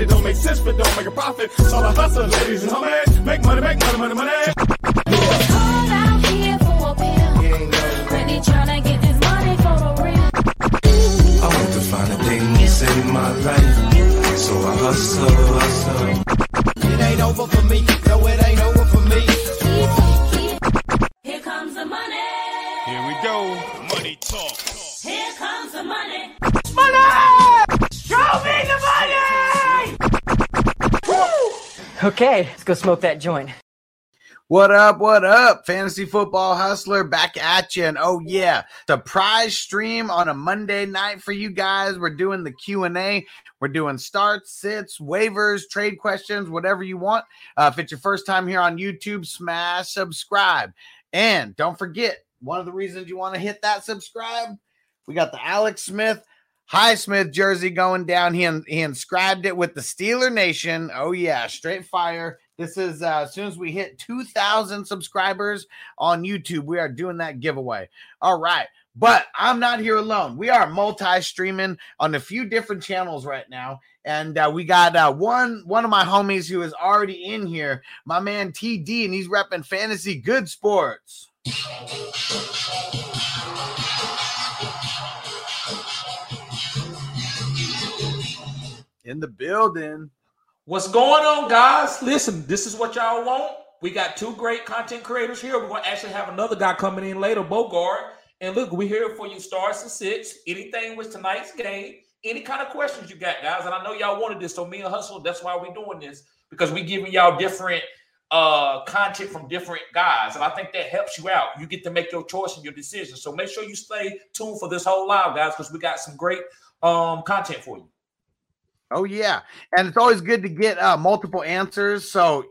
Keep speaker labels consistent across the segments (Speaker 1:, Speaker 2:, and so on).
Speaker 1: It don't make sense, but don't make a profit. So I hustle, ladies and homies. Make money, make money, money, money.
Speaker 2: I want the finer things in my life, so I hustle, hustle.
Speaker 3: It ain't over for me, no, it ain't over for me.
Speaker 4: Here comes the money.
Speaker 5: Here we go.
Speaker 6: Okay, let's go smoke that joint.
Speaker 7: What up? What up? Fantasy football hustler back at you. And oh yeah, surprise stream on a Monday night for you guys. We're doing the Q and A. We're doing starts, sits, waivers, trade questions, whatever you want. Uh, if it's your first time here on YouTube, smash subscribe. And don't forget, one of the reasons you want to hit that subscribe, we got the Alex Smith Highsmith jersey going down. He, he inscribed it with the Steeler Nation. Oh, yeah, straight fire. This is uh, as soon as we hit 2,000 subscribers on YouTube, we are doing that giveaway. All right. But I'm not here alone. We are multi streaming on a few different channels right now. And uh, we got uh, one one of my homies who is already in here, my man TD, and he's repping Fantasy Good Sports. In the building.
Speaker 8: What's going on, guys? Listen, this is what y'all want. We got two great content creators here. We're going to actually have another guy coming in later, Bogart. And look, we're here for you, stars and six. Anything with tonight's game, any kind of questions you got, guys. And I know y'all wanted this, so me and Hustle, that's why we're doing this because we giving y'all different uh content from different guys and i think that helps you out you get to make your choice and your decision so make sure you stay tuned for this whole live guys because we got some great um content for you
Speaker 7: Oh yeah, and it's always good to get uh, multiple answers. So,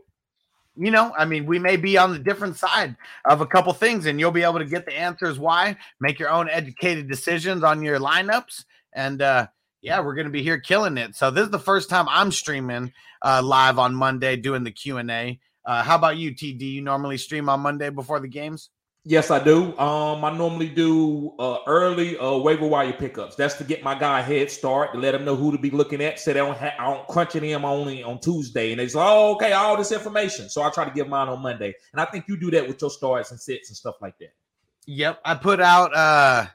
Speaker 7: you know, I mean, we may be on the different side of a couple things, and you'll be able to get the answers why. Make your own educated decisions on your lineups, and uh, yeah, we're gonna be here killing it. So this is the first time I'm streaming uh, live on Monday, doing the Q and A. Uh, how about you, TD? You normally stream on Monday before the games?
Speaker 8: Yes, I do. Um, I normally do uh early uh waiver wire pickups. That's to get my guy head start to let him know who to be looking at. So they don't I don't crunch it in only on Tuesday, and it's like, oh, okay, all this information. So I try to give mine on Monday, and I think you do that with your starts and sits and stuff like that.
Speaker 7: Yep, I put out uh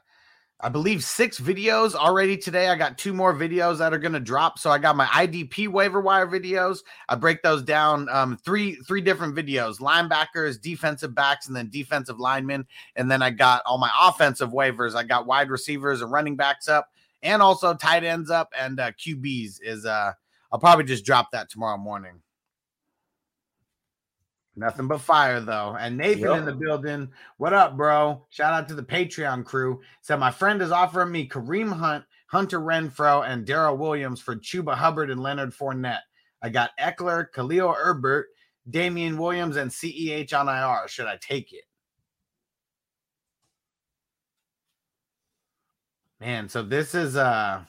Speaker 7: I believe six videos already today. I got two more videos that are going to drop. So I got my IDP waiver wire videos. I break those down um three three different videos, linebackers, defensive backs and then defensive linemen. And then I got all my offensive waivers. I got wide receivers and running backs up and also tight ends up and uh QBs is uh I'll probably just drop that tomorrow morning. Nothing but fire though. And Nathan
Speaker 8: Yep.
Speaker 7: in the building. What up, bro? Shout out to the Patreon crew. Said my friend is offering me Kareem Hunt, Hunter Renfrow, and Darrel Williams for Chuba Hubbard and Leonard Fournette. I got Ekeler, Khalil Herbert, Damien Williams, and CEH on IR. Should I take it? Man, so this is uh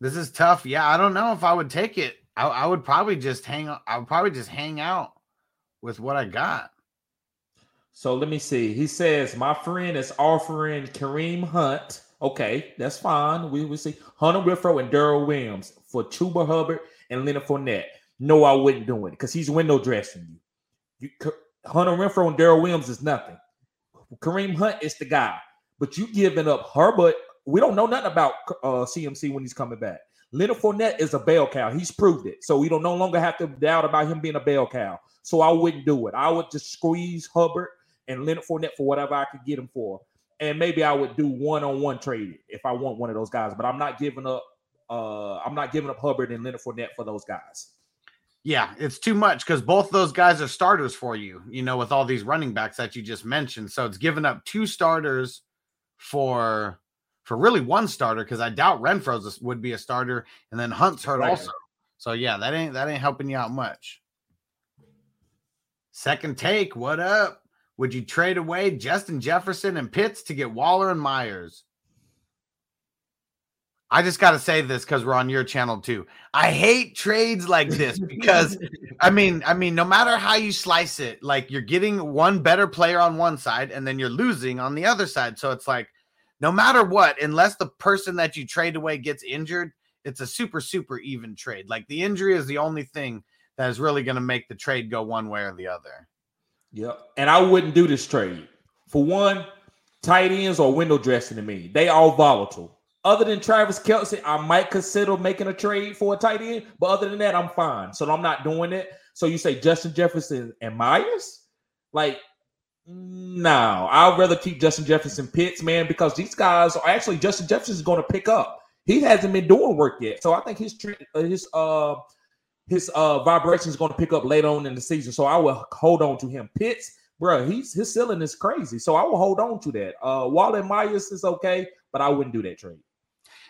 Speaker 7: this is tough. Yeah, I don't know if I would take it. I, I would probably just hang I would probably just hang out with what I got.
Speaker 8: So let me see. He says my friend is offering Kareem Hunt. Okay, that's fine. We will see Hunter Renfrow and Darrel Williams for Chuba Hubbard and Leonard Fournette. No, I wouldn't do it because he's window dressing you. you Hunter Renfrow and Darrel Williams is nothing. Kareem Hunt is the guy, but you giving up Herbert. We don't know nothing about uh, CMC when he's coming back. Leonard Fournette is a bell cow. He's proved it. So we don't no longer have to doubt about him being a bell cow. So I wouldn't do it. I would just squeeze Hubbard and Leonard Fournette for whatever I could get him for. And maybe I would do one-on-one trade if I want one of those guys. But I'm not giving up. Uh, I'm not giving up Hubbard and Leonard Fournette for those guys.
Speaker 7: Yeah, it's too much because both those guys are starters for you, you know, with all these running backs that you just mentioned. So it's given up two starters for for really one starter because I doubt Renfrow's would be a starter, and then Hunt's hurt
Speaker 8: Right.
Speaker 7: also. So yeah, that ain't that ain't helping you out much. Second take, what up? Would you trade away Justin Jefferson and Pitts to get Waller and Myers? I just got to say this because we're on your channel too. I hate trades like this because I mean, I mean, no matter how you slice it, like you're getting one better player on one side and then you're losing on the other side. So it's like, no matter what, unless the person that you trade away gets injured, it's a super, super even trade. Like the injury is the only thing that is really going to make the trade go one way or the other.
Speaker 8: Yep. And I wouldn't do this trade. For one, tight ends or window dressing to me. They all volatile. Other than Travis Kelce, I might consider making a trade for a tight end, but other than that, I'm fine. So I'm not doing it. So you say Justin Jefferson and Myers? Like, no, I'd rather keep Justin Jefferson Pitts, man, because these guys are actually Justin Jefferson is going to pick up. He hasn't been doing work yet, so I think his uh, his uh his uh vibration is going to pick up later on in the season. So I will hold on to him. Pitts, bro, he's his ceiling is crazy. So I will hold on to that. Uh Waller Myers is okay, but I wouldn't do that trade.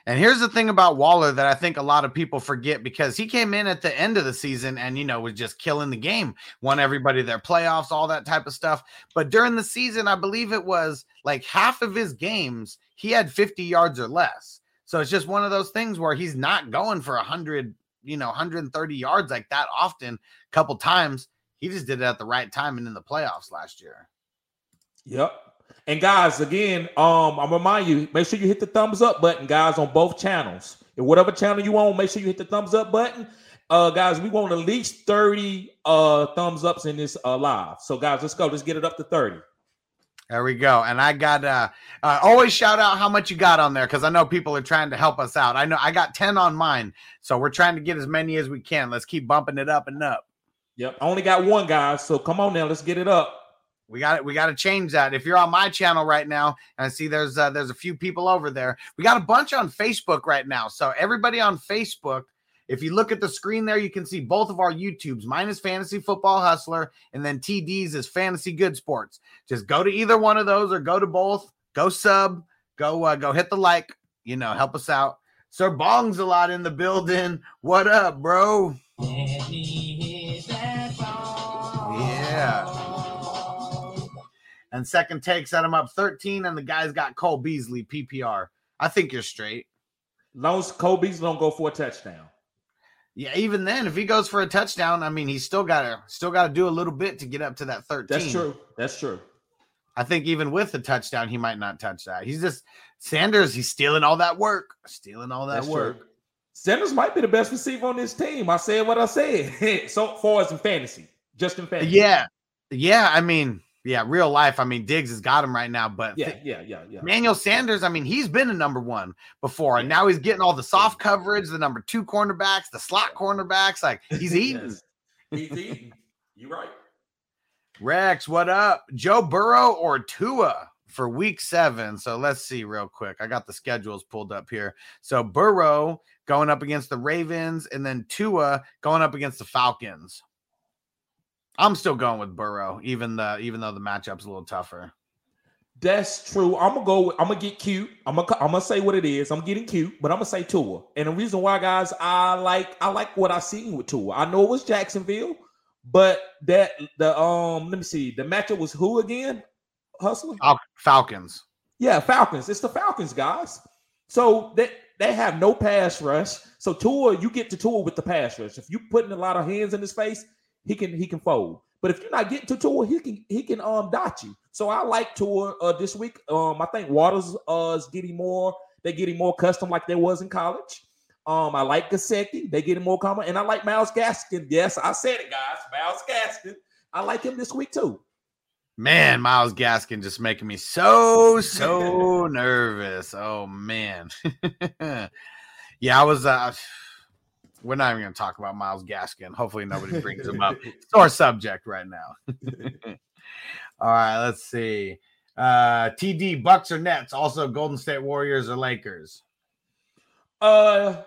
Speaker 7: And here's the thing about Waller that I think a lot of people forget because he came in at the end of the season and, you know, was just killing the game, won everybody their playoffs, all that type of stuff. But during the season, I believe it was like half of his games, he had 50 yards or less. So it's just one of those things where he's not going for 100, you know, 130 yards like that often, a couple times. He just did it at the right time and in the playoffs last year.
Speaker 8: Yep. And guys, again, um, I'm remind you, make sure you hit the thumbs up button, guys, on both channels. And whatever channel you on, make sure you hit the thumbs up button. Uh, guys, we want at least 30 uh thumbs ups in this uh live. So, guys, let's go. Let's get it up to 30.
Speaker 7: There we go. And I got uh, uh always shout out how much you got on there because I know people are trying to help us out. I know I got 10 on mine. So we're trying to get as many as we can. Let's keep bumping it up and up.
Speaker 8: Yep. I only got one, guys. So come on now, let's get it up.
Speaker 7: We got it. We got to change that. If you're on my channel right now, and I see there's uh, there's a few people over there. We got a bunch on Facebook right now. So everybody on Facebook, if you look at the screen there, you can see both of our YouTubes. Mine is Fantasy Football Hustler, and then TD's is Fantasy Good Sports. Just go to either one of those or go to both. Go sub. Go uh, go hit the like. You know, help us out. Sir Bong's a lot in the building. What up, bro? Yeah. And second take set him up 13, and the guy's got Cole Beasley PPR. I think you're straight.
Speaker 8: Long as Kobe's don't go for a touchdown.
Speaker 7: Yeah, even then, if he goes for a touchdown, I mean, he's still got to still got to do a little bit to get up to that 13.
Speaker 8: That's true. That's true.
Speaker 7: I think even with the touchdown, he might not touch that. He's just Sanders. He's stealing all that work, stealing all that
Speaker 8: That's
Speaker 7: work.
Speaker 8: true. Sanders might be the best receiver on this team. I said what I said. so far as in fantasy, just in fantasy.
Speaker 7: Yeah, yeah. I mean, yeah, real life. I mean, Diggs has got him right now, but
Speaker 8: yeah, yeah, yeah, yeah.
Speaker 7: Manuel Sanders, I mean, he's been a number one before, and now he's getting all the soft coverage, the number two cornerbacks, the slot cornerbacks. Like he's eating.
Speaker 8: Yes. He's eating. You're right.
Speaker 7: Rex, what up? Joe Burrow or Tua for week seven? So let's see real quick. I got the schedules pulled up here. So Burrow going up against the Ravens, and then Tua going up against the Falcons. I'm still going with Burrow, even the even though the matchup's a little tougher.
Speaker 8: That's true. I'm gonna go. With, I'm gonna get cute. I'm gonna. I'm gonna say what it is. I'm getting cute, but I'm gonna say Tua. And the reason why, guys, I like. I like what I seen with Tua. I know it was Jacksonville, but that the um. Let me see. The matchup was who again? Hustler.
Speaker 7: Fal- Falcons.
Speaker 8: Yeah, Falcons. It's the Falcons, guys. So they they have no pass rush. So Tua, you get to Tua with the pass rush. If you putting a lot of hands in his face, he can he can fold. But if you're not getting to Tua, he can he can um dot you. So I like Tua uh, this week. Um, I think Waters uh is getting more. They're getting more custom like they was in college. Um, I like Gesicki. They getting more common, and I like Miles Gaskin. Yes, I said it, guys. Miles Gaskin. I like him this week too.
Speaker 7: Man, Miles Gaskin just making me so so nervous. Oh man. yeah, I was uh we're not even gonna talk about Miles Gaskin. Hopefully nobody brings him up. It's our subject right now. All right, let's see. Uh TD Bucks or Nets, also Golden State Warriors or Lakers.
Speaker 8: Uh,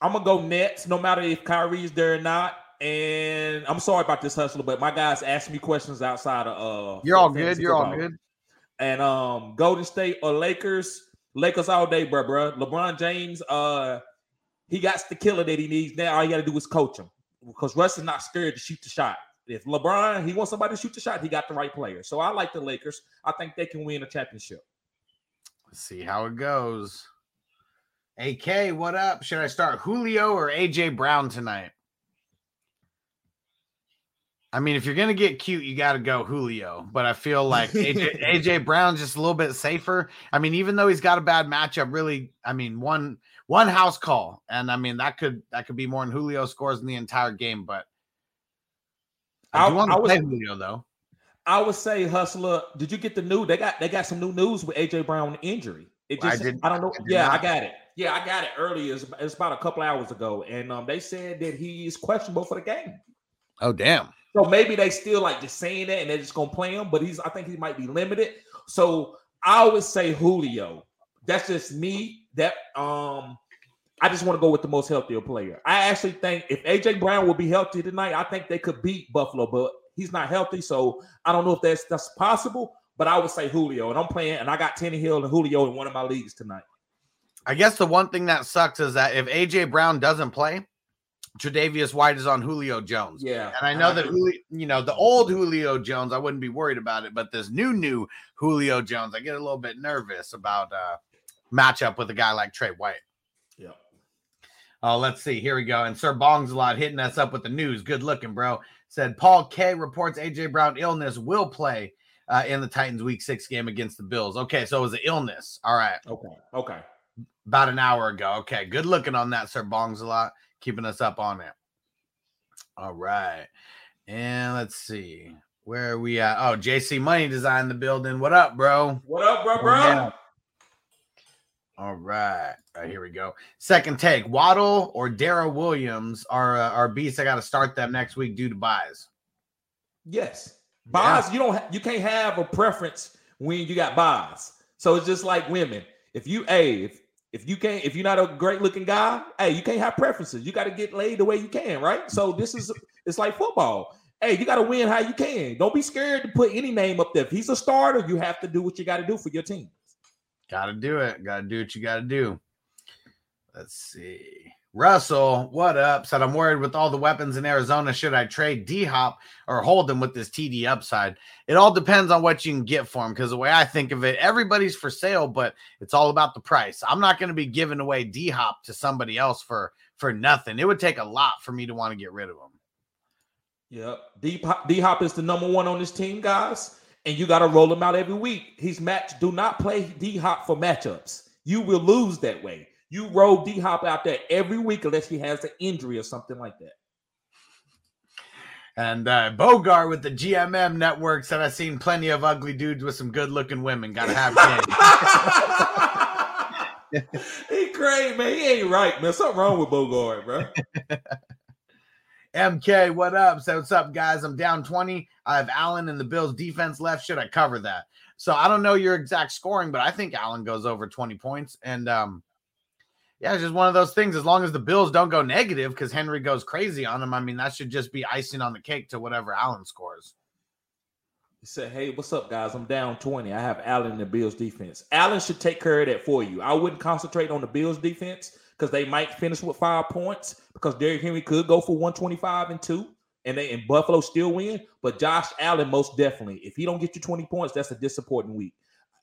Speaker 8: I'm gonna go Nets, no matter if Kyrie's there or not. and I'm sorry about this hustler, but my guys asked me questions outside of uh.
Speaker 7: You're all good. You're all good.
Speaker 8: And um, Golden State or Lakers, Lakers all day, bro, bro. LeBron James, uh, he got the killer that he needs. Now all you got to do is coach him because Russ is not scared to shoot the shot. If LeBron he wants somebody to shoot the shot, he got the right player. So I like the Lakers. I think they can win a championship.
Speaker 7: Let's see how it goes. AK, what up? Should I start Julio or AJ Brown tonight? I mean, if you're gonna get cute, you got to go Julio. But I feel like AJ, AJ Brown's just a little bit safer. I mean, even though he's got a bad matchup, really, I mean, one one house call, and I mean that could that could be more than Julio scores in the entire game. But I,
Speaker 8: I-
Speaker 7: do want
Speaker 8: I
Speaker 7: to
Speaker 8: was-
Speaker 7: play Julio though.
Speaker 8: I would say, Hustler, did you get the new? They got they got some new news with AJ Brown injury. It
Speaker 7: I
Speaker 8: just I,
Speaker 7: did-
Speaker 8: don't know.
Speaker 7: I
Speaker 8: yeah, I got it. Yeah, I got it earlier. It's, it's about a couple hours ago, and um, they said that he is questionable for the game.
Speaker 7: Oh damn!
Speaker 8: So maybe they still like just saying that and they're just gonna play him, but he's I think he might be limited. So I would say Julio. That's just me. That um I just want to go with the most healthier player. I actually think if AJ Brown will be healthy tonight, I think they could beat Buffalo, but he's not healthy, so I don't know if that's that's possible. But I would say Julio, and I'm playing, and I got Tannehill and Julio in one of my leagues tonight.
Speaker 7: I guess the one thing that sucks is that if AJ Brown doesn't play, Tre'Davious White is on Julio Jones.
Speaker 8: Yeah,
Speaker 7: And I know that Julio, you know, the old Julio Jones, I wouldn't be worried about it, but this new new Julio Jones, I get a little bit nervous about uh matchup with a guy like Trey White.
Speaker 8: Yeah.
Speaker 7: Oh, let's see. Here we go. And Sir Bong's a lot hitting us up with the news. Good looking, bro. Said Paul K reports AJ Brown illness will play uh, in the Titans week six game against the Bills. Okay, so it was an illness. All right.
Speaker 8: Okay. Okay.
Speaker 7: About an hour ago. Okay, good looking on that, Sir Bongs a lot, keeping us up on it. All right. And let's see. Where are we at? Oh, JC Money designed the building. What up, bro?
Speaker 8: What up, bro, bro?
Speaker 7: Yeah. All right. All right, here we go. Second take. Waddle or Darrel Williams are uh, are beasts. I got to start them next week due to buys.
Speaker 8: Yes. Buys, you don't ha- you can't have a preference when you got buys. So it's just like women. If you hey, if if you can't, if you're not a great looking guy, hey, you can't have preferences. You got to get laid the way you can, right? So this is it's like football. Hey, you got to win how you can. Don't be scared to put any name up there. If he's a starter, you have to do what you got to do for your team.
Speaker 7: Got to do it. Got to do what you got to do. Let's see. Russell, what up? Said I'm worried with all the weapons in Arizona. Should I trade D Hop or hold him with this TD upside? It all depends on what you can get for him. Because the way I think of it, everybody's for sale, but it's all about the price. I'm not going to be giving away D Hop to somebody else for for nothing. It would take a lot for me to want to get rid of him.
Speaker 8: Yep. D D Hop is the number one on this team, guys, and you got to roll him out every week. He's match. Do not play D Hop for matchups. You will lose that way. You roll D Hop out there every week unless he has an injury or something like that.
Speaker 7: And uh, Bogart with the GMM network said I've seen plenty of ugly dudes with some good looking women. Got to have kids.
Speaker 8: he crazy, man. He ain't right, man. Something wrong with Bogart, bro.
Speaker 7: MK, what up? So what's up, guys? I'm down 20. I have Allen and the Bills defense left. Should I cover that? So I don't know your exact scoring, but I think Allen goes over 20 points. And um, yeah, it's just one of those things. As long as the Bills don't go negative because Henry goes crazy on them, I mean, that should just be icing on the cake to whatever Allen scores.
Speaker 8: He said, Hey, what's up, guys? I'm down 20. I have Allen in the Bills defense. Allen should take care of that for you. I wouldn't concentrate on the Bills defense because they might finish with five points because Derrick Henry could go for 125 and two, and they and Buffalo still win. But Josh Allen, most definitely, if he don't get you 20 points, that's a disappointing week.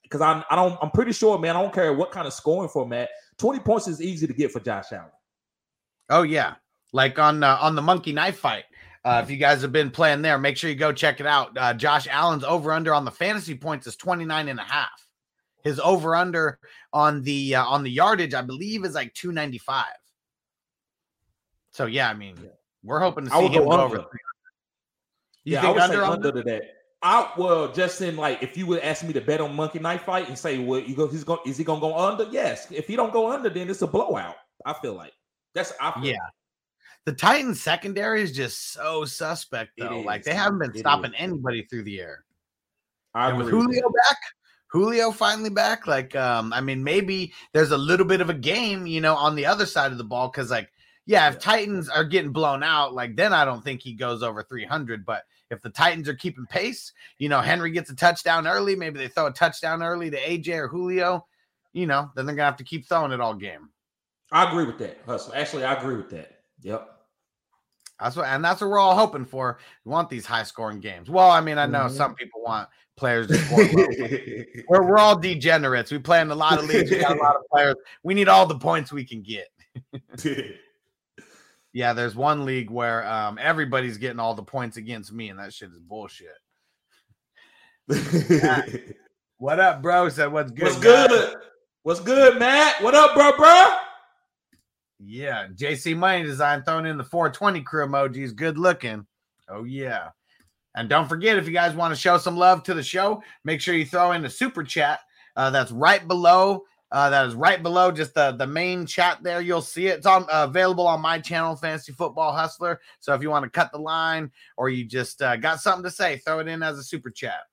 Speaker 8: Because I'm I don't I'm pretty sure, man, I don't care what kind of scoring format. 20 points is easy to get for Josh Allen.
Speaker 7: Oh yeah, like on uh, on the Monkey Knife fight. Uh, if you guys have been playing there, make sure you go check it out. Uh, Josh Allen's over under on the fantasy points is 29 and a half. His over under on the uh, on the yardage, I believe, is like 295. So yeah, I mean, we're hoping to see him
Speaker 8: go under.
Speaker 7: over.
Speaker 8: Yeah, I would
Speaker 7: under
Speaker 8: say under to that. I well, just in like if you would ask me to bet on Monkey Knife Fight and say, well, you go, he's going, is he gonna go under? Yes. If he don't go under, then it's a blowout. I feel like that's I feel
Speaker 7: Yeah. The Titans secondary is just so suspect though. Like they haven't been
Speaker 8: It
Speaker 7: stopping
Speaker 8: is.
Speaker 7: anybody through the air.
Speaker 8: I
Speaker 7: and
Speaker 8: agree with
Speaker 7: Julio back, Julio finally back. Like, um, I mean, maybe there's a little bit of a game, you know, on the other side of the ball because, like, Yeah, if Titans are getting blown out, like then I don't think he goes over 300. But if the Titans are keeping pace, you know, Henry gets a touchdown early. Maybe they throw a touchdown early to AJ or Julio. You know, then they're gonna have to keep throwing it all game.
Speaker 8: I agree with that, Hustle. Actually, I agree with that. Yep.
Speaker 7: That's what, and that's what we're all hoping for. We want these high scoring games. Well, I mean, I know
Speaker 8: Mhm.
Speaker 7: some people want players to score. low. we're, we're all degenerates. We play in a lot of leagues. We got a lot of players. We need all the points we can get. Yeah, there's one league where um, everybody's getting all the points against me, and that shit is bullshit. What up, bro? Said what's good?
Speaker 8: What's
Speaker 7: guys?"
Speaker 8: good? What's good, Matt? What up, bro, bro?
Speaker 7: Yeah, JC Money Design throwing in the 420 crew emojis. Good looking. Oh yeah. And don't forget, if you guys want to show some love to the show, make sure you throw in a super chat. Uh, that's right below. Uh, that is right below just the, the main chat there. You'll see it. It's on uh, available on my channel, Fantasy Football Hustler. So if you want to cut the line or you just uh, got something to say, throw it in as a super chat.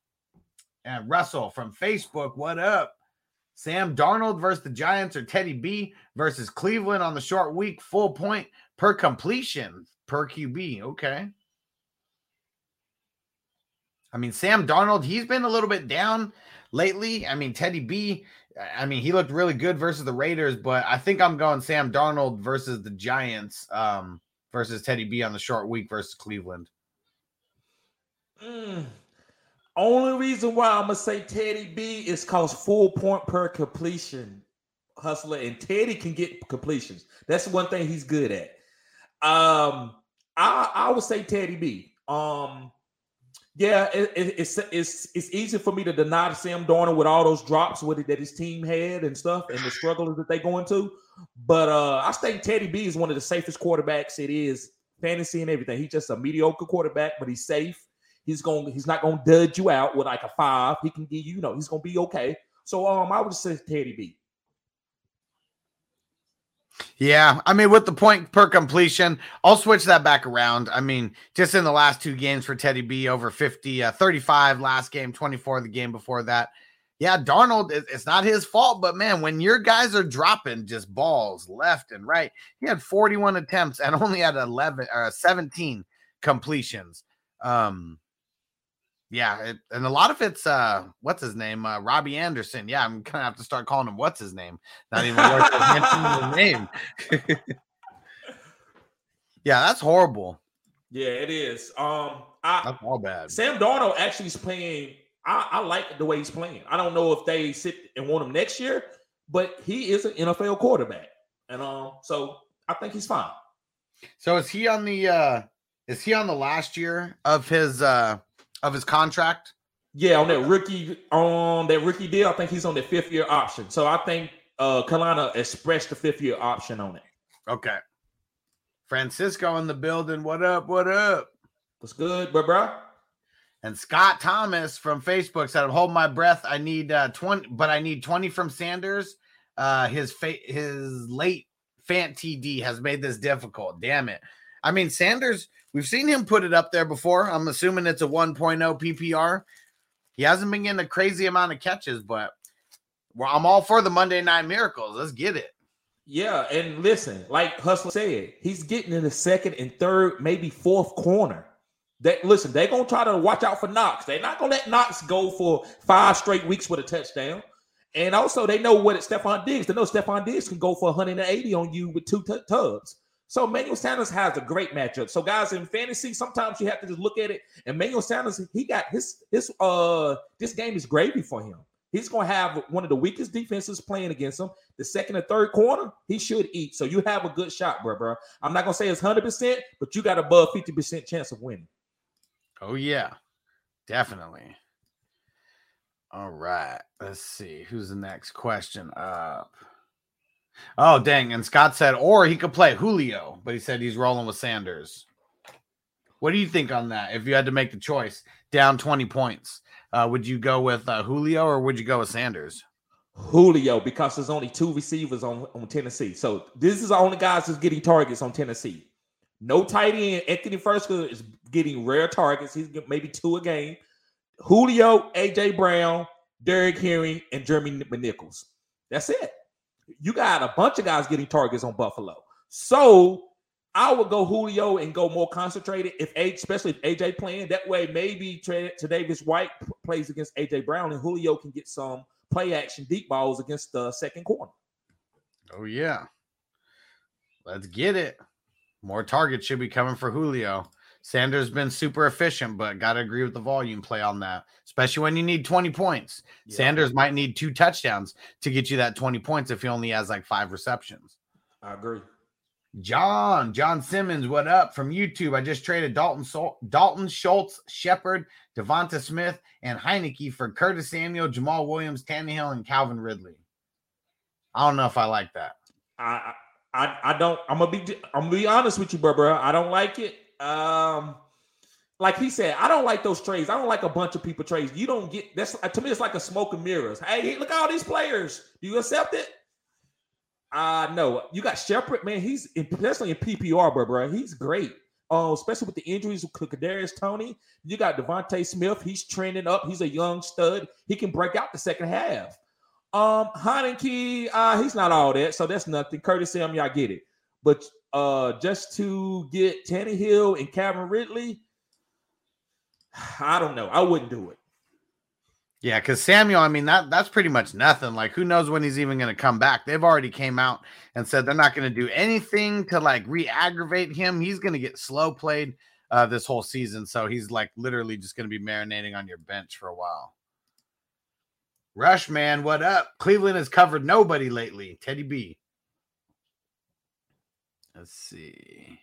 Speaker 7: And Russell from Facebook, what up? Sam Darnold versus the Giants or Teddy B versus Cleveland on the short week, full point per completion per QB. Okay. I mean, Sam Darnold, he's been a little bit down lately. I mean, Teddy B, I mean, he looked really good versus the Raiders, but I think I'm going Sam Darnold versus the Giants um, versus Teddy B on the short week versus Cleveland.
Speaker 8: Mm. Only reason why I'm gonna say Teddy B is cause full point per completion, hustler, and Teddy can get completions. That's one thing he's good at. Um, I I would say Teddy B. Um, yeah, it, it, it's it's it's easy for me to deny Sam Darnold with all those drops with it that his team had and stuff and the struggles that they go into. But uh, I think Teddy B is one of the safest quarterbacks it is fantasy and everything. He's just a mediocre quarterback, but he's safe. He's going. He's not going to dudge you out with like a five. He can give you. You know, he's to be okay. So um, I would say Teddy B.
Speaker 7: Yeah, I mean, with the point per completion, I'll switch that back around. I mean, just in the last two games for Teddy B, over 50, uh, 35 last game, 24 the game before that. Yeah, Darnold, it's not his fault, but man, when your guys are dropping just balls left and right, he had 41 attempts and only had 11 or 17 completions. Um, yeah, it, and a lot of it's uh, what's his name, uh, Robbie Anderson. Yeah, I'm gonna have to start calling him what's his name. Not even worth mentioning his name. yeah, that's horrible.
Speaker 8: Yeah, it is. Um, I
Speaker 7: That's all bad.
Speaker 8: Sam Darnold actually is playing. I, I like the way he's playing. I don't know if they sit and want him next year, but he is an NFL quarterback, and um, so I think he's fine.
Speaker 7: So is he on the uh is he on the last year of his uh of his contract?
Speaker 8: Yeah, on that rookie on that rookie deal, I think he's on the fifth year option. So I think uh Carolina expressed the fifth year option on it.
Speaker 7: Okay. Francisco in the building. What up? What up?
Speaker 8: What's good, bro, bro?
Speaker 7: And Scott Thomas from Facebook said, "I'm holding my breath. I need uh 20, but I need 20 from Sanders. Uh his fa- his late Fant TD has made this difficult. Damn it. I mean, Sanders, we've seen him put it up there before. I'm assuming it's a 1.0 PPR. He hasn't been getting a crazy amount of catches, but I'm all for the Monday Night Miracles. Let's get it.
Speaker 8: Yeah, and listen, like Hustler said, he's getting in the second and third, maybe fourth corner. That listen, they're gonna try to watch out for Knox. They're not gonna let Knox go for five straight weeks with a touchdown. And also, they know what it's Stefon Diggs. They know Stefon Diggs can go for 180 on you with two t- tubs. So Manuel Sanders has a great matchup. So guys in fantasy, sometimes you have to just look at it. And Manuel Sanders, he got his his uh this game is gravy for him. He's gonna have one of the weakest defenses playing against him. The second and third corner, he should eat. So you have a good shot, bro, bro. I'm not gonna say it's hundred percent, but you got above fifty percent chance of winning.
Speaker 7: Oh yeah, definitely. All right, let's see who's the next question up. Oh dang! And Scott said, or he could play Julio, but he said he's rolling with Sanders. What do you think on that? If you had to make the choice, down twenty points, uh, would you go with uh, Julio or would you go with Sanders?
Speaker 8: Julio, because there's only two receivers on, on Tennessee. So this is the only guys that's getting targets on Tennessee. No tight end. Anthony Firkser is getting rare targets. He's maybe two a game. Julio, AJ Brown, Derrick Henry, and Jeremy Nichols. That's it. You got a bunch of guys getting targets on Buffalo. So I would go Julio and go more concentrated if A, especially if AJ playing. That way, maybe Tre- Davis White plays against AJ Brown and Julio can get some play action deep balls against the second corner.
Speaker 7: Oh yeah. Let's get it. More targets should be coming for Julio. Sanders been super efficient, but got to agree with the volume play on that, especially when you need 20 points.
Speaker 8: Yeah.
Speaker 7: Sanders might need two touchdowns to get you that 20 points if he only has like five receptions.
Speaker 8: I agree.
Speaker 7: John, John Simmons, what up from YouTube? I just traded Dalton Sol- Dalton Schultz, Shepard, Devonta Smith, and Heineke for Curtis Samuel, Jamaal Williams, Tannehill, and Calvin Ridley. I don't know if I like that.
Speaker 8: I I I don't. I'm gonna be. I'm gonna be honest with you, bro. bro. I don't like it. Um, like he said, I don't like those trades. I don't like a bunch of people trades. You don't get that's to me. It's like a smoke and mirrors. Hey, look at all these players. Do you accept it? Uh no. You got Shepard, man. He's especially in PPR, bro, bro. He's great. Oh, especially with the injuries with Kadarius Toney. You got DeVonta Smith. He's trending up. He's a young stud. He can break out the second half. Um, Heineke, uh, he's not all that, so that's nothing. Curtis Samuel, I get it. But uh, just to get Tannehill and Calvin Ridley, I don't know. I wouldn't do it.
Speaker 7: Yeah, because Samuel, I mean that that's pretty much nothing. Like, who knows when he's even going to come back? They've already came out and said they're not going to do anything to like re-aggravate him. He's going to get slow played uh, this whole season, so he's like literally just going to be marinating on your bench for a while. Rush man, what up? Cleveland has covered nobody lately. Teddy B. Let's see.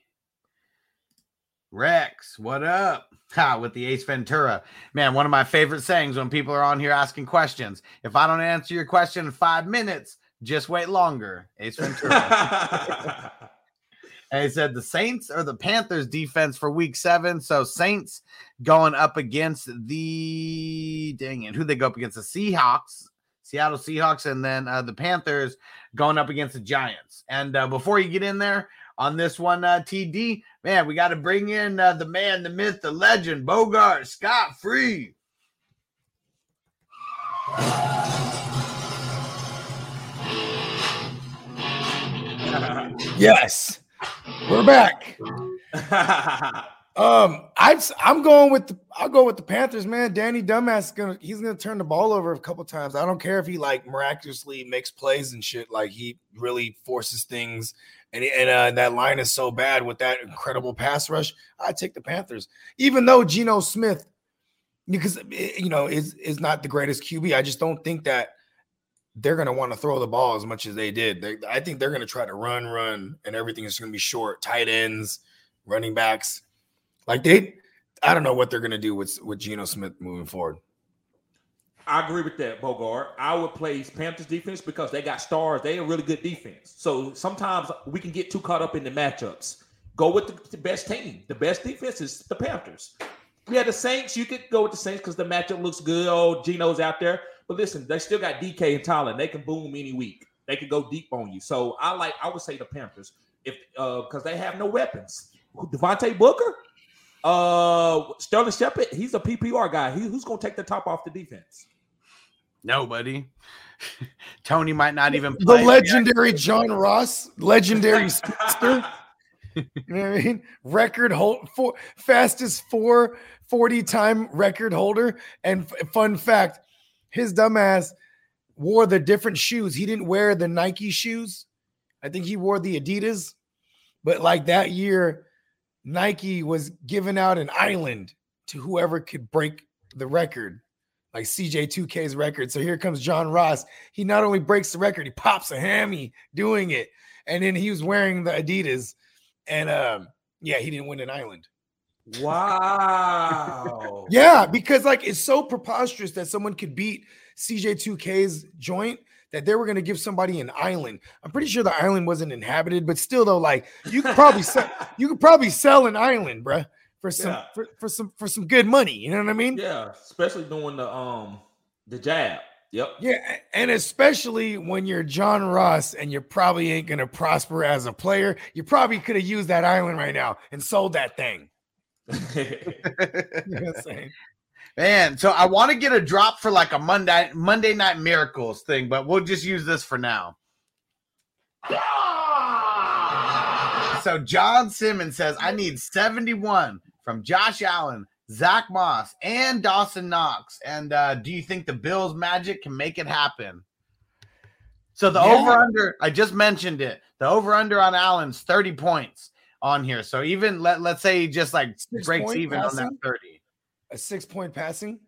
Speaker 7: Rex, what up? Ha, with the Ace Ventura. Man, one of my favorite sayings when people are on here asking questions. If I don't answer your question in five minutes, just wait longer. Ace Ventura. and he said the Saints or the Panthers defense for week seven. So Saints going up against the dang it, who they go up against the Seahawks, Seattle Seahawks, and then uh, the Panthers going up against the Giants. And uh, before you get in there on this one, uh, TD, man, we got to bring in uh, the man, the myth, the legend, Bogart Scott Free.
Speaker 6: Yes, we're back. Um, I I'm going with the I'll go with the Panthers, man. Danny Dumbass is gonna he's gonna turn the ball over a couple times. I don't care if he like miraculously makes plays and shit. Like he really forces things, and and uh, that line is so bad with that incredible pass rush. I take the Panthers, even though Geno Smith, because you know is is not the greatest QB. I just don't think that they're going to want to throw the ball as much as they did. They, I think they're going to try to run, run, and everything is going to be short. Tight ends, running backs, like they. I don't know what they're to do with with Geno Smith moving forward.
Speaker 8: I agree with that, Bogart. I would play Panthers defense because they got stars. They are really good defense. So sometimes we can get too caught up in the matchups. Go with the, the best team. The best defense is the Panthers. Yeah, the Saints, you could go with the Saints because the matchup looks good. Oh, Geno's out there. But listen, they still got DK and Tyler. They can boom any week. They can go deep on you. So I like, I would say the Panthers. If uh because they have no weapons. Devontae Booker, uh Sterling Shepard, he's a PPR guy. He, who's gonna take the top off the defense?
Speaker 7: Nobody. Toney might not even
Speaker 6: The
Speaker 7: play.
Speaker 6: legendary John Ross, legendary speedster. You know what I mean? Record hold for fastest four 40 time record holder. And f- fun fact, his dumbass wore the different shoes. He didn't wear the Nike shoes. I think he wore the Adidas. But like that year, Nike was giving out an island to whoever could break the record, like CJ2K's record. So here comes John Ross. He not only breaks the record, he pops a hammy doing it. And then he was wearing the Adidas. And um, yeah, he didn't win an island.
Speaker 8: Wow.
Speaker 6: Yeah, because like it's so preposterous that someone could beat CJ2K's joint that they were going to give somebody an island. I'm pretty sure the island wasn't inhabited, but still though, like you could probably sell, you could probably sell an island, bruh, for some
Speaker 8: Yeah.
Speaker 6: for, for some for some good money. You know what I mean?
Speaker 8: Yeah, especially doing the um the jab. Yep.
Speaker 6: Yeah, and especially when you're John Ross and you probably ain't gonna prosper as a player, you probably could have used that island right now and sold that thing. You know what I'm saying?
Speaker 7: Man, so I want to get a drop for like a Monday Monday Night Miracles thing, but we'll just use this for now. so John Simmons says, I need 71 from Josh Allen, Zach Moss, and Dawson Knox. And uh, do you think the Bills magic can make it happen? So the
Speaker 6: Yeah.
Speaker 7: over under, I just mentioned it. The over under on Allen's 30 points on here. So even let, let's say he just like
Speaker 6: Six
Speaker 7: breaks even on that 30.
Speaker 6: A six point passing.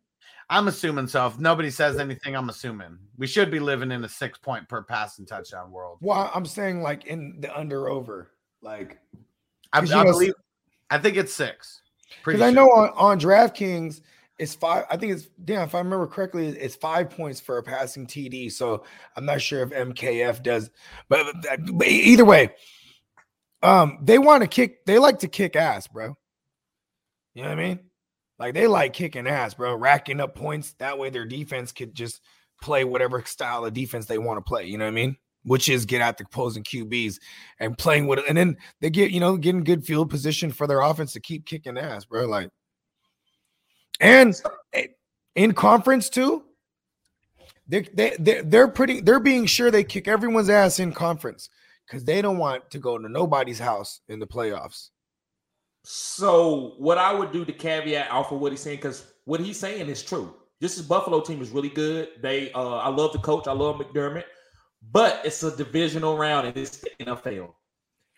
Speaker 7: I'm assuming so. If nobody says anything, I'm assuming we should be living in a six point per passing touchdown world.
Speaker 6: Well, I'm saying like in the under over, like
Speaker 7: I, I
Speaker 6: know-
Speaker 7: believe, I think it's six.
Speaker 6: Because I know on, on DraftKings it's five. I think it's damn if I remember correctly, it's five points for a passing TD. So I'm not sure if MKF does, but, but either way, um, they want to kick. They like to kick ass, bro. You know what I mean? Like they like kicking ass, bro, racking up points. That way their defense could just play whatever style of defense they want to play. You know what I mean? Which is get at the opposing QBs and playing with it. And then they get, you know, getting good field position for their offense to keep kicking ass, bro. Like, and in conference too, they, they, they, they're pretty, they're being sure they kick everyone's ass in conference because they don't want to go to nobody's house in the playoffs.
Speaker 8: So what I would do to caveat off of what he's saying, because what he's saying is true. This is Buffalo team is really good. They uh I love the coach, I love McDermott, but it's a divisional round and it's the NFL.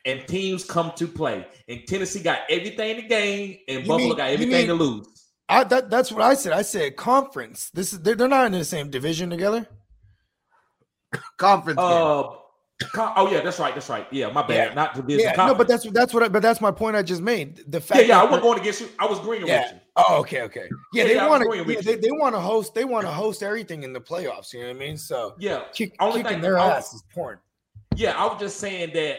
Speaker 8: And teams come to play. And Tennessee got everything to gain, and
Speaker 6: You
Speaker 8: Buffalo
Speaker 6: mean-
Speaker 8: got
Speaker 6: you
Speaker 8: everything to lose.
Speaker 6: I, that, that's what I said. I said conference. This is they're, they're not in the same division together.
Speaker 7: conference. game.
Speaker 8: Uh con- oh yeah, that's right, that's right. Yeah, my bad.
Speaker 6: Yeah.
Speaker 8: Not division.
Speaker 6: Yeah, no, but that's that's what. I, but that's my point I just made. The fact.
Speaker 8: yeah, yeah. I wasn't going against you. I was agreeing
Speaker 6: Yeah.
Speaker 8: with you.
Speaker 6: Oh, okay, okay. Yeah, they want to. Yeah, they, they want to host. They want to host everything in the playoffs. You know what I mean? So
Speaker 8: Yeah.
Speaker 6: kick,
Speaker 8: Only
Speaker 6: kicking
Speaker 8: thing-
Speaker 6: their ass is porn.
Speaker 8: Yeah, I was just saying that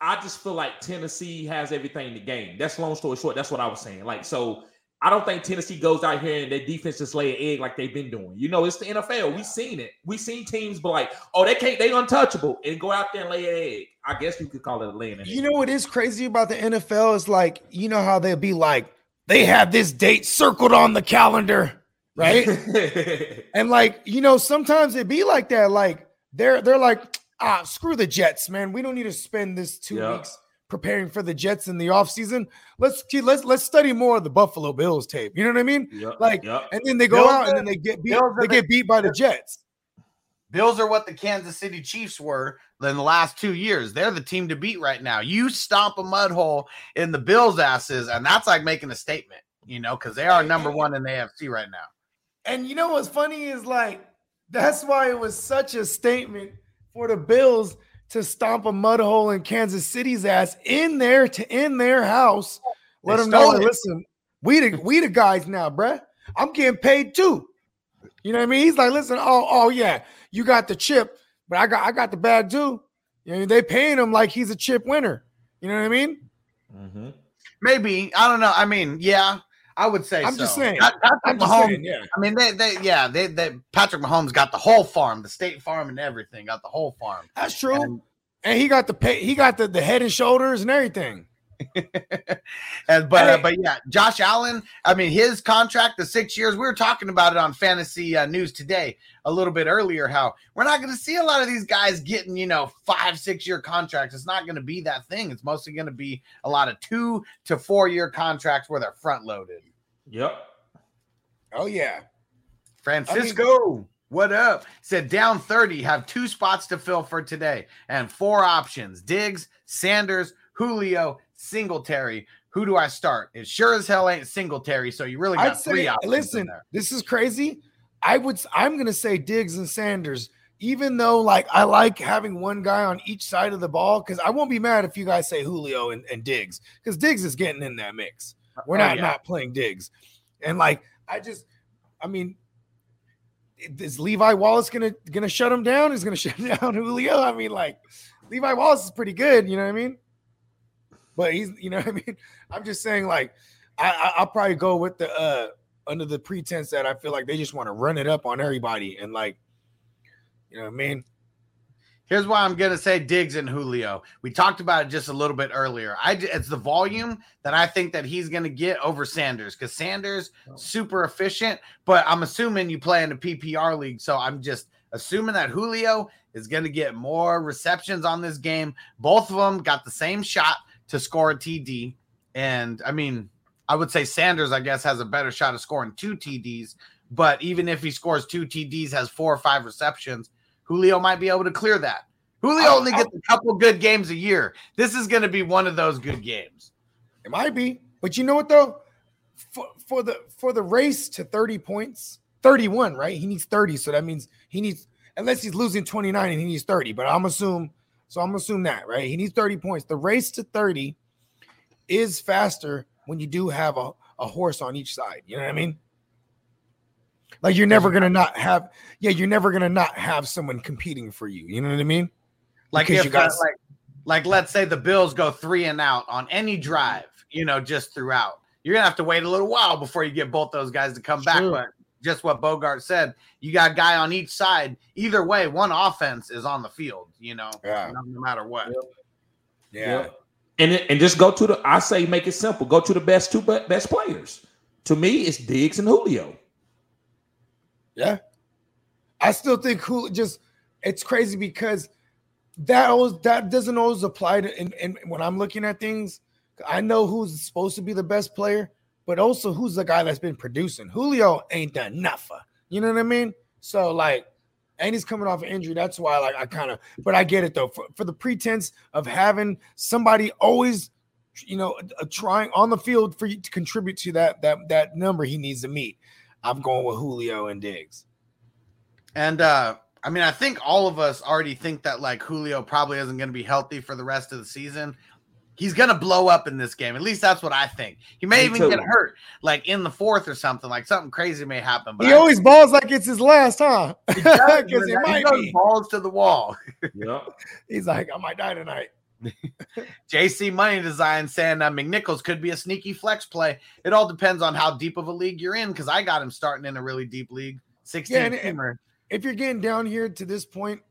Speaker 8: I just feel like Tennessee has everything to gain. That's long story short. That's what I was saying. Like, so I don't think Tennessee goes out here and their defense just lay an egg like they've been doing. You know, it's the NFL. We've seen it. We've seen teams be like, oh, they can't, they untouchable, and go out there and lay an egg. I guess you could call it a laying an egg.
Speaker 6: You know what is crazy about the NFL is like you know how they'll be like they have this date circled on the calendar, right? and like you know sometimes it be like that. Like they're they're like ah screw the Jets, man. We don't need to spend this two
Speaker 8: Yeah.
Speaker 6: weeks preparing for the Jets in the offseason. Let's let's let's study more of the Buffalo Bills tape. You know what I mean?
Speaker 8: Yep,
Speaker 6: Like
Speaker 8: yep.
Speaker 6: and then they go
Speaker 7: Bills
Speaker 6: out and then they get beat.
Speaker 7: Bills are
Speaker 6: They
Speaker 7: the-
Speaker 6: get beat by the Jets.
Speaker 7: Bills are what the Kansas City Chiefs were in the last two years. They're the team to beat right now. You stomp a mud hole in the Bills' asses, and that's like making a statement, you know, because they are number one in the AFC right now.
Speaker 6: And you know what's funny is like that's why it was such a statement for the Bills to stomp a mud hole in Kansas City's ass in their to in their house. Let
Speaker 7: They
Speaker 6: them know,
Speaker 7: it.
Speaker 6: listen, we the we the guys now, bruh. I'm getting paid too. You know what I mean? He's like, listen, oh, oh yeah, you got the chip, but I got I got the bag too. You know, they paying him like he's a chip winner. You know what I mean?
Speaker 8: Mhm.
Speaker 7: Maybe I don't know. I mean, yeah, I would say.
Speaker 6: I'm just saying.
Speaker 7: Pat- Patrick
Speaker 6: I'm just
Speaker 7: Mahomes.
Speaker 6: saying, yeah.
Speaker 7: I mean, they, they, yeah, they, they, Patrick Mahomes got the whole farm, the state farm, and everything. Got the whole farm.
Speaker 6: That's true.
Speaker 7: And-
Speaker 6: And he got the pay, he got the, the head and shoulders and everything.
Speaker 7: and but uh, but yeah, Josh Allen. I mean, his contract, the six years. We were talking about it on Fantasy uh, News today a little bit earlier. How we're not going to see a lot of these guys getting you know five, six year contracts. It's not going to be that thing. It's mostly going to be a lot of two to four year contracts where they're front loaded.
Speaker 8: Yep.
Speaker 6: Oh yeah.
Speaker 7: Francisco, what up? Said down 30, have two spots to fill for today and four options Diggs, Sanders, Julio, Singletary. Who do I start? It sure as hell ain't Singletary. So you really got
Speaker 6: I'd
Speaker 7: three
Speaker 6: say,
Speaker 7: options.
Speaker 6: listen,
Speaker 7: there.
Speaker 6: this is crazy. I would, I'm gonna say Diggs and Sanders, even though like I like having one guy on each side of the ball, because I won't be mad if you guys say Julio and, and Diggs, because Diggs is getting in that mix. We're
Speaker 7: Oh,
Speaker 6: not
Speaker 7: yeah.
Speaker 6: not playing Diggs, and like I just, I mean, is Levi Wallace gonna gonna shut him down? Is gonna shut down Julio? I mean, like Levi Wallace is pretty good, you know what I mean? But he's, you know what I mean? I'm just saying, like, I, I I'll probably go with the uh under the pretense that I feel like they just want to run it up on everybody and like, you know what I mean?
Speaker 7: Here's why I'm gonna say Diggs and Julio. We talked about it just a little bit earlier. I it's the volume that I think that he's gonna get over Sanders because Sanders oh. super efficient, but I'm assuming you play in a PPR league, so I'm just assuming that Julio is going to get more receptions on this game. Both of them got the same shot to score a TD. And I mean, I would say Sanders, I guess, has a better shot of scoring two TDs. But even if he scores two TDs, has four or five receptions, Julio might be able to clear that. Julio
Speaker 6: I-
Speaker 7: only
Speaker 6: I-
Speaker 7: gets oh. a couple good games a year. This is going to be one of those good games.
Speaker 6: It might be, but you know what though? For, for the for the race to 30 points, 31, right? He needs 30, so that means he needs unless he's losing 29 and he needs 30. But I'm assume so. I'm assume that right. He needs 30 points. The race to 30 is faster when you do have a, a horse on each side. You know what I mean? Like you're never gonna not have, yeah, you're never gonna not have someone competing for you. You know what I mean?
Speaker 7: Like
Speaker 6: Because
Speaker 7: if
Speaker 6: you
Speaker 7: uh, like like let's say the Bills go three and out on any drive, you know, just throughout. You're gonna have to wait a little while before you get both those guys to come back. But just what Bogart said, you got a guy on each side. Either way, one offense is on the field. You know,
Speaker 6: Yeah.
Speaker 7: no, no matter what.
Speaker 6: Yeah.
Speaker 8: And it- and just go to the. I say make it simple. Go to the best two be- best players. To me, it's Diggs and Julio.
Speaker 6: Yeah. I still think who just it's crazy because that always that doesn't always apply to and, when I'm looking at things, I know who's supposed to be the best player, but also who's the guy that's been producing. Julio ain't done nothing. You know what I mean? So like and he's coming off an injury. That's why like I kind of but I get it though. For, for the pretense of having somebody always you know trying on the field for you to contribute to that that that number he needs to meet. I'm going with Julio and Diggs.
Speaker 7: And uh I mean, I think all of us already think that like Julio probably isn't going to be healthy for the rest of the season. He's going to blow up in this game. At least that's what I think. He may
Speaker 8: Me
Speaker 7: even
Speaker 8: too.
Speaker 7: get hurt, like in the fourth or something. Like something crazy may happen. But
Speaker 6: he
Speaker 7: I-
Speaker 6: always balls like it's his last, huh?
Speaker 7: He does,
Speaker 6: Because it
Speaker 7: man. He
Speaker 6: might
Speaker 7: goes
Speaker 6: be.
Speaker 7: balls to the wall.
Speaker 8: Yeah.
Speaker 6: He's like, I might die tonight.
Speaker 7: JC Money Design saying uh, McNichols could be a sneaky flex play. It all depends on how deep of a league you're in because I got him starting in a really deep league. 16
Speaker 6: Yeah, and- and-
Speaker 7: teamer.
Speaker 6: If you're getting down here to this point,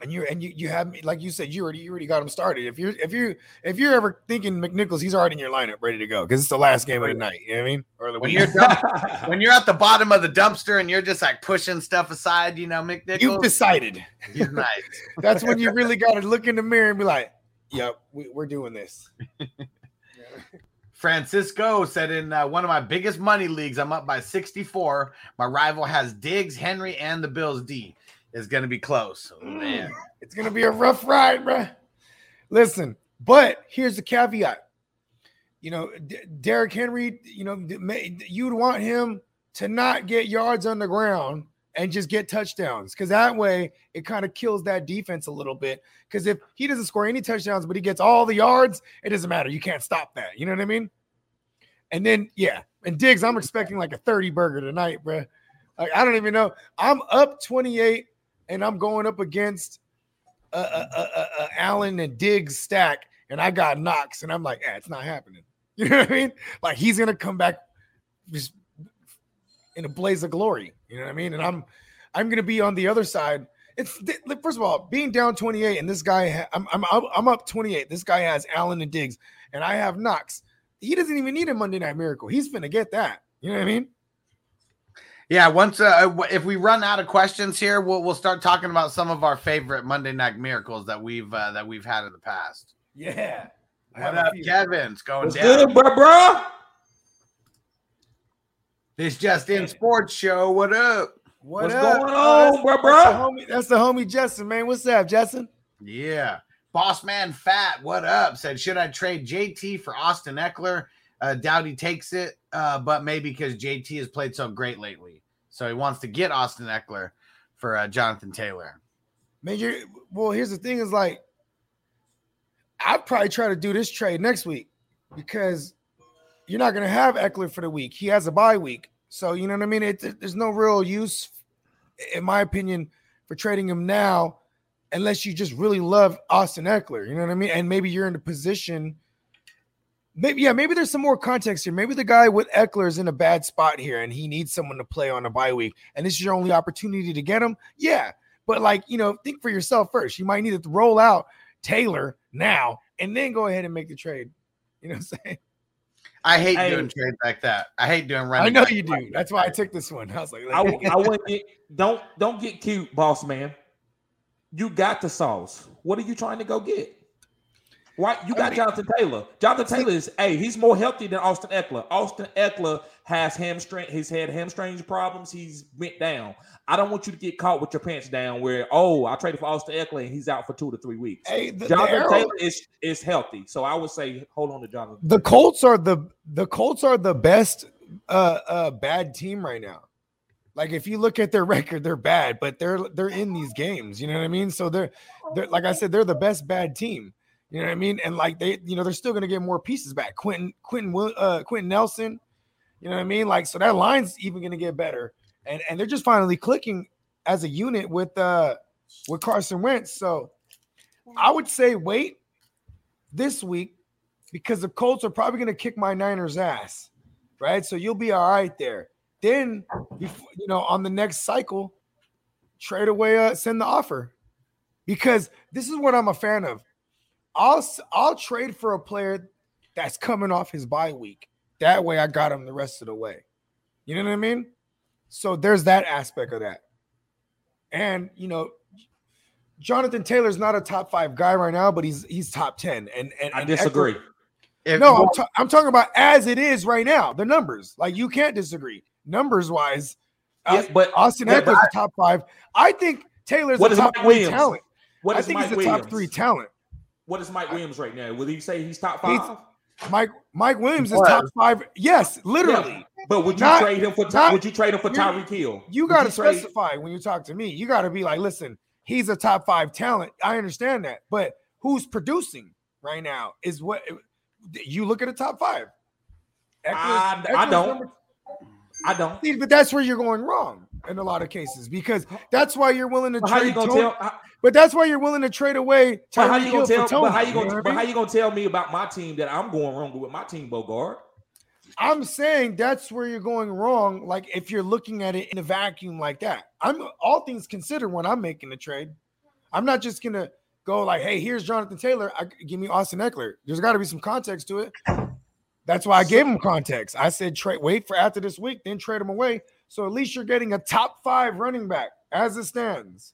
Speaker 6: and you and you you have me like you said, you already you already got him started. If you're if you if you're ever thinking McNichols, he's already in your lineup, ready to go because it's the last game of the night. You know what I mean? Or
Speaker 7: When you're dump- when you're at the bottom of the dumpster and you're just like pushing stuff aside, you know, McNichols.
Speaker 6: You've decided.
Speaker 7: he's nice.
Speaker 6: That's when you really got to look in the mirror and be like, "Yep, we, we're doing this."
Speaker 7: Francisco said in uh, one of my biggest money leagues, I'm up by 64. My rival has Diggs, Henry, and the Bills D. Is going to be close. Oh, man.
Speaker 6: It's gonna be a rough ride, bro. Listen, but here's the caveat. You know, D- Derrick Henry. You know, you'd want him to not get yards on the ground and just get touchdowns, because that way it kind of kills that defense a little bit. Because if he doesn't score any touchdowns, but he gets all the yards, it doesn't matter. You can't stop that. You know what I mean? And then yeah, and Diggs, I'm expecting like a 30 burger tonight, bruh. Like I don't even know. I'm up 28, and I'm going up against a, a, a, Allen and Diggs stack, and I got Knox, and I'm like, yeah, it's not happening. You know what I mean? Like he's gonna come back just in a blaze of glory. You know what I mean? And I'm I'm gonna be on the other side. It's first of all, being down 28, and this guy, ha- I'm I'm up- I'm up 28. This guy has Allen and Diggs, and I have Knox. He doesn't even need a Monday Night Miracle. He's gonna get that. You know what I mean?
Speaker 7: Yeah, once uh, if we run out of questions here, we'll we'll start talking about some of our favorite Monday Night Miracles that we've uh, that we've had in the past.
Speaker 6: Yeah. I
Speaker 7: What
Speaker 6: have
Speaker 7: up,
Speaker 6: few.
Speaker 7: Kevin? It's going
Speaker 8: What's
Speaker 7: down.
Speaker 8: good, bro, bro?
Speaker 7: This just in sports show. What up?
Speaker 6: What
Speaker 8: What's
Speaker 6: up?
Speaker 8: going
Speaker 6: Oh,
Speaker 8: on, bro,
Speaker 6: that's
Speaker 8: bro?
Speaker 6: the homie- That's the homie Justin, man. What's up, Justin?
Speaker 7: Yeah. Boss man fat, what up? Said, should I trade JT for Austin Ekeler? Uh, doubt he takes it, uh, but maybe because JT has played so great lately. So he wants to get Austin Ekeler for uh, Jonathan Taylor.
Speaker 6: Man, well. Here's the thing: is like, I'd probably try to do this trade next week because you're not going to have Ekeler for the week. He has a bye week, so you know what I mean. It, there's no real use, in my opinion, for trading him now, unless you just really love Austin Ekeler. You know what I mean? And maybe you're in a position. Maybe yeah, maybe there's some more context here. Maybe the guy with Ekeler is in a bad spot here, and he needs someone to play on a bye week, and this is your only opportunity to get him. Yeah, but like, you know, think for yourself first. You might need to roll out Taylor now and then go ahead and make the trade. You know what I'm saying?
Speaker 7: I hate
Speaker 8: Hey.
Speaker 7: doing trades like that. I hate doing running.
Speaker 6: I know you do. That's why I took this one. I was like,
Speaker 8: I wouldn't get don't don't get cute, boss man. You got the sauce. What are you trying to go get? Why you got Jonathan Taylor? Jonathan Taylor is hey, he's more healthy than Austin Ekeler. Austin Ekeler has hamstring, he's had hamstring problems. He's went down. I don't want you to get caught with your pants down where oh I traded for Austin Ekeler and he's out for two to three weeks.
Speaker 6: Hey, the, the,
Speaker 8: Jonathan
Speaker 6: arrow-
Speaker 8: Taylor is is healthy, so I would say hold on to Jonathan.
Speaker 6: the Colts are the the Colts are the best uh uh bad team right now. Like if you look at their record, they're bad, but they're they're in these games. You know what I mean? So they're they're like I said, they're the best bad team. You know what I mean? And like they, you know, they're still gonna get more pieces back. Quentin Quentin uh Quenton Nelson. You know what I mean? Like so that line's even gonna get better, and and they're just finally clicking as a unit with uh with Carson Wentz. So I would say wait this week because the Colts are probably to kick my Niners ass, right? So you'll be all right there. Then, you know, on the next cycle, trade away, uh, send the offer, because this is what I'm a fan of. I'll s- I'll trade for a player that's coming off his bye week. That way, I got him the rest of the way. You know what I mean? So there's that aspect of that, and you know. Jonathan Taylor's not a top five guy right now, but he's he's top ten. And and
Speaker 8: I
Speaker 6: and
Speaker 8: disagree.
Speaker 7: If-
Speaker 6: no, I'm, ta- I'm talking about as it is right now. The numbers, like you can't disagree. Numbers wise,
Speaker 8: Yeah,
Speaker 6: Aus-
Speaker 8: but
Speaker 6: Austin
Speaker 8: yeah, Ekeler's
Speaker 6: a top five. I think Taylor's
Speaker 8: What
Speaker 6: a
Speaker 8: is
Speaker 6: top
Speaker 8: Mike
Speaker 6: three
Speaker 8: Williams?
Speaker 6: talent.
Speaker 8: what
Speaker 6: I
Speaker 8: is
Speaker 6: think
Speaker 8: Mike
Speaker 6: he's a
Speaker 8: Williams?
Speaker 6: top three talent.
Speaker 8: What is Mike Williams right now? Will you say he's top
Speaker 6: He's-
Speaker 8: five?
Speaker 6: Mike Mike Williams is
Speaker 7: Was.
Speaker 6: top five. Yes, literally.
Speaker 8: But would you
Speaker 6: Not-
Speaker 8: trade him for
Speaker 6: not-
Speaker 8: would you trade him for
Speaker 6: you're-
Speaker 8: Tyreek Hill?
Speaker 6: You got to
Speaker 8: trade-
Speaker 6: specify when you talk to me. You got to be like, listen, he's a top five talent. I understand that, but who's producing right now is what you look at a top five. Ekeler's-
Speaker 8: I, I don't.
Speaker 6: number-
Speaker 8: I don't.
Speaker 6: See, but that's where you're going wrong in a lot of cases because that's why you're willing to
Speaker 8: But
Speaker 6: trade. Tony-
Speaker 8: tell? How,
Speaker 6: but that's why you're willing to trade away.
Speaker 8: but how you gonna tell?
Speaker 6: Tony,
Speaker 8: But how you
Speaker 6: you
Speaker 8: gonna?
Speaker 6: what
Speaker 8: But
Speaker 6: I
Speaker 8: how you gonna tell me about my team that I'm going wrong with my team, Bogart?
Speaker 6: I'm saying that's where you're going wrong. Like if you're looking at it in a vacuum like that, I'm all things considered when I'm making a trade. I'm not just gonna go like, "Hey, here's Jonathan Taylor. I, give me Austin Ekeler." There's got to be some context to it. That's why I gave him context. I said, "Trade, wait for after this week, then trade him away." So at least you're getting a top five running back as it stands.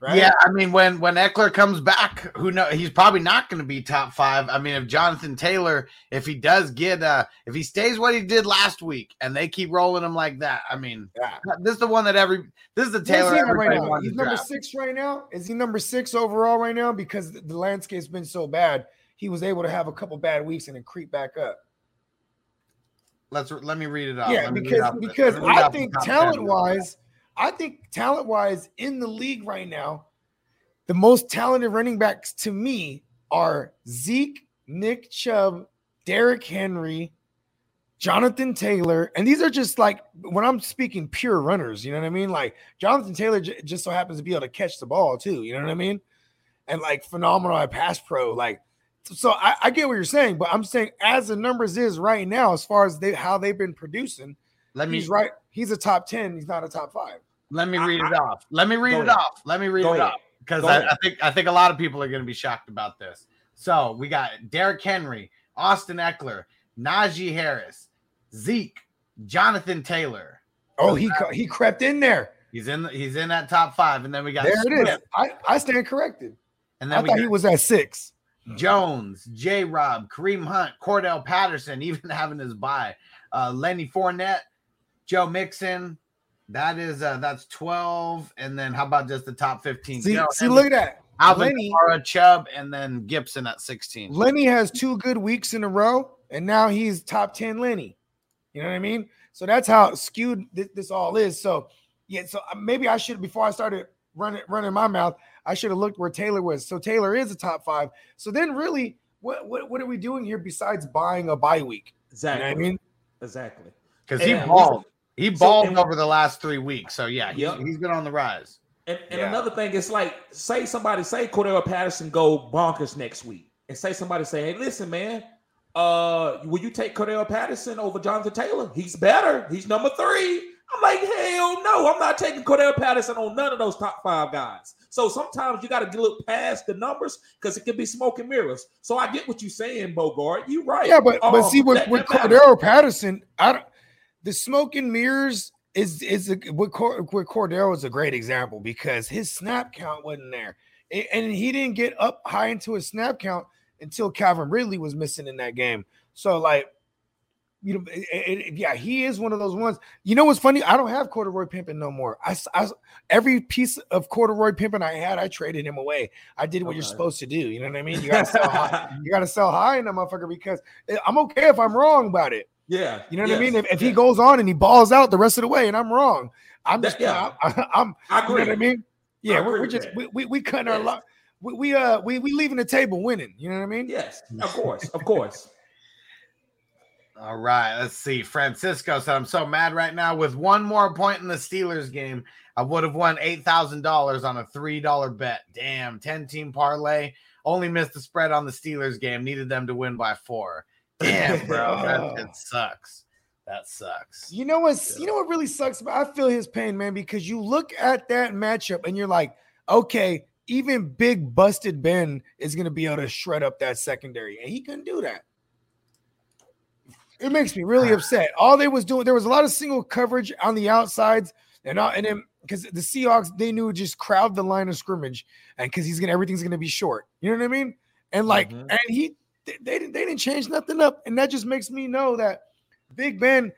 Speaker 6: Right?
Speaker 7: Yeah, I mean, when when Ekeler comes back, who know he's probably not going to be top five. I mean, if Jonathan Taylor, if he does get, uh if he stays what he did last week, and they keep rolling him like that, I mean,
Speaker 6: Yeah.
Speaker 7: this is the one that every this is the Taylor
Speaker 6: at right now? He's number
Speaker 7: draft.
Speaker 6: six right now. Is he number six overall right now? Because the- the landscape's been so bad, he was able to have a couple bad weeks and then creep back up.
Speaker 7: Let's let me read it out.
Speaker 6: yeah,
Speaker 7: Let me read
Speaker 6: because
Speaker 7: the-
Speaker 6: because
Speaker 7: let me read
Speaker 6: I think talent wise, I think talent wise in the league right now, the most talented running backs to me are Zeke, Nick Chubb, Derrick Henry, Jonathan Taylor, and these are just like when I'm speaking pure runners. You know what I mean? Like Jonathan Taylor j- just so happens to be able to catch the ball too. You know what I mean? And like phenomenal at pass pro. Like so, I, I get what you're saying, but I'm saying as the numbers is right now, as far as they how they've been producing,
Speaker 7: Let me
Speaker 6: he's right. He's a top ten. He's not a top five.
Speaker 7: let me
Speaker 8: I-
Speaker 7: read it
Speaker 8: I-
Speaker 7: off. Let me read it
Speaker 8: ahead.
Speaker 7: off. Let me read
Speaker 8: Go
Speaker 7: it
Speaker 8: ahead.
Speaker 7: off because I. I think I think a lot of people are going to be shocked about this. So we got Derrick Henry, Austin Ekeler, Najee Harris, Zeke, Jonathan Taylor.
Speaker 6: Oh, he co- he crept in there.
Speaker 7: He's in. He's in that top five, and then we got
Speaker 6: There it is. I, I stand corrected.
Speaker 7: and
Speaker 6: I
Speaker 7: then we
Speaker 6: thought
Speaker 7: got
Speaker 6: he was at six.
Speaker 7: Jones, J. Rob, Kareem Hunt, Cordarrelle Patterson, even having his bye. Uh, Lenny Fournette, Joe Mixon. That is uh that's 12. And then how about just the top 15?
Speaker 6: See,
Speaker 7: Joe
Speaker 6: see, look at that.
Speaker 7: Alvin
Speaker 6: Lenny,
Speaker 7: Kamara, Chubb, and then Gibson at 16.
Speaker 6: Lenny has two good weeks in a row, and now he's top 10 Lenny. You know what I mean? So that's how skewed this, this all is. So yeah, so uh, maybe I should before I started running running my mouth, I should have looked where Taylor was. So Taylor is a top five. So then really, what what, what are we doing here besides buying a bye week? You know
Speaker 8: Exactly.
Speaker 6: what I mean?
Speaker 8: Exactly.
Speaker 7: Because he balled. He balled
Speaker 8: and-
Speaker 7: over the last three weeks. So yeah, he's, he's been on the rise.
Speaker 8: And, and
Speaker 6: Yeah.
Speaker 8: another thing it's like, say somebody say Cordarrelle Patterson go bonkers next week, and say somebody say, "Hey, listen, man, uh, will you take Cordarrelle Patterson over Jonathan Taylor? He's better. He's number three. I'm like, hell no, I'm not taking Cordarrelle Patterson on none of those top five guys. So sometimes you got to look past the numbers because it could be smoke and mirrors. So I get what you're saying, Bogart. You're right.
Speaker 6: Yeah, but but
Speaker 8: Um,
Speaker 6: see with,
Speaker 8: that-
Speaker 6: with
Speaker 8: that matters.
Speaker 6: Patterson, I don't the smoke and mirrors is is a, with, with Cordero is a great example because his snap count wasn't there, and he didn't get up high into his snap count until Calvin Ridley was missing in that game. So like. You know, it- it- yeah, he is one of those ones. You know what's funny? I don't have corduroy pimping no more. I, I every piece of corduroy pimping I had, I traded him away. I did what you're supposed to do. You know what I mean? You gotta sell high. You gotta sell high in that motherfucker because eh, I'm okay if I'm wrong about it.
Speaker 8: Yeah.
Speaker 6: You know what
Speaker 8: yes,
Speaker 6: I mean? If, if he goes on and he balls out the rest of the way and I'm wrong, I'm just
Speaker 8: yeah.
Speaker 6: I, am
Speaker 8: I
Speaker 6: you know what I mean? Yeah,
Speaker 8: I
Speaker 6: we're,
Speaker 8: agree
Speaker 6: we're just we, we we cutting our luck. We, we uh we we leaving the table winning. You know what I mean?
Speaker 8: Yes, of course, of course.
Speaker 7: All right, let's see. Francisco said, I'm so mad right now. With one more point in the Steelers game, I would have won $8,000 on a $3 bet. Damn, 10 team parlay. Only missed the spread on the Steelers game. Needed them to win by four. Damn, bro. that shit sucks. That sucks.
Speaker 6: You know what's you know what really sucks about I feel his pain, man, because you look at that matchup and you're like, okay, even big busted Ben is gonna be able to shred up that secondary, and he couldn't do that. It makes me really upset. All they was doing, there was a lot of single coverage on the outsides, and all, and then because the Seahawks they knew just crowd the line of scrimmage, and because he's gonna everything's gonna be short. You know what I mean? And like,
Speaker 8: Mhm.
Speaker 6: and he they, they didn't they didn't change nothing up, and that just makes me know that Big Ben,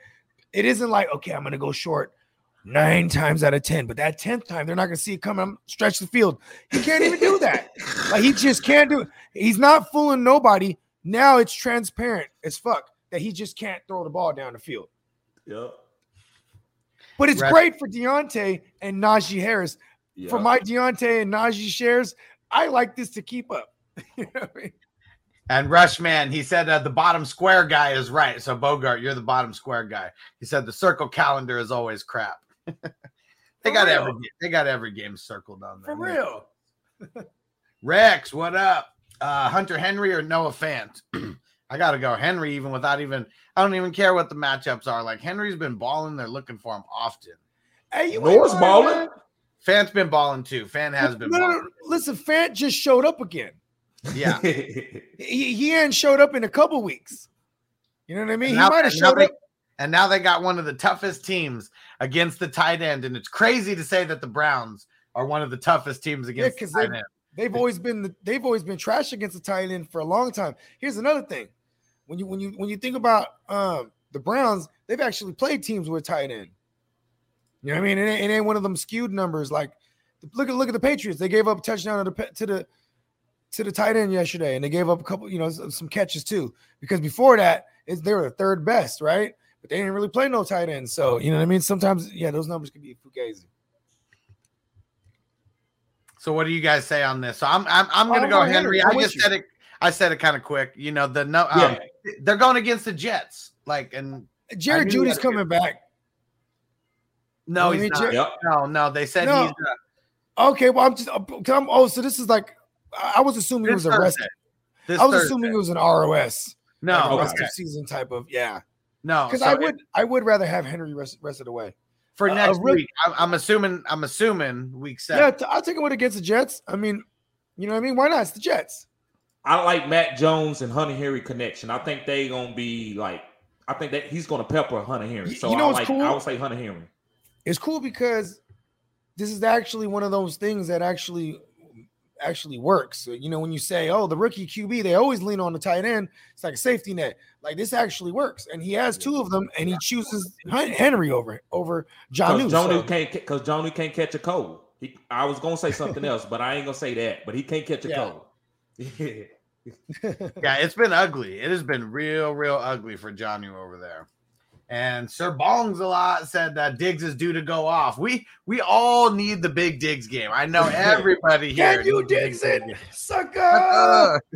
Speaker 6: it isn't like okay, I'm gonna go short nine times out of ten, but that tenth time they're not gonna see it coming. I'm stretch the field. He can't even do that. Like he just can't do it. He's not fooling nobody. Now it's transparent as fuck that he just can't throw the ball down the field.
Speaker 8: Yep.
Speaker 6: But it's
Speaker 7: Right.
Speaker 6: great for Diontae and Najee Harris. For my Diontae and Najee shares, I like this to keep up. You know what I mean?
Speaker 7: And Rushman, he said uh, the bottom square guy is right. So Bogart, you're the bottom square guy. He said the circle calendar is always crap. they
Speaker 6: For
Speaker 7: got
Speaker 6: real.
Speaker 7: every they got every game circled on there.
Speaker 6: For real.
Speaker 7: Rex, what up? Uh, Hunter Henry or Noah Fant? I gotta go Henry, even without even I don't even care what the matchups are. Like Henry's been balling, they're looking for him often.
Speaker 6: Hey, you
Speaker 8: Norris
Speaker 6: ain't lying,
Speaker 8: balling?
Speaker 6: man.
Speaker 7: Fant's been balling too. Fan has been
Speaker 6: No, no, no.
Speaker 7: balling.
Speaker 6: Listen, Fant just showed up again.
Speaker 7: Yeah.
Speaker 6: He, he hadn't showed up in a couple weeks. You know what I mean?
Speaker 7: And
Speaker 6: He
Speaker 7: now-
Speaker 6: might have showed
Speaker 7: they-
Speaker 6: up.
Speaker 7: And now they got one of the toughest teams against the tight end. And it's crazy to say that the Browns are one of the toughest teams against the
Speaker 6: 'cause
Speaker 7: tight end.
Speaker 6: They've always been the, they've always been trash against the tight end for a long time. Here's another thing. When you when you when you think about um the Browns, they've actually played teams with tight end. You know what I mean? It ain't, it ain't one of them skewed numbers. Like look at look at the Patriots. They gave up a touchdown to the to the to the tight end yesterday, and they gave up a couple, you know, some catches too. Because before that, it's they were the third best, right? But they didn't really play no tight end. So you know what I mean? Sometimes, yeah, those numbers can be fugazi.
Speaker 7: So what do you guys say on this? So I'm I'm, I'm
Speaker 6: Oh,
Speaker 7: gonna go
Speaker 6: go
Speaker 7: Henry.
Speaker 6: Henry. I'm
Speaker 7: I just
Speaker 6: you.
Speaker 7: said it. I said it kind of quick. You know the no. Um, They're going against the Jets. Like and
Speaker 6: Jerry
Speaker 7: Jeudy's
Speaker 6: coming back.
Speaker 7: no,
Speaker 6: I
Speaker 7: he's
Speaker 6: mean,
Speaker 7: not.
Speaker 6: Jared-
Speaker 8: Yep.
Speaker 7: No, no. They said
Speaker 6: No.
Speaker 7: he's uh,
Speaker 6: Okay, well, I'm just I'm, oh, so this is like I I was assuming it
Speaker 7: this
Speaker 6: was a rest.
Speaker 7: This
Speaker 6: I was
Speaker 7: Thursday.
Speaker 6: assuming it was an ROS,
Speaker 7: no,
Speaker 6: like
Speaker 8: okay.
Speaker 6: season type of yeah.
Speaker 7: no.
Speaker 6: Because
Speaker 7: so
Speaker 6: I
Speaker 7: it-
Speaker 6: would I would rather have Henry rest rest of the way.
Speaker 7: for
Speaker 6: uh,
Speaker 7: next
Speaker 6: really-
Speaker 7: week. I'm, I'm assuming. I'm assuming week seven.
Speaker 6: Yeah,
Speaker 7: seven.
Speaker 6: t- I'll take him with against the Jets. I mean, you know what I mean? Why not? It's the Jets.
Speaker 8: I like Mac Jones and Hunter Henry connection. I think they gonna be like. I think that he's gonna pepper Hunter Henry. So
Speaker 6: you know
Speaker 8: I like.
Speaker 6: cool?
Speaker 8: I would say Hunter Henry.
Speaker 6: It's cool because this is actually one of those things that actually actually works. So, you know, when you say, "Oh, the rookie QB," they always lean on the tight end. It's like a safety net. Like this actually works, and he has two of them, and he chooses Hun- Henry over over John.
Speaker 8: Because Johnny can't. Because Johnny can't catch a cold. He, I was gonna say something else, but I ain't gonna say that. But he can't catch a
Speaker 6: Yeah.
Speaker 8: cold.
Speaker 7: Yeah, it's been ugly. It has been real, real ugly for Johnny over there. And Sir Bongs a lot said that Diggs is due to go off. We we all need the big Diggs game. I know everybody here.
Speaker 6: Can you
Speaker 7: needs
Speaker 6: Diggs it, sucker?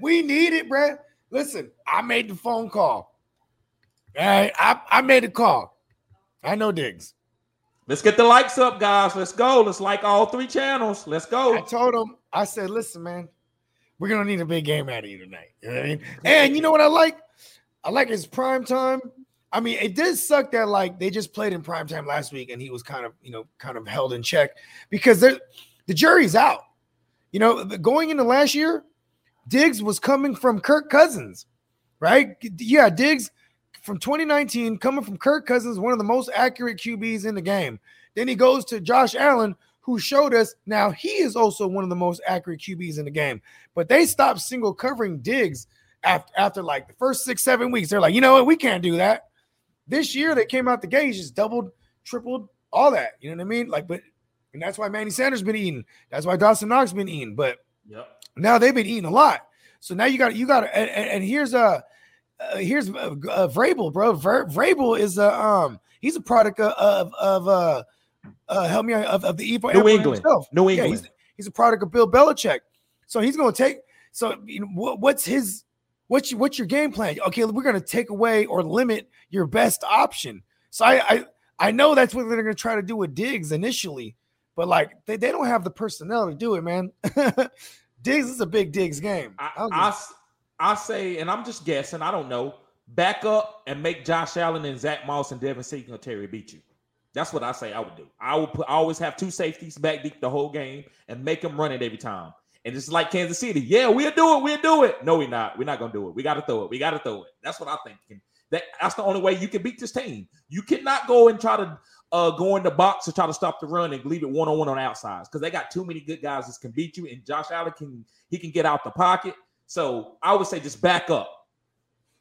Speaker 6: We need it, bruh. Listen, I made the phone call. All right, I, I made the call. I know Diggs.
Speaker 8: Let's get the likes up, guys. Let's go. Let's like all three channels. Let's go.
Speaker 6: I told him, I said, listen, man, we're gonna need a big game out of you tonight. You know what I mean? And you know what I like? I like his prime time. I mean, it did suck that like they just played in prime time last week and he was kind of, you know, kind of held in check because the jury's out. You know, going into last year, Diggs was coming from Kirk Cousins, right? Yeah, Diggs from 2019 coming from Kirk Cousins, one of the most accurate QBs in the game. Then he goes to Josh Allen, who showed us now he is also one of the most accurate QBs in the game. But they stopped single covering Diggs after, after like the first six, seven weeks. They're like, you know what? We can't do that. This year they came out the gate, he's just doubled, tripled, all that. You know what I mean? Like, but and that's why Manny Sanders been eating. That's why Dawson Knox been eating. But
Speaker 8: Yep.
Speaker 6: now they've been eating a lot. So now you got you got and, and, and here's a uh here's uh, uh, Vrabel, bro. Ver, Vrabel is a um he's a product of of, of uh uh help me of, of the evil
Speaker 8: New England.
Speaker 6: himself.
Speaker 8: New
Speaker 6: Yeah,
Speaker 8: England.
Speaker 6: he's, he's a product of Bill Belichick. So he's going to take. So you know what, what's his what's your, what's your game plan? Okay, we're going to take away or limit your best option. So I I I know that's what they're going to try to do with Diggs initially, but like they, they don't have the personnel to do it, man. Diggs is a big Diggs game.
Speaker 8: I, I, I say, and I'm just guessing, I don't know. Back up and make Josh Allen and Zach Moss and Devin Singletary beat you. That's what I say I would do. I would put, I always have two safeties back deep the whole game and make them run it every time. And it's like Kansas City. Yeah, we'll do it. We'll do it. No, we're not. We're not gonna do it. We got to throw it. We got to throw it. That's what I think. That, that's the only way you can beat this team. You cannot go and try to uh, go in the box to try to stop the run and leave it one on one on outsides because they got too many good guys that can beat you. And Josh Allen can he can get out the pocket. So I would say just back up.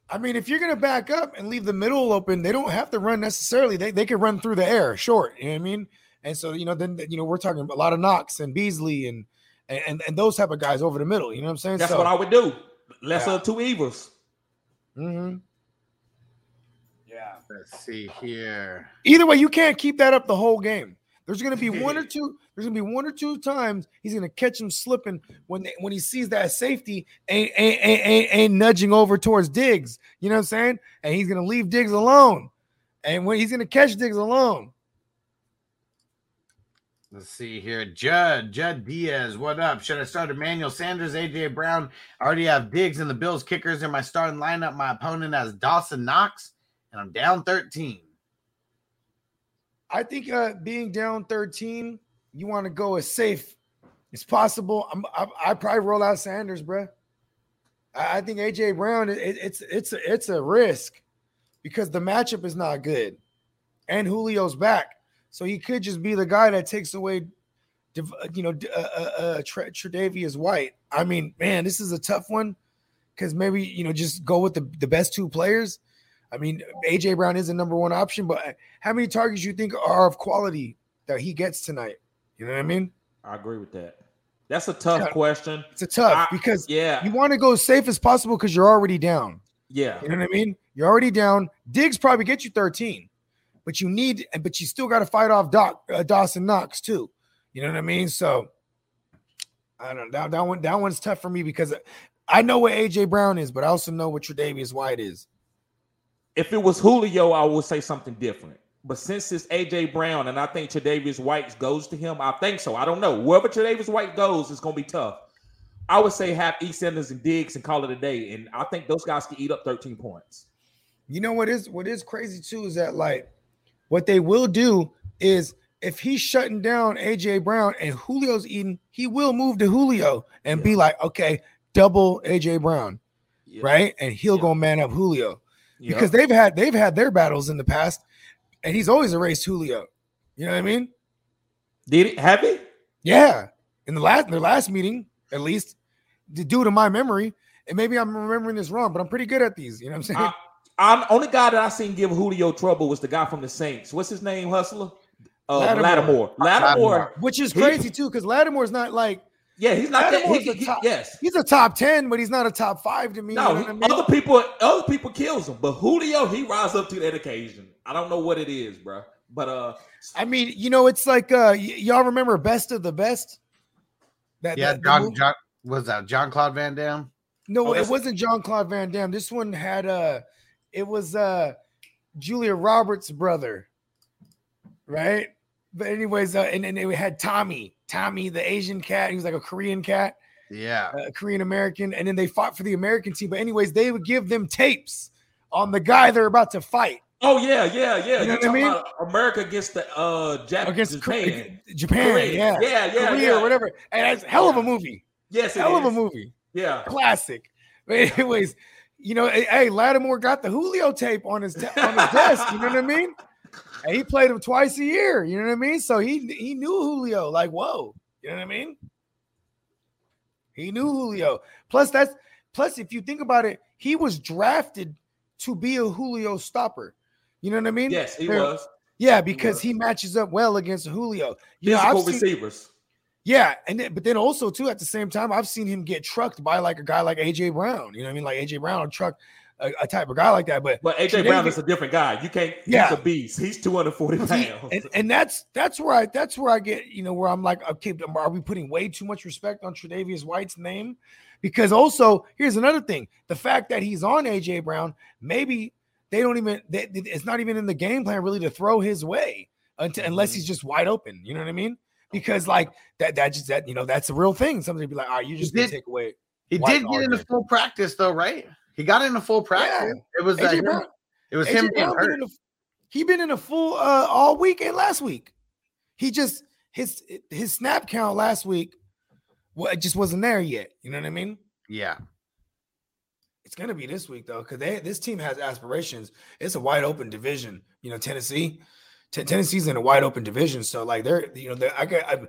Speaker 6: I mean, if you're going to back up and leave the middle open, they don't have to run necessarily. They they can run through the air short. You know what I mean? And so you know, then you know we're talking a lot of Knox and Beasley and and and those type of guys over the middle. You know what I'm saying?
Speaker 8: That's
Speaker 6: So-
Speaker 8: what I would do. Lesser
Speaker 6: Yeah.
Speaker 8: of two evils.
Speaker 6: Mhm.
Speaker 7: Yeah. Let's see here.
Speaker 6: Either way, you can't keep that up the whole game. There's going to be one or two. There's going to be one or two times he's going to catch him slipping when they, when he sees that safety ain't ain't, ain't, ain't ain't nudging over towards Diggs. You know what I'm saying? And he's going to leave Diggs alone. And when he's going to catch Diggs alone.
Speaker 7: Let's see here. Judd, Judd Diaz, what up? Should I start Emmanuel Sanders, AJ Brown? I already have Diggs and the Bills kickers in my starting lineup. My opponent has Dawson Knox, and I'm down 13.
Speaker 6: I think uh, being down 13, you want to go as safe as possible. I'm, I, I probably roll out Sanders, bro. I, I think AJ Brown, it, it's it's a, it's a risk because the matchup is not good, and Julio's back, so he could just be the guy that takes away, you know, uh, uh, uh, Tre- Tre'Davious White. I mean, man, this is a tough one because maybe you know just go with the, the best two players. I mean, AJ Brown is a number one option, but how many targets you think are of quality that he gets tonight? You know what I mean?
Speaker 8: I agree with that. That's a tough
Speaker 6: Yeah.
Speaker 8: question.
Speaker 6: It's a tough
Speaker 8: I-
Speaker 6: because
Speaker 8: Yeah,
Speaker 6: you want to go as safe as possible because you're already down.
Speaker 8: yeah.
Speaker 6: You know what I mean? You're already down. Diggs probably get you 13, but you need, but you still got to fight off Doc uh, Dawson Knox too. You know what I mean? So I don't know. That, that one, that one's tough for me because I know what AJ Brown is, but I also know what Tre'Davious White is.
Speaker 8: If it was Julio, I would say something different. But since it's AJ Brown and I think Tre'Davious White goes to him, I think so. I don't know. Wherever Tre'Davious White goes, it's gonna be tough. I would say have East Sanders and Diggs and call it a day. And I think those guys can eat up 13 points.
Speaker 6: You know what is what is crazy too is that like what they will do is if he's shutting down AJ Brown and Julio's eating, he will move to Julio and be like, okay, double AJ Brown,
Speaker 8: Yeah.
Speaker 6: right? And he'll
Speaker 8: Yeah.
Speaker 6: go man up Julio
Speaker 8: Yeah.
Speaker 6: because they've had they've had their battles in the past, and he's always erased Julio. You know what I mean?
Speaker 8: did it it?
Speaker 6: Yeah, in the last their last meeting, at least, due to my memory, and maybe I'm remembering this wrong, but I'm pretty good at these. You know what I'm saying?
Speaker 8: I, I'm only guy that I seen give Julio trouble was the guy from the Saints. What's his name, Hustler? Uh,
Speaker 6: Lattimore.
Speaker 8: Lattimore. Lattimore.
Speaker 6: Which is
Speaker 8: he-
Speaker 6: crazy too, because Lattimore's not like
Speaker 8: Yeah, he's not that. He, he-
Speaker 6: a top-
Speaker 8: yes.
Speaker 6: he's a top 10, but he's not a top five to me.
Speaker 8: No,
Speaker 6: you know
Speaker 8: he-
Speaker 6: I mean?
Speaker 8: other people, other people kills him, but Julio he rise up to that occasion. I don't know what it is, bro. But uh,
Speaker 6: I mean, you know, it's like uh y- y'all remember best of the best? That,
Speaker 7: Yeah,
Speaker 6: that-
Speaker 7: John. John was that John Claude Van Damme?
Speaker 6: No,
Speaker 8: Oh,
Speaker 6: it wasn't John Claude Van Damme. This one had uh it was uh Julia Roberts' brother, right? But anyways, uh, and then it had Tommy, Tommy, the Asian cat. He was like a Korean cat,
Speaker 7: Yeah.
Speaker 6: uh, Korean American, and then they fought for the American team. But anyways, they would give them tapes on the guy they're about to fight.
Speaker 8: Oh yeah, yeah, yeah.
Speaker 6: You know what I mean?
Speaker 8: America against the uh Jap-
Speaker 6: against
Speaker 8: Japan.
Speaker 6: Japan, Japan
Speaker 8: Korea.
Speaker 6: yeah,
Speaker 8: Yeah, yeah,
Speaker 6: Korea
Speaker 8: yeah.
Speaker 6: or whatever. And it's a hell of a movie.
Speaker 8: Yes, it
Speaker 6: hell of a movie.
Speaker 8: Yeah.
Speaker 6: Classic. But anyways, you know, hey, Lattimore got the Julio tape on his on his desk. You know what I mean? And he played him twice a year. You know what I mean? So he he knew Julio. Like, whoa. You know what I mean? He knew Julio. Plus, that's plus if you think about it, he was drafted to be a Julio stopper. You know what I mean?
Speaker 8: Yes, he was.
Speaker 6: Yeah, because he matches up well against Julio. You know,
Speaker 8: Physical
Speaker 6: I've seen-
Speaker 8: receivers.
Speaker 6: Yeah, and then, but then also too at the same time, I've seen him get trucked by like a guy like AJ Brown. You know what I mean? Like AJ Brown truck a, a type of guy like that. But
Speaker 8: But AJ Brown is a different guy. You can't.
Speaker 6: Yeah.
Speaker 8: He's a beast. He's 240 pounds.
Speaker 6: See, and, and that's that's where I that's where I get you know where I'm like okay are we putting way too much respect on Tre'Davious White's name because also here's another thing the fact that he's on AJ Brown maybe they don't even they, it's not even in the game plan really to throw his way until, unless
Speaker 8: Mm-hmm.
Speaker 6: he's just wide open you know what I mean because like that that just that you know that's a real thing somebody be like all right you just gonna
Speaker 7: did-
Speaker 6: take away
Speaker 7: He did get into full practice though, right? He got into full practice. It was uh, him- it was
Speaker 6: AJ
Speaker 7: him being
Speaker 6: been a- he been in a full uh all week and last week. He just his his snap count last week well, it just wasn't there yet. You know what I mean?
Speaker 7: Yeah.
Speaker 6: It's gonna be this week though, because they this team has aspirations. It's a wide open division. You know, Tennessee, T- Tennessee's in a wide open division. So like they're you know they're, I got I,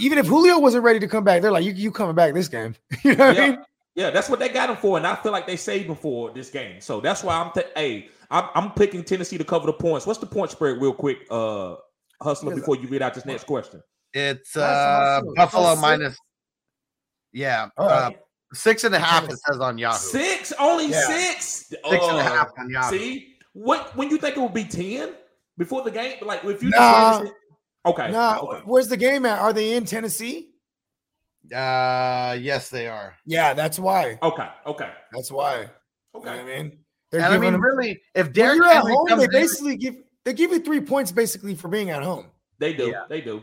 Speaker 6: even if Julio wasn't ready to come back, they're like you you coming back this game. you know what I
Speaker 8: yeah,
Speaker 6: mean?
Speaker 8: yeah, that's what they got him for, and I feel like they saved him for this game. So that's why I'm. T- hey, I'm, I'm picking Tennessee to cover the points. What's the point spread, real quick, uh, hustler? Before you read out this next question.
Speaker 7: It's uh. Buffalo
Speaker 6: Oh, six?
Speaker 7: minus. Yeah, uh, six and a half. It says on Yahoo.
Speaker 8: Six, only
Speaker 6: Yeah.
Speaker 8: six.
Speaker 7: Six and a
Speaker 8: Oh,
Speaker 7: half on Yahoo.
Speaker 8: See what? When you think it would be ten before the game? But like if you
Speaker 6: Nah.
Speaker 8: just okay,
Speaker 6: Nah,
Speaker 8: okay.
Speaker 6: where's the game at? Are they in Tennessee?
Speaker 7: Uh, yes, they are.
Speaker 6: Yeah, that's why.
Speaker 8: Okay, okay,
Speaker 6: That's why. You know
Speaker 8: okay.
Speaker 6: what I mean? They're
Speaker 7: And I mean,
Speaker 6: them-
Speaker 7: really, if
Speaker 6: when
Speaker 7: Derrick
Speaker 6: you're at home, they basically give they give you three points basically for being at home.
Speaker 8: They do,
Speaker 7: Yeah.
Speaker 8: they do.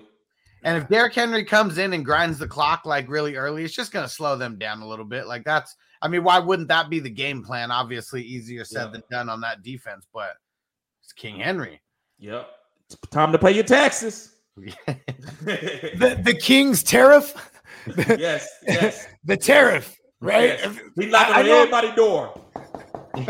Speaker 7: And if Derrick Henry comes in and grinds the clock like really early, it's just going to slow them down a little bit. Like that's, I mean, why wouldn't that be the game plan? Obviously, easier said
Speaker 8: Yeah.
Speaker 7: than done on that defense, but it's King Henry.
Speaker 8: Yep. It's time to pay your taxes.
Speaker 6: The the King's tariff,
Speaker 8: yes, yes,
Speaker 6: the tariff, right?
Speaker 8: yes. He knocking
Speaker 6: I- I
Speaker 8: on
Speaker 6: know-
Speaker 8: everybody's door.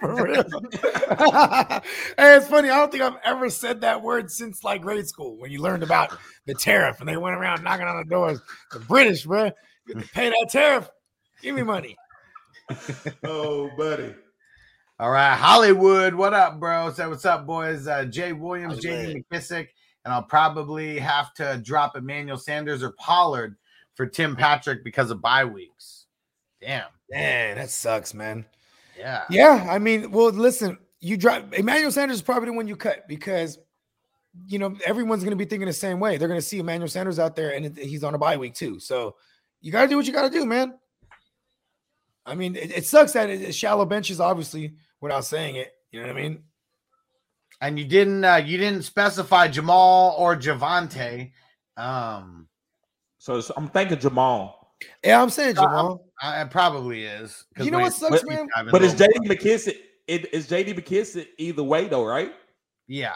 Speaker 6: For real. hey, it's funny. I don't think I've ever said that word since like grade school when you learned about the tariff and they went around knocking on the doors. The British, bro, you have to pay that tariff. Give me money.
Speaker 8: Oh, buddy.
Speaker 7: All right, Hollywood, what up, bro? So what's up, boys? Uh, Jay Williams, JD. McKissick, and I'll probably have to drop Emmanuel Sanders or Pollard for Tim Patrick because of bye weeks. Damn.
Speaker 6: Man, that sucks, man.
Speaker 7: Yeah.
Speaker 6: Yeah, I mean, well, listen, you drop Emmanuel Sanders is probably the one you cut because you know everyone's going to be thinking the same way. They're going to see Emmanuel Sanders out there, and he's on a bye week too. So you got to do what you got to do, man. I mean, it, it sucks that it- it's shallow benches, obviously, without saying it. You know what I mean?
Speaker 7: And you didn't uh, you didn't specify Jamaal or Javonte. Um
Speaker 8: So it's- I'm thinking Jamaal,
Speaker 6: Yeah, I'm saying
Speaker 7: Uh,
Speaker 6: Jamaal.
Speaker 7: I, it probably is.
Speaker 6: You know
Speaker 7: when
Speaker 6: what
Speaker 7: it's
Speaker 6: sucks, man?
Speaker 8: but
Speaker 7: is
Speaker 8: it's JD. McKissick. It is JD McKissick either way though, right?
Speaker 7: Yeah.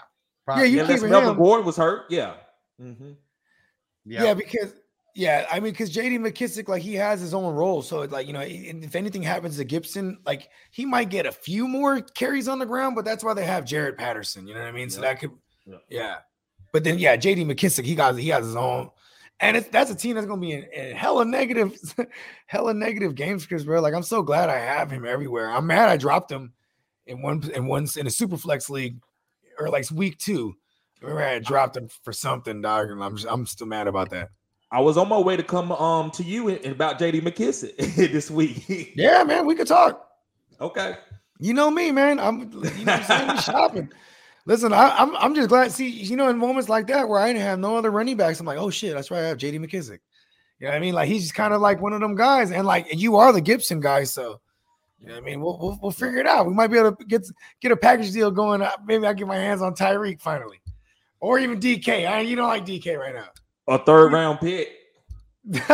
Speaker 6: Yeah, you
Speaker 8: Unless
Speaker 6: keeping
Speaker 8: Melvin
Speaker 6: him.
Speaker 8: Gordon was hurt. Yeah. Mm-hmm.
Speaker 7: Yeah.
Speaker 6: Yeah, because yeah, I mean, because JD McKissick, like he has his own role. So like, you know, if anything happens to Gibson, like he might get a few more carries on the ground, but that's why they have Jaret Patterson. You know what I mean? So
Speaker 8: Yeah.
Speaker 6: that could
Speaker 8: Yeah.
Speaker 6: yeah. But then yeah, JD McKissick, he got he has his own. And it's that's a team that's gonna be in, in hella negative, hella negative games, Chris, bro. Like I'm so glad I have him everywhere. I'm mad I dropped him in one in one in a super flex league or like week two. Remember I dropped him for something, dog, and I'm just, I'm still mad about that.
Speaker 8: I was on my way to come um to you and, about JD McKissick this week.
Speaker 6: Yeah, man, we could talk.
Speaker 8: okay.
Speaker 6: You know me, man. I'm you know I'm saying? Shopping. Listen, I, I'm I'm just glad. See, you know, in moments like that where I didn't have no other running backs, I'm like, oh shit, that's right. I have JD McKissick. You know what I mean? Like he's just kind of like one of them guys, and like you are the Gibson guy, so you know what I mean. We'll we'll, we'll figure it out. We might be able to get get a package deal going. Uh, Maybe I get my hands on Tyreek finally, or even DK. I, you don't like DK right now.
Speaker 8: A third round pick.
Speaker 6: Damn.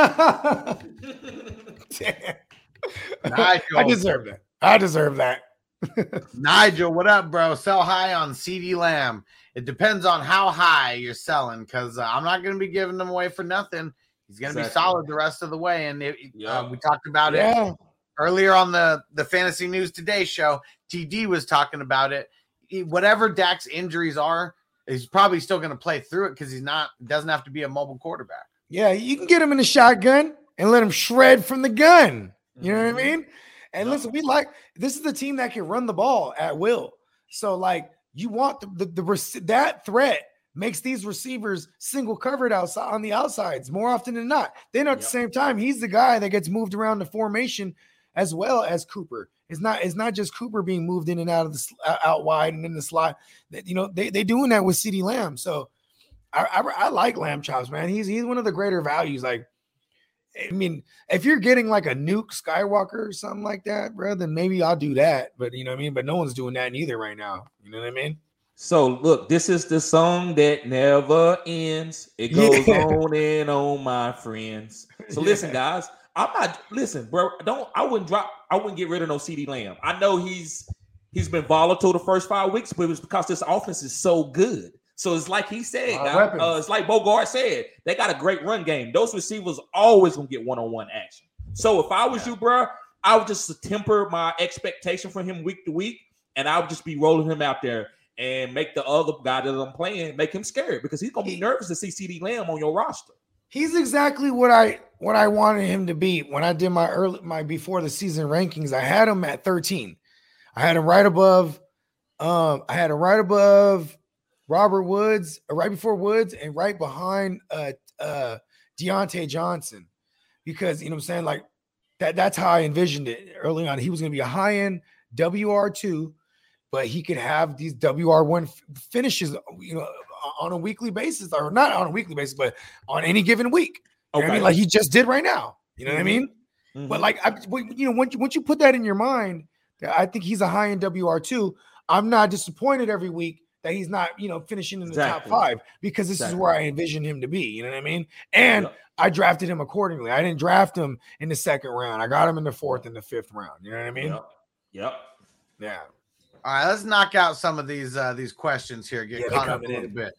Speaker 6: I deserve that. I deserve that.
Speaker 7: Nigel, what up, bro? Sell high on CeeDee Lamb. It depends on how high you're selling because uh, I'm not going to be giving them away for nothing. He's going to be solid the rest of the way. And it,
Speaker 8: Yeah.
Speaker 7: uh, we talked about it earlier on the the Fantasy News Today show. TD was talking about it. He- whatever Dak's injuries are, he's probably still going to play through it because he's not doesn't have to be a mobile quarterback.
Speaker 6: Yeah, you can get him in the shotgun and let him shred from the gun. You know what I mm-hmm. mean? And listen, we like this is the team that can run the ball at will. So like you want the the, the that threat makes these receivers single covered outside on the outsides more often than not. Then at the same time, he's the guy that gets moved around the formation as well as Cooper. It's not it's not just Cooper being moved in and out of the out- uh, out wide and in the slot. That you know they they doing that with CeeDee Lamb. So I, I I like Lamb chops, man. He's he's one of the greater values. Like I mean, if you're getting like a nuke Skywalker or something like that, bro, then maybe I'll do that. But you know what I mean? But no one's doing that neither right now. You know what I mean?
Speaker 8: So look, this is the song that never ends. It goes
Speaker 6: Yeah.
Speaker 8: on and on, my friends. So listen, guys, I'm not listen, bro. Don't I wouldn't drop. I wouldn't get rid of no CeeDee Lamb. I know he's he's been volatile the first five weeks, but it was because this offense is so good. So it's like he said,
Speaker 6: Lot of
Speaker 8: guys,
Speaker 6: weapons.
Speaker 8: uh, it's like Bogart said, they got a great run game. Those receivers always gonna get one on one action. So if I was you, bro, I would just temper my expectation for him week to week, and I would just be rolling him out there and make the other guy that I'm playing make him scared because he's gonna be nervous to see CeeDee Lamb on your roster.
Speaker 6: He's exactly what I what I wanted him to be when I did my early my before the season rankings. I had him at 13. I had him right above. Um, I had him right above Robert Woods, uh, right before Woods, and right behind uh uh Diontae Johnson, because you know what I'm saying, like that. That's how I envisioned it early on. He was to be a high end WR two, but he could have these WR one finishes, you know, on a weekly basis, or not on a weekly basis, but on any given week. Know I mean? Like he just did right now. You know what I
Speaker 8: Mhm.
Speaker 6: mean?
Speaker 8: Mhm.
Speaker 6: But like, I, you know, once you, once you put that in your mind, I think he's a high end WR two. I'm not disappointed every week that he's not, you know, finishing in the
Speaker 8: Exactly.
Speaker 6: top five because this is where I envisioned him to be. You know what I mean? And I drafted him accordingly. I didn't draft him in the second round. I got him in the fourth and the fifth round. You know what I mean?
Speaker 8: Yep. Yep.
Speaker 6: Yeah.
Speaker 7: All right, let's knock out some of these uh these questions here. Get
Speaker 6: Yeah,
Speaker 7: caught up a little
Speaker 6: in.
Speaker 7: bit.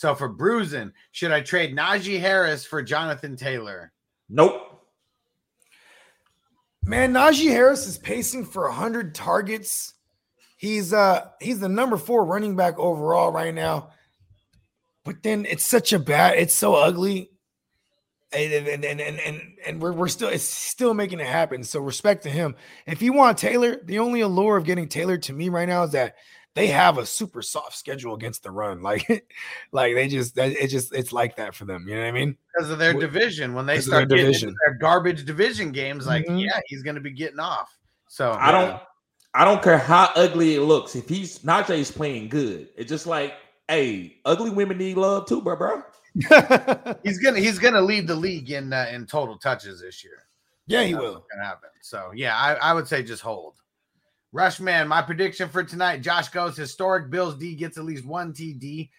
Speaker 7: So for bruising, should I trade Najee Harris for Jonathan Taylor?
Speaker 8: Nope.
Speaker 6: Man, Najee Harris is pacing for 100 targets. He's uh he's the number 4 running back overall right now. But then it's such a bad, it's so ugly. And and and and, and, and we're, we're still it's still making it happen. So respect to him. If you want Taylor, the only allure of getting Taylor to me right now is that they have a super soft schedule against the run. Like, like they just that- it just it's like that for them. You know what I mean?
Speaker 7: Because of their division. When they
Speaker 6: because their
Speaker 7: start getting into
Speaker 6: division.
Speaker 7: their garbage division games, like,
Speaker 6: Mhm.
Speaker 7: yeah, he's gonna be getting off. So
Speaker 8: I don't I don't care how ugly it looks. If he's Najee's playing good, it's just like, hey, ugly women need love too, bro, bro.
Speaker 7: he's gonna he's gonna lead the league in uh, in total touches this year.
Speaker 6: Yeah, he
Speaker 7: That's
Speaker 6: will.
Speaker 7: gonna happen. So yeah, I, I would say just hold. Rushman, my prediction for tonight: Josh goes historic. Bills D gets at least one TD,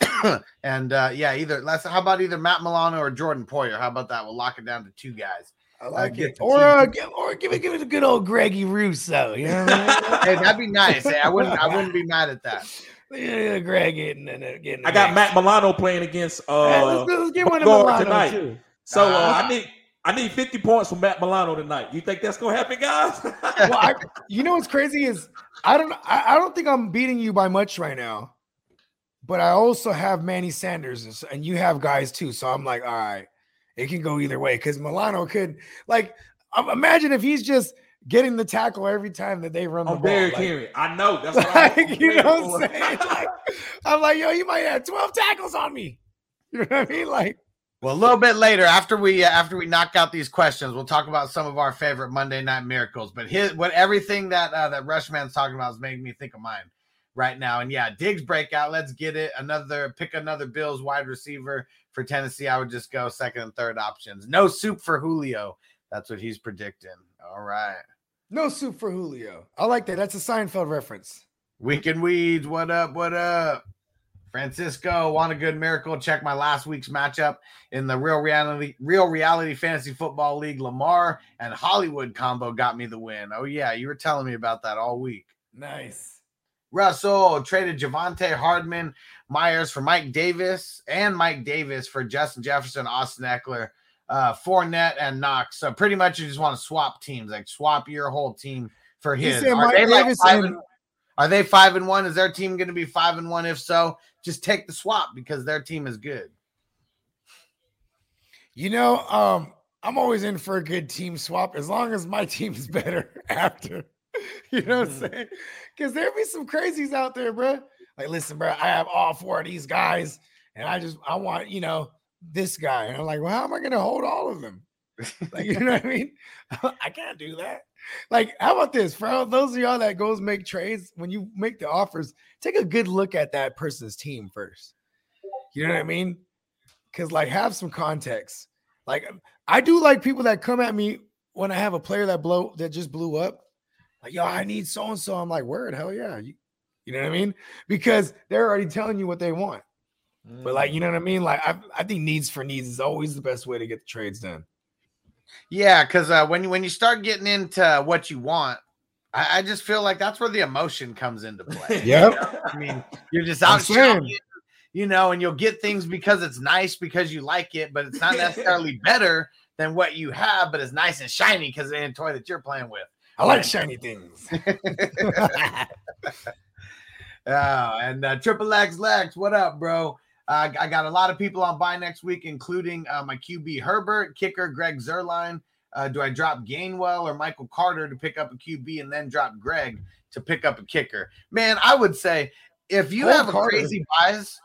Speaker 7: and uh, yeah, either let's. How about either Matt Milano or Jordan Poyer? How about that? We'll lock it down to two guys.
Speaker 6: I like
Speaker 7: get
Speaker 6: it. Or uh, give, or give it give it a good old Greggy Rousseau. You know what I
Speaker 7: hey, that'd be nice. Hey, I wouldn't I wouldn't be mad at that.
Speaker 6: yeah, Greg getting in getting.
Speaker 8: I got Matt Milano playing against uh
Speaker 6: Hey, let's, let's get one of Milano
Speaker 8: tonight.
Speaker 6: too.
Speaker 8: So uh. I need I need 50 points from Matt Milano tonight. You think that's gonna happen, guys?
Speaker 6: well, I, you know what's crazy is I don't I, I don't think I'm beating you by much right now, but I also have Manny Sanders and, you have guys too. So I'm like, all right, it can go either way because Milano could like imagine if he's just getting the tackle every time that they run the ball.
Speaker 8: Derrick
Speaker 6: like-
Speaker 8: Henry. I know. That's what I'm
Speaker 6: like, you know what I'm saying? Like, I'm like, yo, you might have 12 tackles on me. You know what I mean? Like,
Speaker 7: Well, a little bit later, after we uh, after we knock out these questions, we'll talk about some of our favorite Monday night miracles. But his what everything that uh, that Rushman's talking about is making me think of mine right now. And yeah, Diggs breakout. Let's get it. Another pick another Bills wide receiver for Tennessee. I would just go second and third options. No soup for Julio. That's what he's predicting. All right.
Speaker 6: no soup for Julio. I like that. That's a Seinfeld reference.
Speaker 7: Weekend Weeds, what up? What up? Francisco, want a good miracle? Check my last week's matchup in the real reality, real reality fantasy football league. Lamar and Hollywood combo got me the win. Oh yeah, you were telling me about that all week.
Speaker 6: Nice.
Speaker 7: Russell traded Javonte Hardman Meyers for Mike Davis and Mike Davis for Justin Jefferson, Austin Ekeler, uh, Fournette, and Knox. So pretty much you just want to swap teams, like swap your whole team for
Speaker 6: He
Speaker 7: his. Are they like five
Speaker 6: and-
Speaker 7: and- are they five and one? Is their team going to be five and one? If so, just take the swap because their team is good.
Speaker 6: You know, um, I'm always in for a good team swap as long as my team's better after. You know what I'm saying? Because there be some crazies out there, bro. Like, listen, bro, I have all four of these guys, and I just I want you know this guy, and I'm like, well, how am I gonna hold all of them? Like, you know what I mean? I can't do that. Like, how about this, bro? Those of y'all that goes make trades, when you make the offers, take a good look at that person's team first. You know what I mean? Because like have some context. Like I do like people that come at me when I have a player that blow that just blew up. Like, yo, I need so and so. I'm like, word, hell yeah. You, you know what I mean? Because they're already telling you what they want. But like, you mm. know what I mean? Like, I, I think needs for needs is always the best way to get the trades done.
Speaker 7: Yeah, because uh, when you when you start getting into what you want, I, I just feel like that's where the emotion comes into play.
Speaker 6: Yep.
Speaker 7: I mean, you're just out
Speaker 6: saying.
Speaker 7: you know, and you'll get things because it's nice because you like it, but it's not necessarily better than what you have, but it's nice and shiny because it's a toy that you're playing with.
Speaker 6: I like shiny things.
Speaker 7: Oh, and uh, Triple X Lex, what up, bro? Uh, I got a lot of people on by next week, including uh, my QB Herbert, kicker Greg Zuerlein. Uh, do I drop Gainwell or Michael Carter to pick up a QB and then drop Greg to pick up a kicker? Man, I would say if you have a
Speaker 6: Carter.
Speaker 7: crazy bias,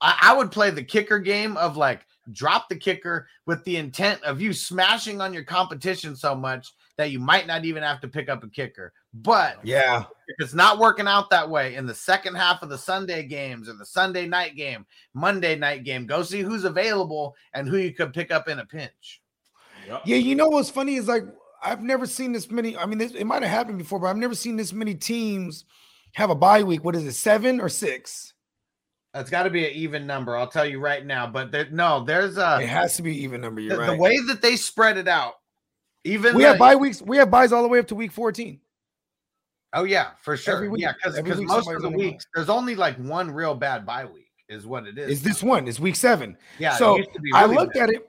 Speaker 7: I, I would play the kicker game of like drop the kicker with the intent of you smashing on your competition so much that you might not even have to pick up a kicker. But
Speaker 6: yeah.
Speaker 7: if it's not working out that way in the second half of the Sunday games or the Sunday night game, Monday night game, go see who's available and who you could pick up in a pinch.
Speaker 6: Yeah, you know what's funny is like I've never seen this many. I mean, this, it might have happened before, but I've never seen this many teams have a bye week. What is it, seven or six?
Speaker 7: That's got to be an even number. I'll tell you right now. But there, no, there's a
Speaker 6: It has to be even number.
Speaker 7: the,
Speaker 6: You're
Speaker 7: the
Speaker 6: right.
Speaker 7: The way that they spread it out. Even
Speaker 6: we
Speaker 7: the-
Speaker 6: have bye weeks. We have buys all the way up to week 14.
Speaker 7: Oh yeah, for sure.
Speaker 6: Week-
Speaker 7: yeah, because most of the
Speaker 6: a
Speaker 7: weeks there's only like one real bad bye week, is what it is.
Speaker 6: Is this one? Is week seven?
Speaker 7: Yeah,
Speaker 6: So
Speaker 7: be
Speaker 6: I looked
Speaker 7: bad.
Speaker 6: at it.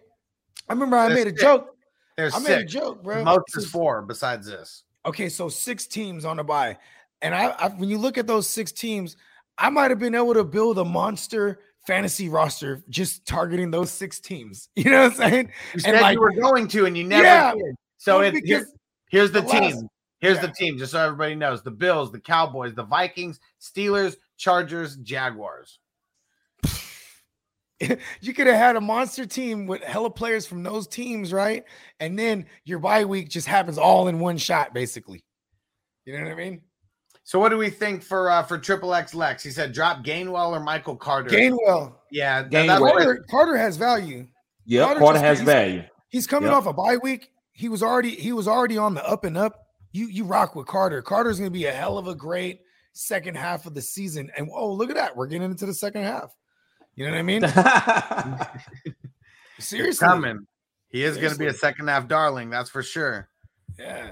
Speaker 6: I remember I
Speaker 7: There's
Speaker 6: made a
Speaker 7: six.
Speaker 6: joke.
Speaker 7: There's
Speaker 6: I made a
Speaker 7: six.
Speaker 6: joke, bro.
Speaker 7: Most is four besides this.
Speaker 6: Okay, so six teams on a bye, and I, I when you look at those six teams, I might have been able to build a monster fantasy roster just targeting those six teams. You know what I'm saying?
Speaker 7: You said you were going to, and you never
Speaker 6: Yeah.
Speaker 7: did. So
Speaker 6: Well,
Speaker 7: it,
Speaker 6: because
Speaker 7: here- here's the,
Speaker 6: the
Speaker 7: team.
Speaker 6: last-
Speaker 7: here's
Speaker 6: yeah.
Speaker 7: the team, just so everybody knows: the Bills, the Cowboys, the Vikings, Steelers, Chargers, Jaguars.
Speaker 6: you could have had a monster team with hella players from those teams, right? And then your bye week just happens all in one shot, basically. You know what I mean?
Speaker 7: So what do we think for uh for Triple X Lex? He said drop Gainwell or Michael Carter.
Speaker 6: Gainwell.
Speaker 7: Yeah,
Speaker 8: Gainwell.
Speaker 6: Carter, Carter has value.
Speaker 8: Yep,
Speaker 6: Carter
Speaker 8: Carter has
Speaker 6: he's-
Speaker 8: value.
Speaker 6: He's coming
Speaker 8: Yep.
Speaker 6: off a bye week. He was already he was already on the up and up. You you rock with Carter. Carter's gonna be a hell of a great second half of the season. And oh, look at that. We're getting into the second half. You know what I mean?
Speaker 7: He's
Speaker 6: Seriously.
Speaker 7: coming. He is going to be a second half darling, that's for sure.
Speaker 6: Yeah.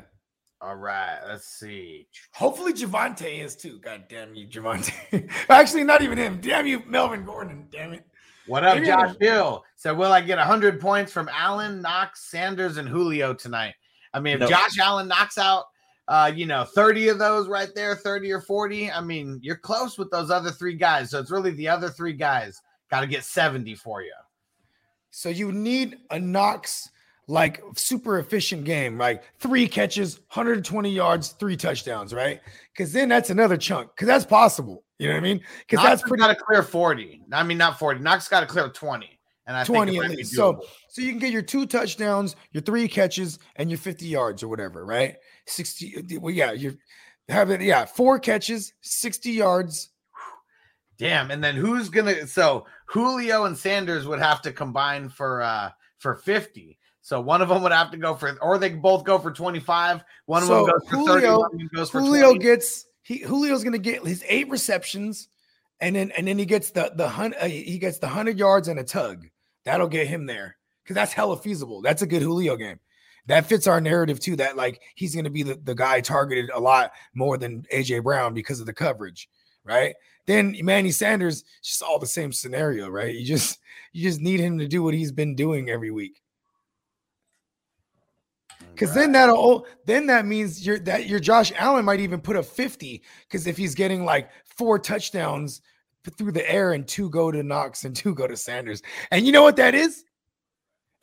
Speaker 7: All right, let's see.
Speaker 6: Hopefully Javonte is too. God damn you, Javonte. Actually, not even him. Damn you, Melvin Gordon. Damn it.
Speaker 7: What up,
Speaker 6: Maybe
Speaker 7: Josh Bill? Said, will I get 100 points from Allen, Knox, Sanders, and Julio tonight? I mean, if
Speaker 8: No.
Speaker 7: Josh Allen knocks out, uh, you know, 30 of those right there, 30 or 40, I mean, you're close with those other three guys. So it's really the other three guys got to get 70 for you.
Speaker 6: So you need a Knox like super efficient game, like three catches, 120 yards, three touchdowns, right? Because then that's another chunk. Because that's possible. You know what I mean? Because that's pretty
Speaker 7: got to clear 40. I mean, not 40. Knox got to clear 20. And I
Speaker 6: 20
Speaker 7: think
Speaker 6: at least. So so you can get your two touchdowns, your three catches, and your 50 yards or whatever, right? 60. Well, yeah, you're having yeah, four catches, 60 yards.
Speaker 7: Damn. And then who's gonna so Julio and Sanders would have to combine for uh for 50. So one of them would have to go for or they both go for 25. One
Speaker 6: So
Speaker 7: of them goes for 30,
Speaker 6: Julio-
Speaker 7: one of them goes for
Speaker 6: Julio
Speaker 7: 20.
Speaker 6: gets he Julio's gonna get his eight receptions, and then and then he gets the the hun, uh, he gets the hundred yards and a tug. That'll get him there because that's hella feasible. That's a good Julio game. That fits our narrative too. That like he's gonna be the, the guy targeted a lot more than AJ Brown because of the coverage, right? Then Manny Sanders, just all the same scenario, right? You just you just need him to do what he's been doing every week. Because then that'll then that means your that your Josh Allen might even put a 50 because if he's getting like four touchdowns through the air and two go to Knox and two go to Sanders. And you know what that is?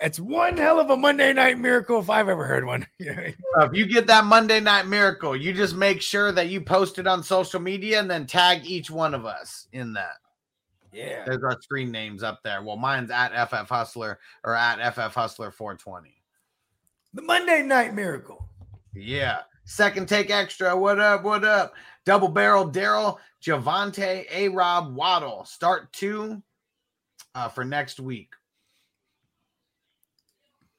Speaker 6: It's one hell of a Monday night miracle if I've ever heard one. You know?
Speaker 7: So if you get that Monday night miracle, you just make sure that you post it on social media and then tag each one of us in that.
Speaker 6: yeah.
Speaker 7: There's our screen names up there. Well, mine's at FF Hustler or at FF Hustler 420.
Speaker 6: The Monday night miracle.
Speaker 7: Yeah. Second take extra. What up? What up? Double barrel Darrel, Javonte, A Rob, Waddle. Start two uh, for next week.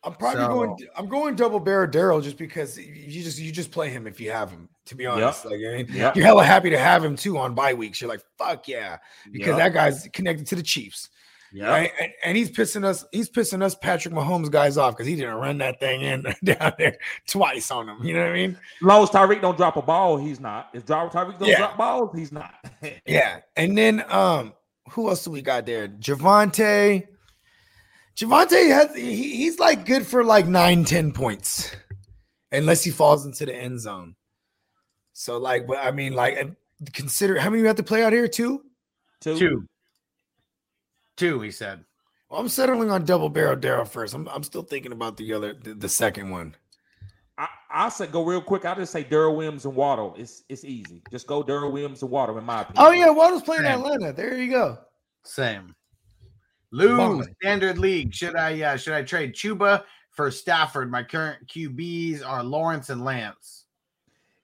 Speaker 6: I'm probably
Speaker 7: So-
Speaker 6: going. I'm going double barrel Darrel just because you just you just play him if you have him. To be honest, like I mean,
Speaker 8: Yep.
Speaker 6: you're hella happy to have him too on bye weeks. You're like, fuck yeah, because
Speaker 8: Yep.
Speaker 6: that guy's connected to the Chiefs.
Speaker 8: Yeah,
Speaker 6: Right. And, and he's pissing us, he's pissing us Patrick Mahomes guys off because he didn't run that thing in down there twice on him. You know what I mean?
Speaker 8: As long as Tyreek don't drop a ball, he's not. If Ty- Tyreek don't
Speaker 6: Yeah.
Speaker 8: drop balls, he's not.
Speaker 6: Yeah. And then um, who else do we got there? Javonte. Javonte has he, he's like good for like nine, 10 points, unless he falls into the end zone. So, like, but I mean, like, consider how many we have to play out here? Two?
Speaker 8: Two.
Speaker 7: Two. Two, he said.
Speaker 6: Well, I'm settling on double barrel Darrel first. I'm, I'm still thinking about the other the, the second one.
Speaker 8: I, I said go real quick. I just say Darrel Williams and Waddle. It's it's easy. Just go Darrel Williams and Waddle, in my opinion.
Speaker 6: Oh yeah, Waddle's playing
Speaker 7: Same.
Speaker 6: Atlanta. There you go.
Speaker 7: Same. Lou, standard league. Should I uh, should I trade Chuba for Stafford? My current QBs are Lawrence and Lance.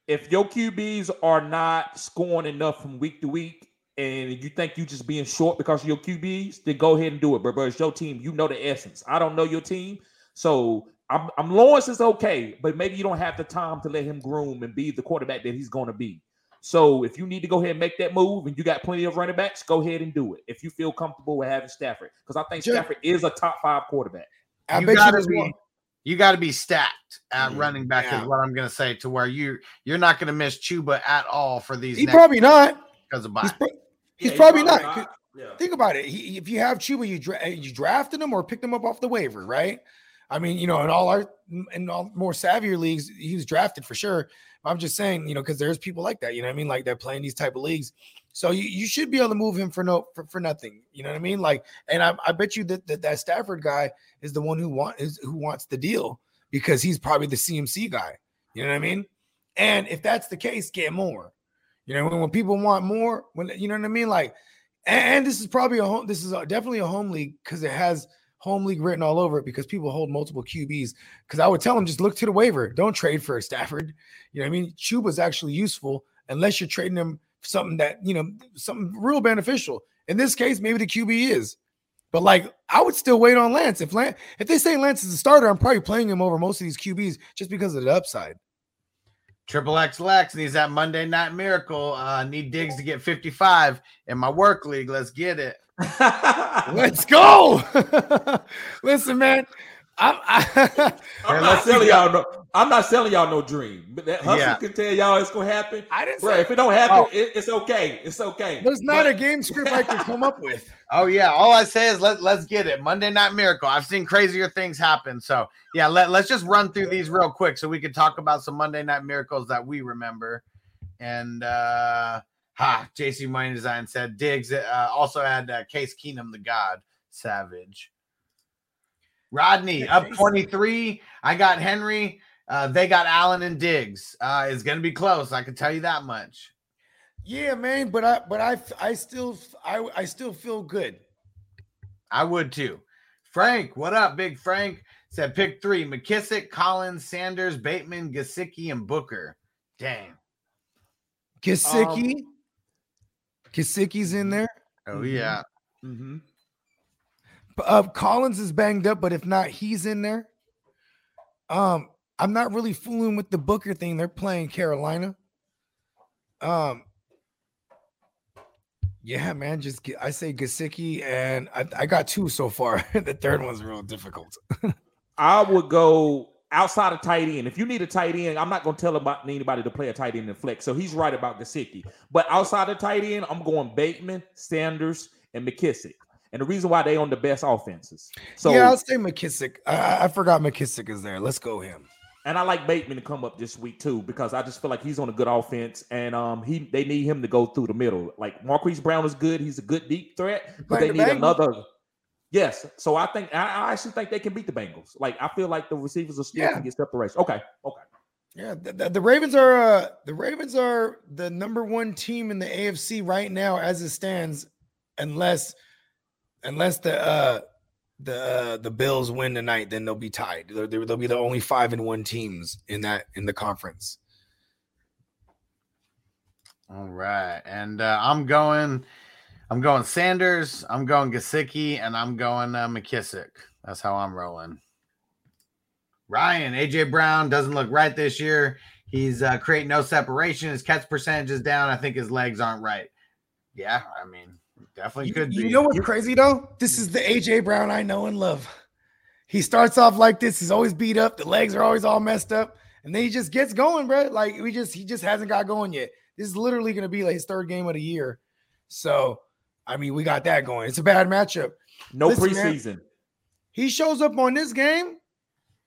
Speaker 8: If your QBs are not scoring enough from week to week, and you think you just being short because of your QBs, then go ahead and do it, bro. bro. It's your team. You know the essence. I don't know your team, so I'm, I'm Lawrence is okay, but maybe you don't have the time to let him groom and be the quarterback that he's going to be. So if you need to go ahead and make that move, and you got plenty of running backs, go ahead and do it. If you feel comfortable with having Stafford, because I think
Speaker 6: Sure.
Speaker 8: Stafford is a top five quarterback.
Speaker 6: I
Speaker 7: you
Speaker 6: bet you
Speaker 7: gotta
Speaker 6: there's
Speaker 7: be
Speaker 6: one.
Speaker 7: you gotta be stacked at
Speaker 8: Mm,
Speaker 7: running back
Speaker 6: yeah.
Speaker 7: is what I'm gonna say to where you you're not gonna miss Chuba at all for these
Speaker 6: He
Speaker 7: next
Speaker 6: probably not.
Speaker 7: because of
Speaker 6: He's,
Speaker 7: bye.
Speaker 6: pro- he's
Speaker 8: Yeah,
Speaker 6: probably, not.
Speaker 8: Yeah.
Speaker 6: Think about it. He, if you have Chuba, you dra- you drafted him or picked him up off the waiver, right? I mean, you know, in all our in all more savvier leagues, he was drafted for sure. I'm just saying, you know, because there's people like that, you know what I mean? Like they're playing these type of leagues. So you, you should be able to move him for no for, for nothing. You know what I mean? Like, and I, I bet you that, that that Stafford guy is the one who want is who wants the deal because he's probably the CMC guy. You know what I mean? And if that's the case, get more. You know, when, when people want more, when you know what I mean, like, and, and this is probably a home. This is a, definitely a home league because it has home league written all over it because people hold multiple QBs. Because I would tell them just look to the waiver. Don't trade for a Stafford. You know what I mean? Chuba's actually useful unless you're trading him something that you know something real beneficial. In this case, maybe the QB is. But like, I would still wait on Lance. If Lance, if they say Lance is a starter, I'm probably playing him over most of these QBs just because of the upside.
Speaker 7: Triple X Lex needs that Monday night miracle. Uh need Diggs to get 55 in my work league. Let's get it.
Speaker 6: Let's go. Listen, man. I'm, I,
Speaker 8: I'm not selling y'all no. I'm not selling y'all no dream. But that hustle
Speaker 7: Yeah.
Speaker 8: can tell y'all it's gonna happen.
Speaker 6: I didn't
Speaker 8: Bro,
Speaker 6: say.
Speaker 8: if it don't happen,
Speaker 7: Oh.
Speaker 8: it, it's okay. It's okay.
Speaker 6: There's not
Speaker 8: But-
Speaker 6: a game script I can come up with.
Speaker 7: Oh yeah, all I say is let let's get it. Monday Night Miracle. I've seen crazier things happen. So yeah, let, let's just run through these real quick so we can talk about some Monday Night Miracles that we remember. And uh ha, JC Money Design said Diggs uh, also had uh, Case Keenum the God Savage. Rodney up 23. I got Henry. Uh, they got Allen and Diggs. Uh, it's gonna be close. I can tell you that much.
Speaker 6: Yeah, man, but I but I I still I I still feel good.
Speaker 7: I would too. Frank, what up, Big Frank? Said pick three: McKissick, Collins, Sanders, Bateman, Gesicki, and Booker. Dang.
Speaker 6: Gesicki, Gesicki's in there.
Speaker 7: Oh yeah.
Speaker 8: Mhm.
Speaker 6: Uh, Collins is banged up, but if not, he's in there. Um, I'm not really fooling with the Booker thing. They're playing Carolina. Um, yeah, man. Just get, I say Gesicki, and I, I got two so far. the third one's real difficult.
Speaker 8: I would go outside of tight end. If you need a tight end, I'm not going to tell about anybody to play a tight end in flex. So he's right about Gesicki. But outside of tight end, I'm going Bateman, Sanders, and McKissick. And the reason why they on the best offenses. So
Speaker 6: yeah, I'll say McKissick. I, I- forgot McKissick is there. Let's go him.
Speaker 8: and I like Bateman to come up this week too because I just feel like he's on a good offense and um he they need him to go through the middle. Like Marquise Brown is good. He's a good deep threat, but they need another. Yes, so I think I, I actually think they can beat the Bengals. Like I feel like the receivers are still
Speaker 6: Yeah.
Speaker 8: can get separation. Okay, okay.
Speaker 6: Yeah, the, the, the Ravens are uh, the Ravens are the number one team in the AFC right now as it stands, unless unless the uh, the uh, the Bills win tonight, then they'll be tied. They'll, they'll be the only five and one teams in that in the conference.
Speaker 7: All right. And uh, I'm going, I'm going Sanders, I'm going Gesicki, and I'm going uh, McKissick. That's how I'm rolling. Ryan, AJ Brown doesn't look right this year. He's uh, creating no separation. His catch percentage is down. I think his legs aren't right. Yeah, I mean, definitely
Speaker 6: You,
Speaker 7: could
Speaker 6: you
Speaker 7: be.
Speaker 6: know what's crazy though? This is the AJ Brown I know and love. He starts off like this. He's always beat up. The legs are always all messed up, and then he just gets going, bro. Like we just he just hasn't got going yet. This is literally going to be like his third game of the year. So, I mean, we got that going. It's a bad matchup.
Speaker 8: No
Speaker 6: Listen, man.
Speaker 8: preseason.
Speaker 6: He shows up on this game.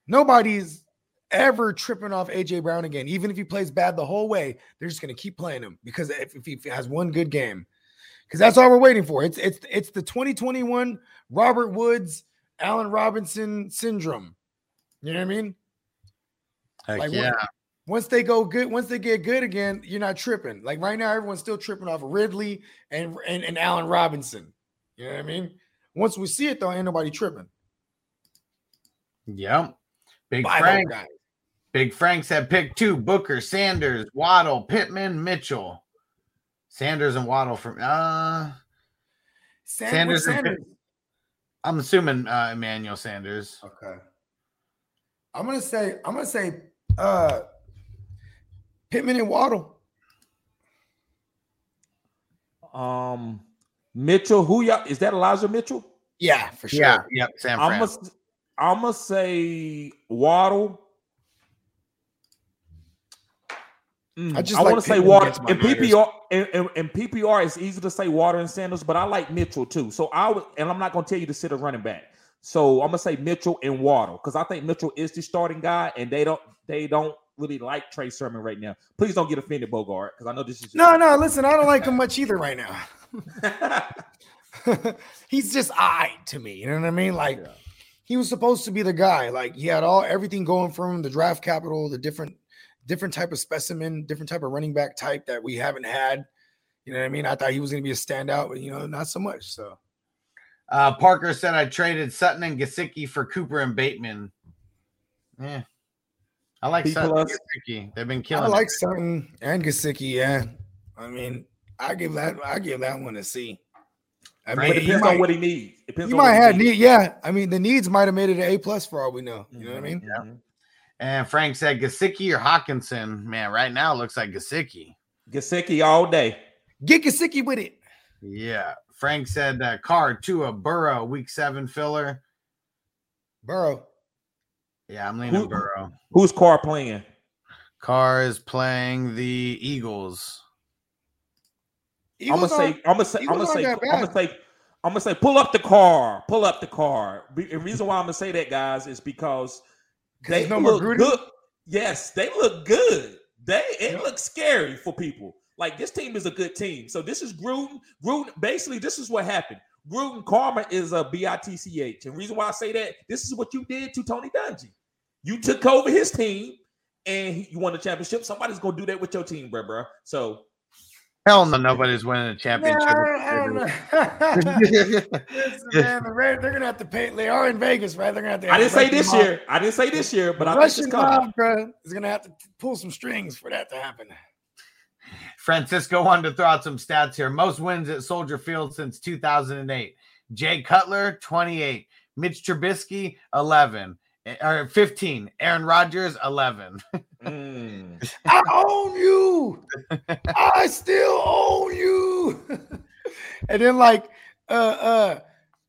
Speaker 6: Nobody's ever tripping off AJ Brown again. Even if he plays bad the whole way, they're just going to keep playing him because if, if he has one good game, because that's all we're waiting for. It's it's it's the 2021 Robert Woods, Allen Robinson syndrome. You know what I mean?
Speaker 7: Heck
Speaker 6: like,
Speaker 7: yeah.
Speaker 6: Once they go good, once they get good again, you're not tripping. Like right now, everyone's still tripping off Ridley and and, and Allen Robinson. You know what I mean? Once we see it though, ain't nobody tripping.
Speaker 7: Yep. Big
Speaker 6: those
Speaker 7: Frank. Big Frank said pick two Booker, Sanders, Waddle, Pittman, Mitchell. Sanders and Waddle from uh
Speaker 6: Sam-
Speaker 7: Sanders
Speaker 6: Sanders.
Speaker 7: Pitt- I'm assuming uh Emmanuel Sanders.
Speaker 6: Okay. I'm gonna say I'm gonna say uh Pittman and Waddle.
Speaker 8: Um, Mitchell, who y'all is that? Elijah Mitchell.
Speaker 6: Yeah, for sure.
Speaker 7: Yeah, yep, Sam
Speaker 8: I'm
Speaker 7: Fran.
Speaker 8: gonna I'm gonna say Waddle. Mm,
Speaker 6: I just
Speaker 8: I
Speaker 6: like
Speaker 8: want to say Water
Speaker 6: against my
Speaker 8: in PPR. In, in, in PPR, it's easy to say Water and sandals, but I like Mitchell too. So I would, and I'm not gonna tell you to sit a running back. So I'm gonna say Mitchell and Waddle because I think Mitchell is the starting guy, and they don't they don't really like Trey Sermon right now. Please don't get offended, Bogart, because I know this is
Speaker 6: No, no, listen, I don't like him much either right now. He's just I to me. You know what I mean? Like he was supposed to be the guy. Like he had all everything going for him, the draft capital, the different different type of specimen, different type of running back type that we haven't had. You know what I mean? I thought he was gonna be a standout, but you know, not so much. So
Speaker 7: Uh Parker said I traded Sutton and Gesicki for Cooper and Bateman. Yeah. I like
Speaker 8: P
Speaker 7: Sutton and
Speaker 8: plus.
Speaker 7: Gesicki. They've been killing.
Speaker 6: I like
Speaker 7: it.
Speaker 6: Sutton and Gesicki. Yeah, I mean, I give that I give that one a C. I
Speaker 8: But
Speaker 6: mean,
Speaker 8: it depends
Speaker 6: might,
Speaker 8: on what he needs. Depends
Speaker 6: he
Speaker 8: on
Speaker 6: might have
Speaker 8: needs.
Speaker 6: need. Yeah, I mean, the needs might have made it an A plus for all we know. You know what I mean?
Speaker 8: Mhm.
Speaker 7: And Frank said Gesicki or Hockenson. Man, right now it looks like Gesicki.
Speaker 8: Gesicki all day.
Speaker 6: Get Gesicki with it.
Speaker 7: Yeah. Frank said uh, Card to a Burrow week seven filler.
Speaker 6: Burrow.
Speaker 7: Yeah, I'm leaning
Speaker 8: Who-
Speaker 7: Burrow.
Speaker 8: Who's Carr playing?
Speaker 7: Carr is playing the Eagles.
Speaker 8: I'm gonna
Speaker 6: Eagles
Speaker 8: say, I'm gonna say, I'm gonna say, I'm gonna say, I'm gonna say, pull up the car, pull up the car. Be- The reason why I'm gonna say that, guys, is because
Speaker 6: 'Cause
Speaker 8: they
Speaker 6: no
Speaker 8: look
Speaker 6: Gruden?
Speaker 8: good. Yes, they look good. They it looks scary for people. Like this team is a good team. So this is Gruden. Gruden. Basically, this is what happened. Gruden karma is a bitch, and reason why I say that this is what you did to Tony Dungy. You took over his team, and he, you won the championship. Somebody's gonna do that with your team, bruh, bruh. So
Speaker 7: Hell no, nobody's winning a championship.
Speaker 6: I don't know. Listen, man, the Ra- they're gonna have to pay. They are in Vegas, right? They're gonna have to.
Speaker 8: I didn't say this
Speaker 6: mob-
Speaker 8: year. I didn't say this year, but I think
Speaker 6: Russian
Speaker 8: it's coming.
Speaker 6: mob, bro, is gonna have to pull some strings for that to happen.
Speaker 7: Francisco wanted to throw out some stats here. Most wins at Soldier Field since 2008. Jay Cutler, 28. Mitch Trubisky, 11. Eh, Or 15. Aaron Rodgers, 11.
Speaker 8: Mm.
Speaker 6: I own you. I still own you. and then like uh uh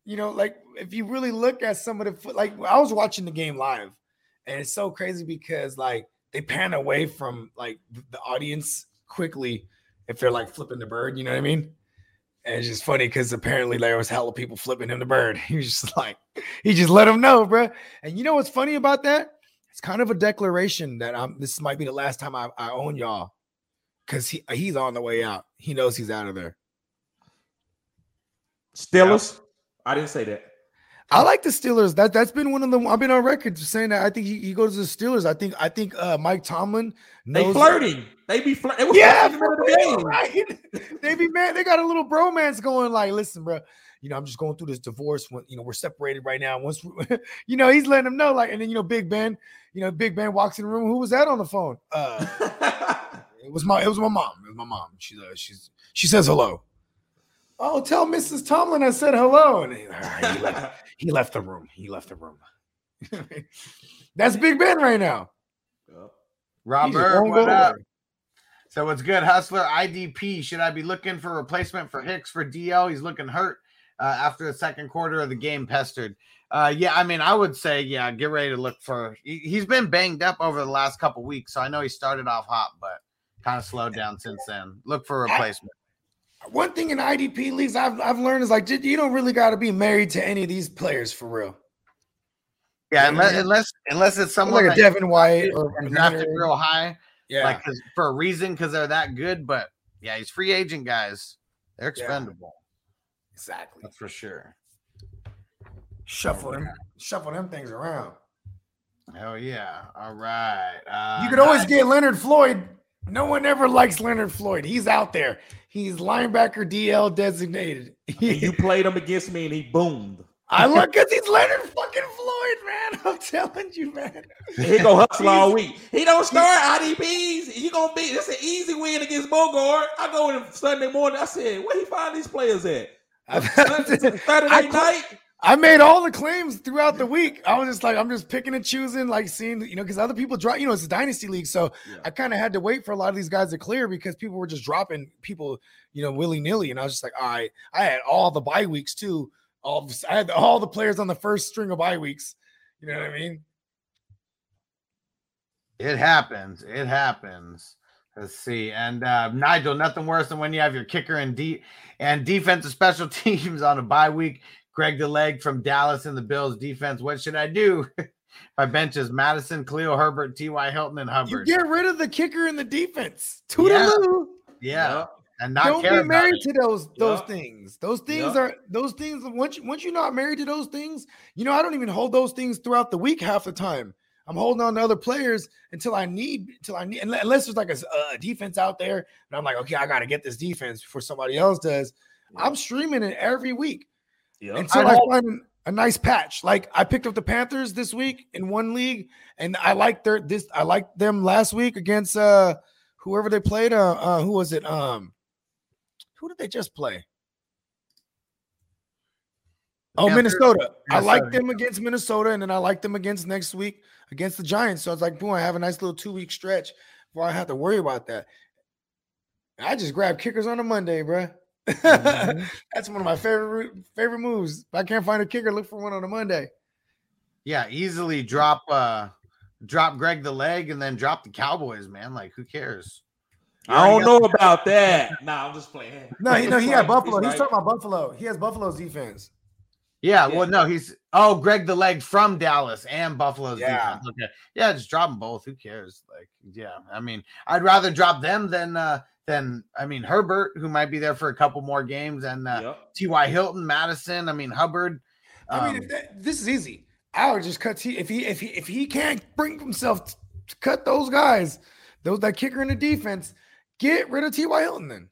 Speaker 6: you know like if you really look at some of the foot like I was watching the game live and it's so crazy because like they pan away from like the audience quickly if they're like flipping the bird, you know what I mean? And it's just funny because apparently there was hella people flipping him the bird. He was just like, he just let him know, bro. And you know what's funny about that? It's kind of a declaration that I'm. This might be the last time I, I own y'all, because he he's on the way out. He knows he's out of there.
Speaker 8: Steelers. I didn't say that.
Speaker 6: I like the Steelers. That that's been one of the. I've been on record saying that I think he, he goes to the Steelers. I think I think uh, Mike Tomlin
Speaker 8: They
Speaker 6: knows.
Speaker 8: flirting. They be flirting.
Speaker 6: Yeah,
Speaker 8: flirting the
Speaker 6: for
Speaker 8: middle of the
Speaker 6: real, right? they be mad. They got a little bromance going. Like, listen, bro. You know, I'm just going through this divorce. When you know we're separated right now. Once, we, you know, he's letting them know. Like, and then you know, Big Ben. You know, Big Ben walks in the room. Who was that on the phone? Uh, it was my. It was my mom. It was my mom. She's uh, she's she says hello. Oh, tell Mrs. Tomlin I said hello. And he, he, left, he left the room. He left the room. That's Big Ben right now.
Speaker 7: Robert, what up? So what's good, Hustler? IDP. Should I be looking for replacement for Hicks for DL? He's looking hurt uh, after the second quarter of the game, pestered. Uh, yeah, I mean, I would say, yeah, get ready to look for. He, he's been banged up over the last couple weeks, so I know he started off hot, but kind of slowed down since then. Look for a replacement.
Speaker 6: One thing in IDP leagues I've, I've learned is like you- you don't really got to be married to any of these players for real.
Speaker 7: Yeah, unless unless unless it's someone
Speaker 6: like a
Speaker 7: that
Speaker 6: Devin White or
Speaker 7: drafted real high,
Speaker 6: Yeah.
Speaker 7: like 'cause- for a reason because they're that good. But yeah, he's free agent guys. They're expendable.
Speaker 6: Exactly.
Speaker 7: That's for sure.
Speaker 6: Shuffle them, shuffle them things around.
Speaker 7: Hell yeah. All right. Uh,
Speaker 6: You could always get Leonard Floyd. No one ever likes Leonard Floyd. He's out there. He's linebacker DL designated.
Speaker 8: You played him against me and he boomed.
Speaker 6: I look because he's Leonard fucking Floyd, man. I'm telling you, man.
Speaker 8: He go hustle all week. He don't start IDPs. You gonna be it's an easy win against Bogart. I go in Sunday morning. I said, where he find these players at? Saturday
Speaker 6: I-
Speaker 8: night.
Speaker 6: I made all the claims throughout the week. I was just like, I'm just picking and choosing, like seeing, you know, because other people drop, you know, it's a dynasty league. So I kind of had to wait for a lot of these guys to clear because people were just dropping people, you know, willy nilly. And I was just like, all right, I had all the bye weeks too. All I had all the players on the first string of bye weeks. You know what I mean?
Speaker 7: It happens. It happens. Let's see. And uh, Nigel, nothing worse than when you have your kicker and de- and defensive special teams on a bye week. Greg the leg from Dallas and the Bills defense. What should I do? My benches Madison, Cleo Herbert, T.Y. Hilton, and Hubbard.
Speaker 6: You
Speaker 7: Hubbard.
Speaker 6: get rid of the kicker and the defense. Toodaloo.
Speaker 7: yeah. And not
Speaker 6: Don't
Speaker 7: care
Speaker 6: be
Speaker 7: about
Speaker 6: married
Speaker 7: it.
Speaker 6: to those those
Speaker 8: Yeah.
Speaker 6: things. Those things
Speaker 8: Yeah.
Speaker 6: are those things. Once you, once you're not married to those things, you know I don't even hold those things throughout the week half the time. I'm holding on to other players until I need until I need unle- unless there's like a defense out there and I'm like okay I got to get this defense before somebody else does. I'm streaming it every week
Speaker 8: Yeah.
Speaker 6: until
Speaker 7: I
Speaker 6: I
Speaker 7: hope-
Speaker 6: find a nice patch. Like I picked up the Panthers this week in one league, and I like their this. I liked them last week against uh whoever they played. Uh, uh who was it? Um, who did they just play? Oh,
Speaker 7: Panthers?
Speaker 6: Minnesota. I
Speaker 7: Minnesota,
Speaker 6: like them against Minnesota, and then I like them against next week against the Giants. So I was like, boom, I have a nice little two week stretch before I have to worry about that. I just grabbed kickers on a Monday, bro.
Speaker 7: Mhm.
Speaker 6: That's one of my favorite favorite moves. If I can't find a kicker, look for one on a Monday.
Speaker 7: Yeah, easily drop uh drop Greg the leg and then drop the Cowboys, man. Like who cares? You
Speaker 8: I don't know
Speaker 7: got-
Speaker 8: about that. Nah, I'm just playing.
Speaker 6: No, he, no, he
Speaker 8: He's
Speaker 6: had. Buffalo.
Speaker 8: He's
Speaker 6: He's
Speaker 8: right.
Speaker 6: talking about Buffalo. He has Buffalo's defense.
Speaker 7: Yeah,
Speaker 8: Yeah.
Speaker 7: well, no, he's oh Greg the leg from Dallas and Buffalo's
Speaker 6: Yeah.
Speaker 7: defense. Okay, yeah, just drop them both. Who cares? Like, yeah, I mean, I'd rather drop them than uh than I mean Herbert, who might be there for a couple more games, and uh,
Speaker 8: Yep.
Speaker 7: T.Y. Hilton, Madison. I mean Hubbard.
Speaker 6: I mean,
Speaker 7: um,
Speaker 6: if that, this is easy. I would just cut T. If he if he if he can't bring himself t- to cut those guys, those that kicker in the defense, get rid of T.Y. Hilton. Then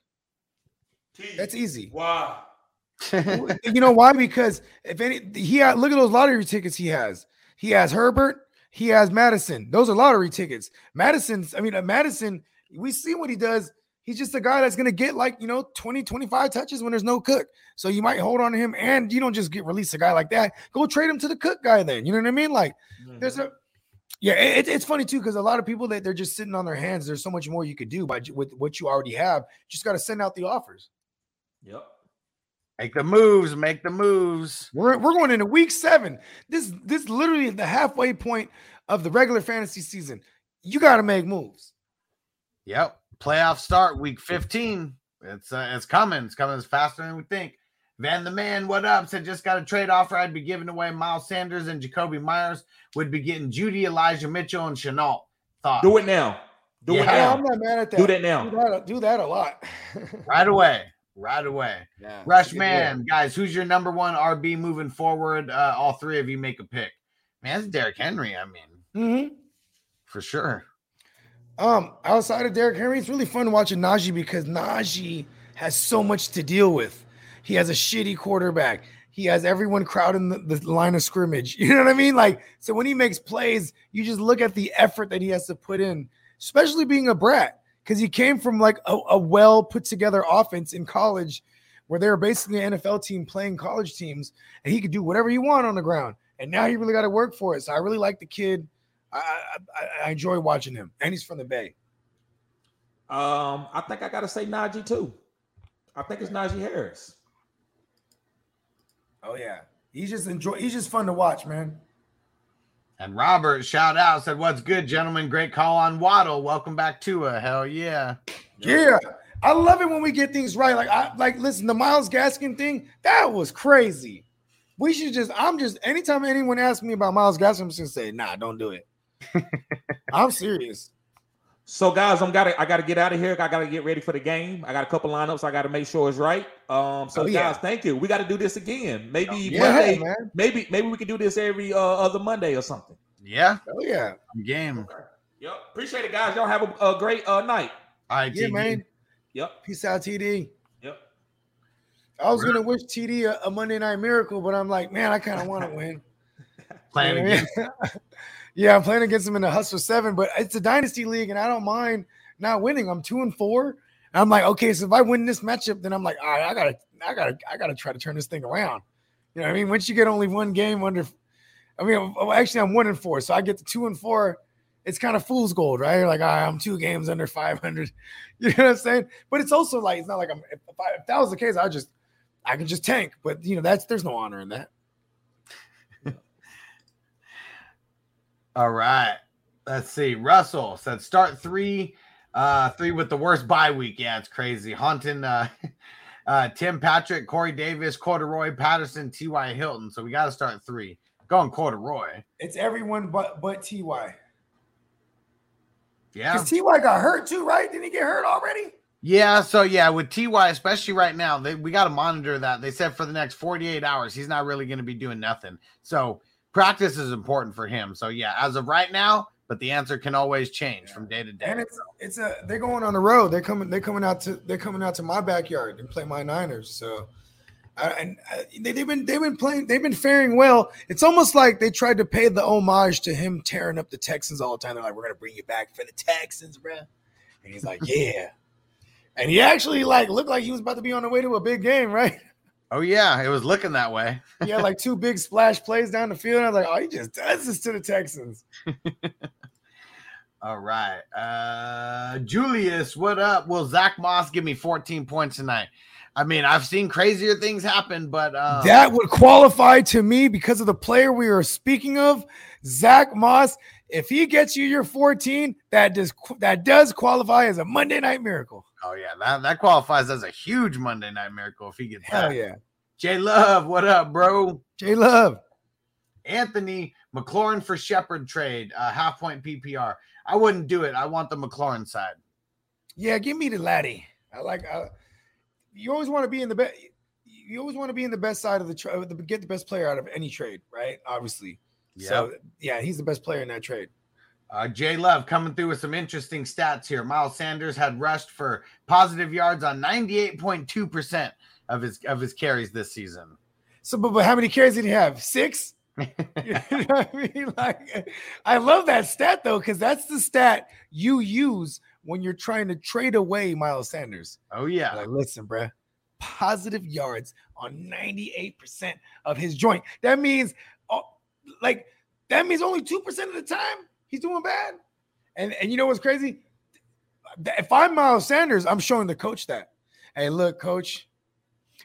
Speaker 6: that's easy.
Speaker 8: Wow.
Speaker 6: you know why? Because if any, he had look at those lottery tickets he has. He has Herbert. He has Madison. Those are lottery tickets. Madison's. I mean, uh, Madison. We see what he does. He's just a guy that's going to get like you know 20, 25 touches when there's no cook. So you might hold on to him, and you don't just get release a guy like that. Go trade him to the cook guy. Then you know what I mean? Like there's a mm-hmm. yeah. It, it's funny too because a lot of people that they're just sitting on their hands. There's so much more you could do by with what you already have. Just got to send out the offers.
Speaker 8: Yep.
Speaker 7: make the moves, make the moves.
Speaker 6: We're we're going into week seven. This this literally is the halfway point of the regular fantasy season. You got to make moves.
Speaker 7: Yep, playoff start week fifteen. It's uh, it's coming. It's coming as faster than we think. Van the Man, what up? Said just got a trade offer. I'd be giving away Miles Sanders and Jakobi Meyers. Would be getting Jeudy, Elijah Mitchell, and Chenault. Thought
Speaker 8: Do it now. Do
Speaker 7: Yeah.
Speaker 8: it
Speaker 6: Yeah,
Speaker 8: now.
Speaker 6: I'm not mad at that.
Speaker 8: Do that now.
Speaker 6: Do that, do that a lot.
Speaker 7: right away. Right away.
Speaker 6: Yeah,
Speaker 7: Rush
Speaker 6: it's a good
Speaker 7: man, guys, who's your number one RB moving forward? Uh, all three of you make a pick. Man, it's Derrick Henry. I mean,
Speaker 6: deal. Mhm.
Speaker 7: for sure.
Speaker 6: Um, outside of Derrick Henry, it's really fun watching Najee because Najee has so much to deal with. He has a shitty quarterback. He has everyone crowding the, the line of scrimmage. You know what I mean? Like, so when he makes plays, you just look at the effort that he has to put in, especially being a brat, because he came from like a, a well put together offense in college where they were basically an NFL team playing college teams, and he could do whatever he want on the ground. And now he really got to work for it. So I really like the kid. I, I, I- I enjoy watching him, and he's from the Bay.
Speaker 8: Um, I think I gotta say Najee too. I think it's Najee Harris.
Speaker 6: Oh yeah, he's just enjoy. He's just fun to watch, man.
Speaker 7: And Robert, shout out, said, What's good, gentlemen? Great call on Waddle. Welcome back to a hell yeah.
Speaker 6: Yeah, I love it when we get things right. Like I like listen, the Myles Gaskin thing that was crazy. We should just. I'm just. Anytime anyone asks me about Myles Gaskin, I'm just gonna say, Nah, don't do it. I'm serious.
Speaker 8: So guys, I'm gotta I gotta get out of here. I gotta get ready for the game. I got a couple lineups. I gotta make sure it's right. Um, so
Speaker 6: Oh, yeah.
Speaker 8: guys, thank you. We got to do this again. Maybe
Speaker 7: Yeah,
Speaker 8: Monday.
Speaker 6: man.
Speaker 8: Maybe maybe we can do this every uh, other Monday or something.
Speaker 7: Yeah,
Speaker 6: Oh yeah,
Speaker 7: I'm game.
Speaker 8: Yep. Appreciate it, guys. Y'all have a, a great uh, night.
Speaker 7: All right,
Speaker 6: yeah,
Speaker 7: TD.
Speaker 6: man.
Speaker 8: Yep.
Speaker 6: Peace out, TD.
Speaker 8: Yep.
Speaker 6: I was gonna wish TD a, a Monday Night Miracle, but I'm like, man, I kind of want to win.
Speaker 7: Playing
Speaker 6: You know what I
Speaker 7: again.
Speaker 6: yeah, I'm playing against him in the hustle Seven, but it's a dynasty league, and I don't mind not winning. I'm two and four. And I'm like, okay, so if I win this matchup, then I'm like, all right, I gotta, I gotta, I gotta try to turn this thing around. You know what I mean? Once you get only one game under, I mean, well, actually, I'm one and four, so I get to two and four. It's kind of fool's gold, right? You're Like, I'm two games under 500. You know what I'm saying? But it's also like, it's not like I'm. If, if that was the case, I just, I can just tank. But you know, that's there's no honor in that.
Speaker 7: All right. Let's see. Russell said start three, uh, three with the worst bye week. Yeah, it's crazy. Haunting uh uh Tim Patrick, Corey Davis, Cordarrelle, Patterson, T.Y. Hilton. So we gotta start three. Going Cordarrelle.
Speaker 6: It's everyone but but Ty.
Speaker 7: Yeah.
Speaker 6: Because Ty got hurt too, right? Didn't he get hurt already?
Speaker 7: Yeah, so yeah, with Ty, especially right now, they, we got to monitor that. They said for the next 48 hours, he's not really going to be doing nothing. So practice is important for him. So yeah, as of right now, but the answer can always change from day to day.
Speaker 6: And it's it's a they're going on the road. They're coming they're coming out to they're coming out to my backyard and play my Niners. So I, and uh, they, they've been they've been playing they've been faring well. It's almost like they tried to pay the homage to him tearing up the Texans all the time. They're like, we're gonna bring you back for the Texans, bro. And he's like, yeah. And he actually like looked like he was about to be on the way to a big game, right?
Speaker 7: Oh yeah, it was looking that way.
Speaker 6: Had like two big splash plays down the field. And I was like, oh, he just does this to the Texans.
Speaker 7: All right. Uh Julius, what up? Will Zack Moss give me 14 points tonight? I mean, I've seen crazier things happen, but um,
Speaker 6: that would qualify to me because of the player we are speaking of, Zack Moss. If he gets you your 14, that does that does qualify as a Monday night miracle.
Speaker 7: Oh yeah, that, that qualifies as a huge Monday night miracle if he gets
Speaker 6: Hell
Speaker 7: that.
Speaker 6: yeah.
Speaker 7: Jay Love, what up, bro?
Speaker 6: J Love.
Speaker 7: Anthony McLaurin for Shepard trade, uh, half point PPR. I wouldn't do it. I want the McLaurin side.
Speaker 6: Yeah, give me the laddie. I like uh, you always want to be in the best you always want to be in the best side of the trade, get the best player out of any trade, right? Obviously. So yeah, he's the best player in that trade.
Speaker 7: Uh, Jay Love coming through with some interesting stats here. Miles Sanders had rushed for positive yards on 98.2% of his of his carries this season.
Speaker 6: So, but, but how many carries did he have? Six. You know what I mean? Like, I love that stat though, because that's the stat you use when you're trying to trade away Miles Sanders.
Speaker 7: Oh yeah.
Speaker 6: Like, listen, bruh, positive yards on 98% of his joint. That means, oh, like, that means only 2% of the time he's doing bad. And and you know what's crazy? If I'm Miles Sanders, I'm showing the coach that. Hey, look, coach,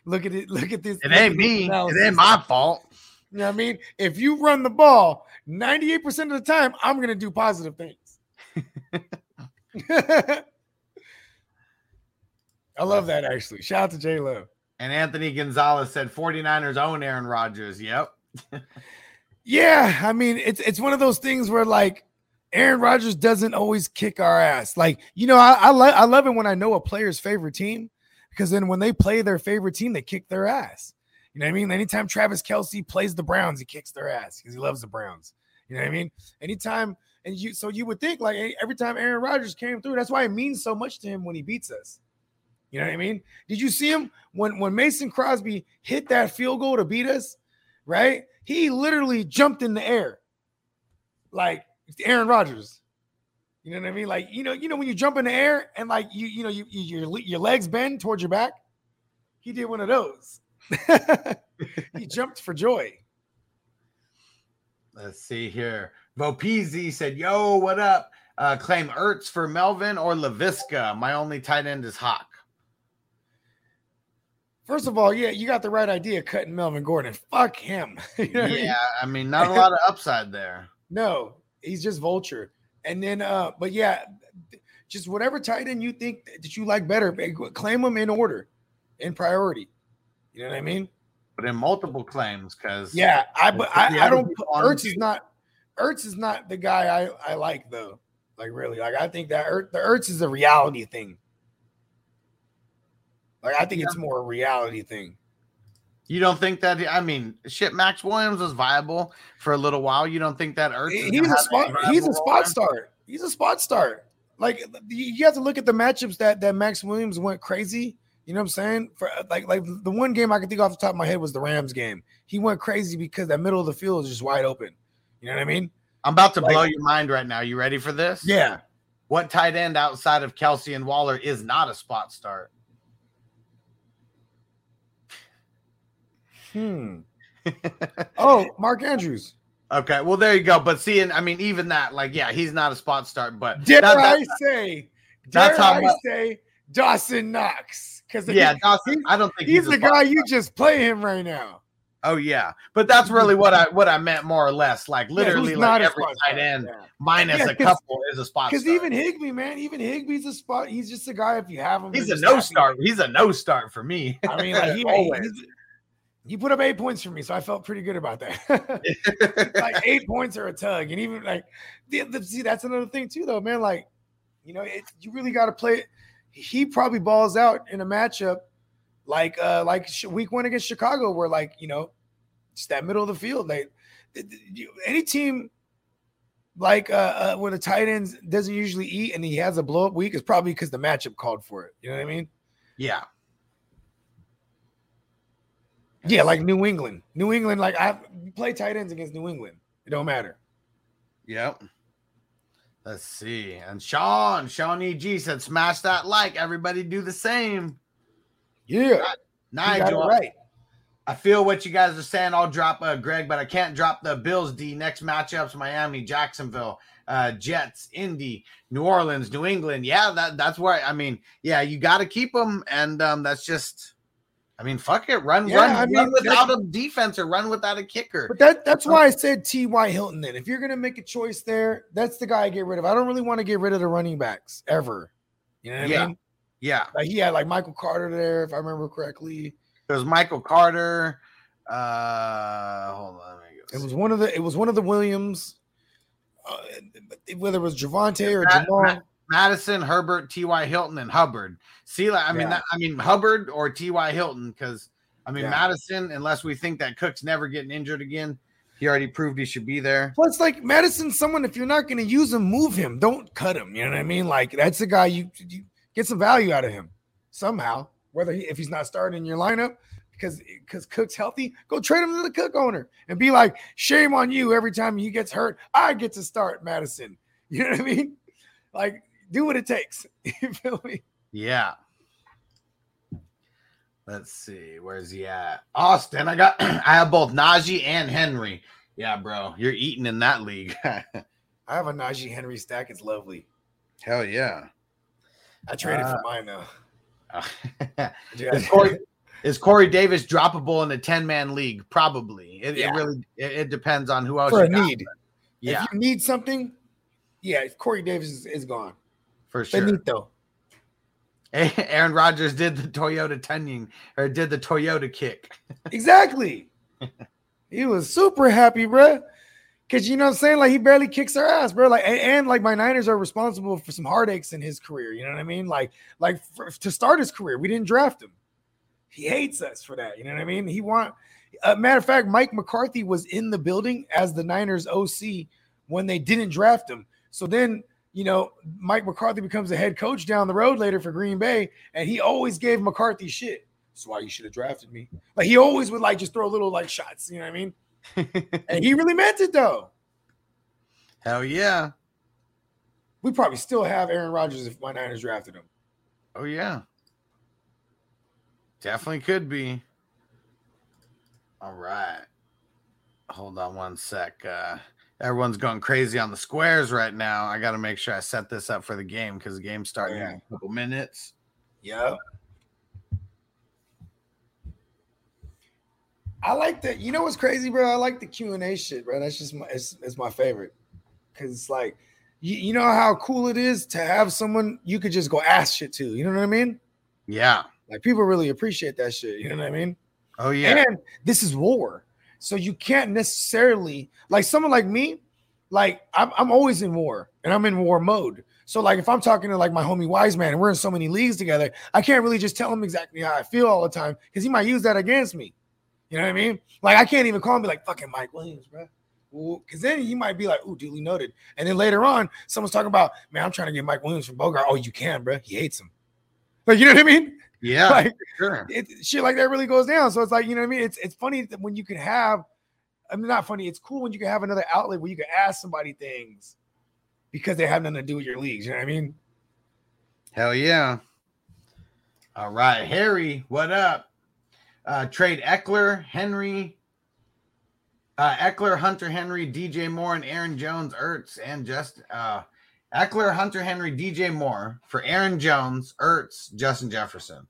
Speaker 6: look at it. Look at this.
Speaker 7: It ain't me. It ain't my fault.
Speaker 6: You know what I mean? If you run the ball 98% of the time, I'm going to do positive things. I love that actually. Shout out to J Lo.
Speaker 7: And Anthony Gonzalez said 49ers own Aaron Rodgers. Yep.
Speaker 6: Yeah, I mean, it's it's one of those things where like Aaron Rodgers doesn't always kick our ass. Like, you know, I I, lo- I love it when I know a player's favorite team because then when they play their favorite team, they kick their ass. You know what I mean? Anytime Travis Kelce plays the Browns, he kicks their ass because he loves the Browns. You know what I mean? Anytime, and you so you would think like every time Aaron Rodgers came through, that's why it means so much to him when he beats us. You know what I mean? Did you see him when when Mason Crosby hit that field goal to beat us? Right? He literally jumped in the air, like Aaron Rodgers. You know what I mean? Like you know, you know when you jump in the air and like you you know you, you your your legs bend towards your back. He did one of those. he jumped for joy.
Speaker 7: Let's see here. Vopezi said, Yo, what up? Uh, claim Ertz for Melvin or LaVisca. My only tight end is Hawk.
Speaker 6: First of all, yeah, you got the right idea cutting Melvin Gordon. Fuck him. You know what I mean?
Speaker 7: Yeah, I mean, not a lot of upside there.
Speaker 6: No, he's just vulture. And then, uh, but yeah, just whatever tight end you think that you like better, claim them in order, in priority. You know what I mean?
Speaker 7: But in multiple claims, because
Speaker 6: Yeah, I but I, I don't. Ertz is not. Ertz is not the guy I I like though. Like really, like I think that Ertz, the Ertz is a reality thing. Like I think it's more a reality thing.
Speaker 7: You don't think that? I mean, shit. Maxx Williams was viable for a little while. You don't think that Ertz?
Speaker 6: He's a spot. He's a spot start. He's a spot start. Like you you have to look at the matchups that that Maxx Williams went crazy. You know what I'm saying? For like like the one game I can think off the top of my head was the Rams game. He went crazy because that middle of the field is just wide open. You know what I mean?
Speaker 7: I'm about to
Speaker 6: Like-
Speaker 7: blow your mind right now. You ready for this?
Speaker 6: Yeah.
Speaker 7: What tight end outside of Kelce and Waller is not a spot start?
Speaker 6: Hmm. oh, Mark Andrews.
Speaker 7: Okay, well there you go. But seeing, I mean, even that, like, yeah, he's not a spot start, but
Speaker 6: Dare
Speaker 7: that- that-
Speaker 6: I say?
Speaker 7: that's how
Speaker 6: I
Speaker 7: much-
Speaker 6: say Dawson Knox? Because
Speaker 7: yeah, Dawson, I don't think
Speaker 6: he's,
Speaker 7: he's, a
Speaker 6: the guy you just play him right now.
Speaker 7: Oh yeah, but that's really what I what I meant more or less. Like literally,
Speaker 6: who's
Speaker 7: like every tight end
Speaker 6: yeah.
Speaker 7: minus
Speaker 6: Yeah,
Speaker 7: a couple is a spot
Speaker 6: Because even Higbee, man, even Higbee's a spot. He's just a guy. If you have him,
Speaker 7: he's a no
Speaker 6: happy.
Speaker 7: start. He's a no start for me.
Speaker 6: I mean, like he,
Speaker 7: Always.
Speaker 6: he's- he put up eight points for me, so I felt pretty good about that. like eight points are a tug, and even like the, the- see that's another thing too, though, man. Like you know, it, you really got to play. He probably balls out in a matchup like uh like week one against Chicago, where like you know, just that middle of the field. Like th- th- you- any team like uh, uh when the tight end doesn't usually eat and he has a blow up week is probably because the matchup called for it. You know what I mean?
Speaker 7: yeah,
Speaker 6: Yeah, like New England. New England, like I play tight ends against New England. It don't matter.
Speaker 7: yep. Let's see. And Sean, Sean EG said, "Smash that like. Everybody do the same."
Speaker 6: Yeah.
Speaker 7: Nigel,
Speaker 6: right.
Speaker 7: I feel what you guys are saying. I'll drop uh, Greg, but I can't drop the Bills D. Next matchups: Miami, Jacksonville, uh, Jets, Indy, New Orleans, New England. Yeah, that that's where I mean, yeah, you got to keep them, and um, that's just I mean, fuck it, run,
Speaker 6: Yeah,
Speaker 7: run,
Speaker 6: I
Speaker 7: run without a defense or run without a kicker.
Speaker 6: But that that's why I said T.Y. Hilton. Then, if you're gonna make a choice there, that's the guy I get rid of. I don't really want to get rid of the running backs ever. You know what
Speaker 7: Yeah.
Speaker 6: I mean?
Speaker 7: Yeah,
Speaker 6: Like he had like Michael Carter there, if I remember correctly.
Speaker 7: it was Michael Carter. Uh, hold on, let me go
Speaker 6: It was one of the it was one of the Williams. Uh, whether it was Javonte or
Speaker 7: Matt- Jamaal. Madison, Herbert, T.Y. Hilton, and Hubbard. See, like, I mean,
Speaker 6: Yeah.
Speaker 7: that, I mean Hubbard or T.Y. Hilton, because I mean
Speaker 6: Yeah.
Speaker 7: Madison, unless we think that Cook's never getting injured again, he already proved he should be there.
Speaker 6: Plus, like Madison, someone, if you're not going to use him, move him. Don't cut him. You know what I mean? Like that's a guy you, you get some value out of him somehow. Whether he, if he's not starting in your lineup because because Cook's healthy, go trade him to the Cook owner and be like, shame on you. Every time he gets hurt, I get to start Madison. You know what I mean? Like do what it takes. you feel me?
Speaker 7: Yeah. Let's see, where's he at? Austin. I got, I have both Najee and Henry. Yeah, bro, you're eating in that league.
Speaker 6: I have a Najee Henry stack. It's lovely.
Speaker 7: Hell yeah.
Speaker 6: I traded
Speaker 7: Uh,
Speaker 6: for mine though.
Speaker 7: is, Corey, is Corey Davis droppable in a 10 man league? Probably. It,
Speaker 6: Yeah.
Speaker 7: it really it, it depends on who else
Speaker 6: for
Speaker 7: you got,
Speaker 6: need.
Speaker 7: Yeah,
Speaker 6: If you need something, yeah, if Corey Davis is, is gone.
Speaker 7: For sure.
Speaker 6: Benito.
Speaker 7: Aaron Rodgers did the Toyota Tunyon or did the Toyota kick.
Speaker 6: Exactly. he was super happy, bro. Cause you know what I'm saying? Like he barely kicks our ass, bro. Like and, and, like my Niners are responsible for some heartaches in his career. You know what I mean? Like, like for, to start his career, we didn't draft him. He hates us for that. You know what I mean? He want uh, matter of fact, Mike McCarthy was in the building as the Niners OC when they didn't draft him. So then, you know, Mike McCarthy becomes the head coach down the road later for Green Bay, and he always gave McCarthy shit. That's why you should have drafted me. Like he always would like just throw little like shots, you know what I mean? and he really meant it though.
Speaker 7: Hell yeah.
Speaker 6: We probably still have Aaron Rodgers if my Niners drafted him.
Speaker 7: Oh yeah. Definitely could be. All right. Hold on one sec. Uh everyone's going crazy on the squares right now. I got to make sure I set this up for the game because the game's starting in a couple minutes.
Speaker 6: Yeah. I like that. You know what's crazy, bro? I like the Q and A shit, bro. That's just my it's, it's my favorite because it's like you, you know how cool it is to have someone you could just go ask shit to. You know what I mean?
Speaker 7: Yeah.
Speaker 6: Like people really appreciate that shit. You know what I mean?
Speaker 7: Oh yeah.
Speaker 6: And this is war. So you can't necessarily like someone like me, like I'm, I'm always in war and I'm in war mode. So like if I'm talking to like my homie Wise Man and we're in so many leagues together, I can't really just tell him exactly how I feel all the time because he might use that against me. You know what I mean? Like I can't even call him be like fucking Mike Williams, bro. Because then he might be like, "Ooh, duly noted." And then later on, someone's talking about, "Man, I'm trying to get Mike Williams from Bogart." Oh, you can, bro. He hates him. Like you know what I mean?
Speaker 7: Yeah.
Speaker 6: Like,
Speaker 7: sure.
Speaker 6: it, shit like that really goes down. So it's like, you know what I mean? It's it's funny that when you can have, I mean, not funny. It's cool when you can have another outlet where you can ask somebody things because they have nothing to do with your leagues. You know what I mean?
Speaker 7: Hell yeah. All right. Harry, what up? Uh, trade Ekeler, Henry, uh, Ekeler, Hunter Henry, DJ Moore, and Aaron Jones, Ertz, and just uh, Ekeler, Hunter Henry, DJ Moore for Aaron Jones, Ertz, Justin Jefferson.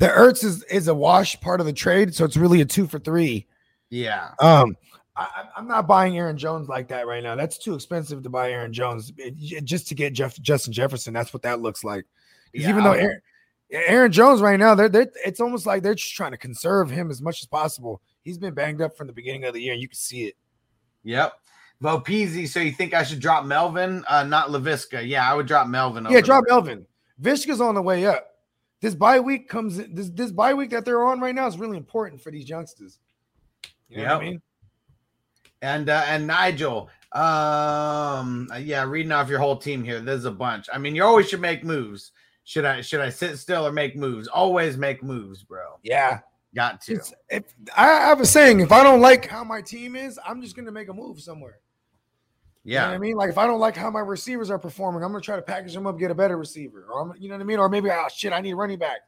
Speaker 6: The Ertz is is a wash part of the trade, so it's really a two for three.
Speaker 7: Yeah.
Speaker 6: Um, I, I'm not buying Aaron Jones like that right now. That's too expensive to buy Aaron Jones It- just to get Jeff Justin Jefferson. That's what that looks like.
Speaker 7: Yeah,
Speaker 6: even though Aaron, Aaron Jones right now, they're, they're it's almost like they're just trying to conserve him as much as possible. He's been banged up from the beginning of the year, and you can see it.
Speaker 7: Yep. Peasy, so you think I should drop Melvin, uh, not Laviska? Yeah, I would drop Melvin.
Speaker 6: Yeah, drop Melvin. Vishka's on the way up. This bye week comes this this bye week that they're on right now is really important for these youngsters. You know what I mean?
Speaker 7: And uh, and Nigel, um, yeah, reading off your whole team here. There's a bunch. I mean, you always should make moves. Should I should I sit still or make moves? Always make moves, bro.
Speaker 6: Yeah.
Speaker 7: Got to.
Speaker 6: It's, if I have a saying, if I don't like how my team is, I'm just gonna make a move somewhere. You know
Speaker 7: Yeah.
Speaker 6: what I mean? Like if I don't like how my receivers are performing, I'm gonna try to package them up, get a better receiver. Or I'm, you know what I mean? Or maybe oh shit, I need a running back.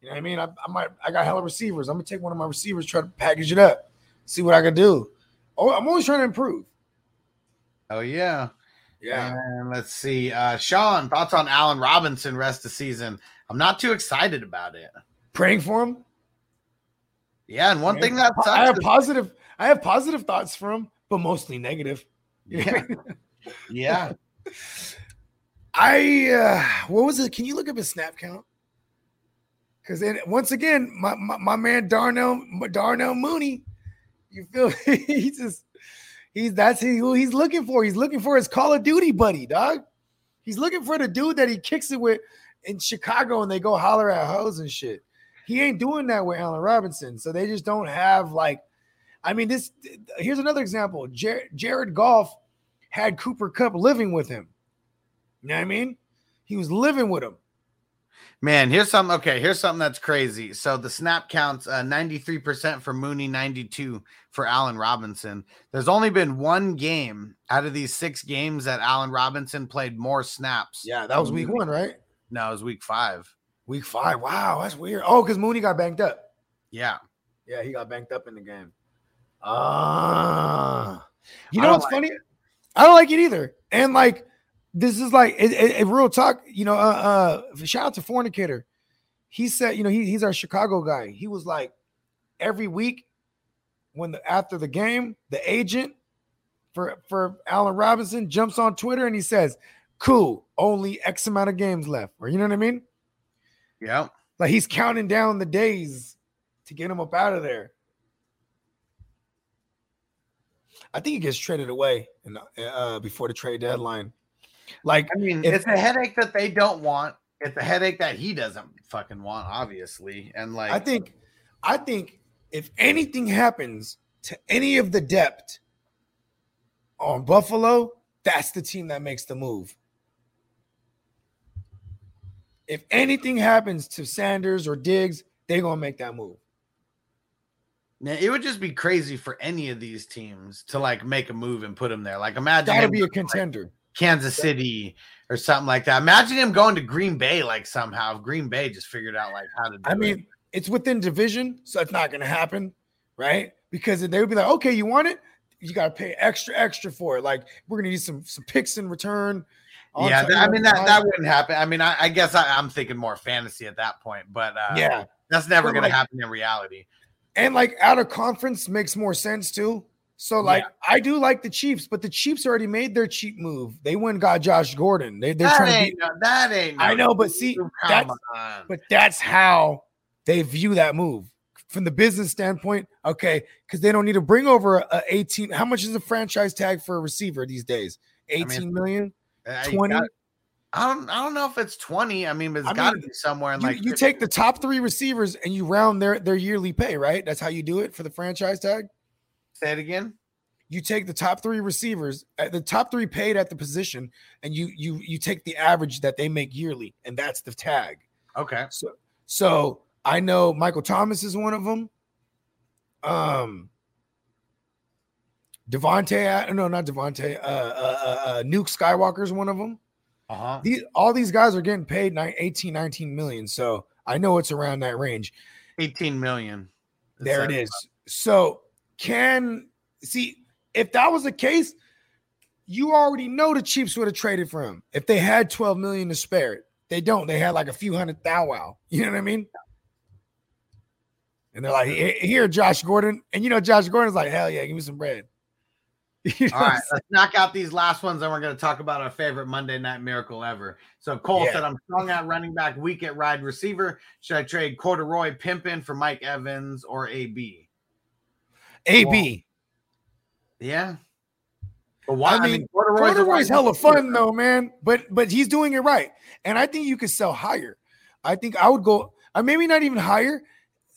Speaker 6: You know what I mean? I, I might I got hella receivers. I'm gonna take one of my receivers, try to package it up, see what I can do. Oh, I'm always trying to improve.
Speaker 7: Oh yeah.
Speaker 6: Yeah.
Speaker 7: And let's see. Uh Sean, thoughts on Allen Robinson rest of season. I'm not too excited about it.
Speaker 6: Praying for him.
Speaker 7: Yeah, and one thing that
Speaker 6: I have positive, I have positive thoughts for him, but mostly negative.
Speaker 7: Yeah. yeah.
Speaker 6: I uh what was it? Can you look up his snap count? Because then once again, my, my my man Darnell Darnell Mooney, you feel he's just he's that's who he's looking for. He's looking for his Call of Duty buddy, dog. He's looking for the dude that he kicks it with in Chicago and they go holler at hoes and shit. He ain't doing that with Allen Robinson. So they just don't have like, I mean, this here's another example. Jar- Jared Goff had Cooper Kupp living with him. You know what I mean? He was living with him.
Speaker 7: Man, here's something. Okay, here's something that's crazy. So the snap counts uh, 93% for Mooney, 92 for Allen Robinson. There's only been one game out of these six games that Allen Robinson played more snaps.
Speaker 6: Yeah, that was week one, right?
Speaker 7: No, it was week five.
Speaker 6: Week five. Wow, that's weird. Oh, because Mooney got banked up.
Speaker 7: Yeah.
Speaker 6: Yeah, he got banked up in the game. Ah, you know what's
Speaker 7: like
Speaker 6: funny? I don't like it either. And like, this is like it, it, it- real talk. You know, uh, uh, shout out to Fornicator. He said, you know, he, he's our Chicago guy. He was like, every week when the after the game, the agent for for Allen Robinson jumps on Twitter and he says, "Cool, only X amount of games left," or you know what I mean?
Speaker 7: Yeah.
Speaker 6: Like he's counting down the days to get him up out of there. I think he gets traded away in uh, before the trade deadline. Like,
Speaker 7: I mean,
Speaker 6: if-
Speaker 7: it's a headache that they don't want. It's a headache that he doesn't fucking want, obviously. And like,
Speaker 6: I think, I think if anything happens to any of the depth on Buffalo, that's the team that makes the move. If anything happens to Sanders or Diggs, they're gonna make that move.
Speaker 7: Man, it would just be crazy for any of these teams to like make a move and put him there. Like, imagine
Speaker 6: Gotta
Speaker 7: him
Speaker 6: be a
Speaker 7: going, like,
Speaker 6: contender.
Speaker 7: Kansas City or something like that. Imagine him going to Green Bay, like somehow. If Green Bay just figured out like how to do
Speaker 6: I mean, it's within division, so it's not going to happen, right? Because they would be like, okay, you want it, you got to pay extra, extra for it. Like we're going to need some some picks in return.
Speaker 7: it. Yeah, I mean that that wouldn't happen. I mean, I, I guess I, I'm thinking more fantasy at that point, but uh,
Speaker 6: Yeah.
Speaker 7: that's never
Speaker 6: But,
Speaker 7: going to
Speaker 6: like-
Speaker 7: happen in reality.
Speaker 6: And like out of conference makes more sense too. So like I do like the Chiefs, but the Chiefs already made their cheap move. They went and got Josh Gordon. They, they're
Speaker 7: That
Speaker 6: trying to
Speaker 7: ain't
Speaker 6: be,
Speaker 7: no- that ain't.
Speaker 6: I know, but see, that's
Speaker 7: on.
Speaker 6: but that's how they view that move from the business standpoint. Okay, because they don't need to bring over a, a 18. How much is a franchise tag for a receiver these days?
Speaker 7: mean,
Speaker 6: 18 million,
Speaker 7: Uh, you
Speaker 6: 20.
Speaker 7: I don't. I don't know if it's twenty. I mean, but it's got to be somewhere in
Speaker 6: you,
Speaker 7: like
Speaker 6: you take the top three receivers and you round their their yearly pay, right? That's how you do it for the franchise tag.
Speaker 7: Say it again.
Speaker 6: You take the top three receivers, uh, the top three paid at the position, and you you you take the average that they make yearly, and that's the tag.
Speaker 7: Okay.
Speaker 6: So so I know Michael Thomas is one of them. Um, Devontae, no, not Devontae. Uh, uh, uh, uh, Nuke Skywalker is one of them.
Speaker 7: Uh huh.
Speaker 6: These all these guys are getting paid nine, 18, 19 million. So I know it's around that range.
Speaker 7: Eighteen million.
Speaker 6: There it
Speaker 7: is.
Speaker 6: is. So can see if that was the case, you already know the Chiefs would have traded for him if they had 12 million to spare. They don't. They had like a few hundred thou wow. You know what I mean? And they're like, "Here- here, Josh Gordon. And you know, Josh Gordon's like, hell yeah, give me some bread. You know
Speaker 7: All
Speaker 6: what
Speaker 7: let's knock out these last ones, and we're going to talk about our favorite Monday night miracle ever. So Cole
Speaker 6: Yeah.
Speaker 7: said, "I'm strong at running back, weak at wide receiver. Should I trade Corduroy Pimpin for Mike Evans or AB?
Speaker 6: AB.
Speaker 7: Yeah. But why?
Speaker 6: I mean,
Speaker 7: Corduroy's, a
Speaker 6: Corduroy's
Speaker 7: wide
Speaker 6: hella fun though, man. But but he's doing it right, and I think you could sell higher. I think I would go, uh, maybe not even higher.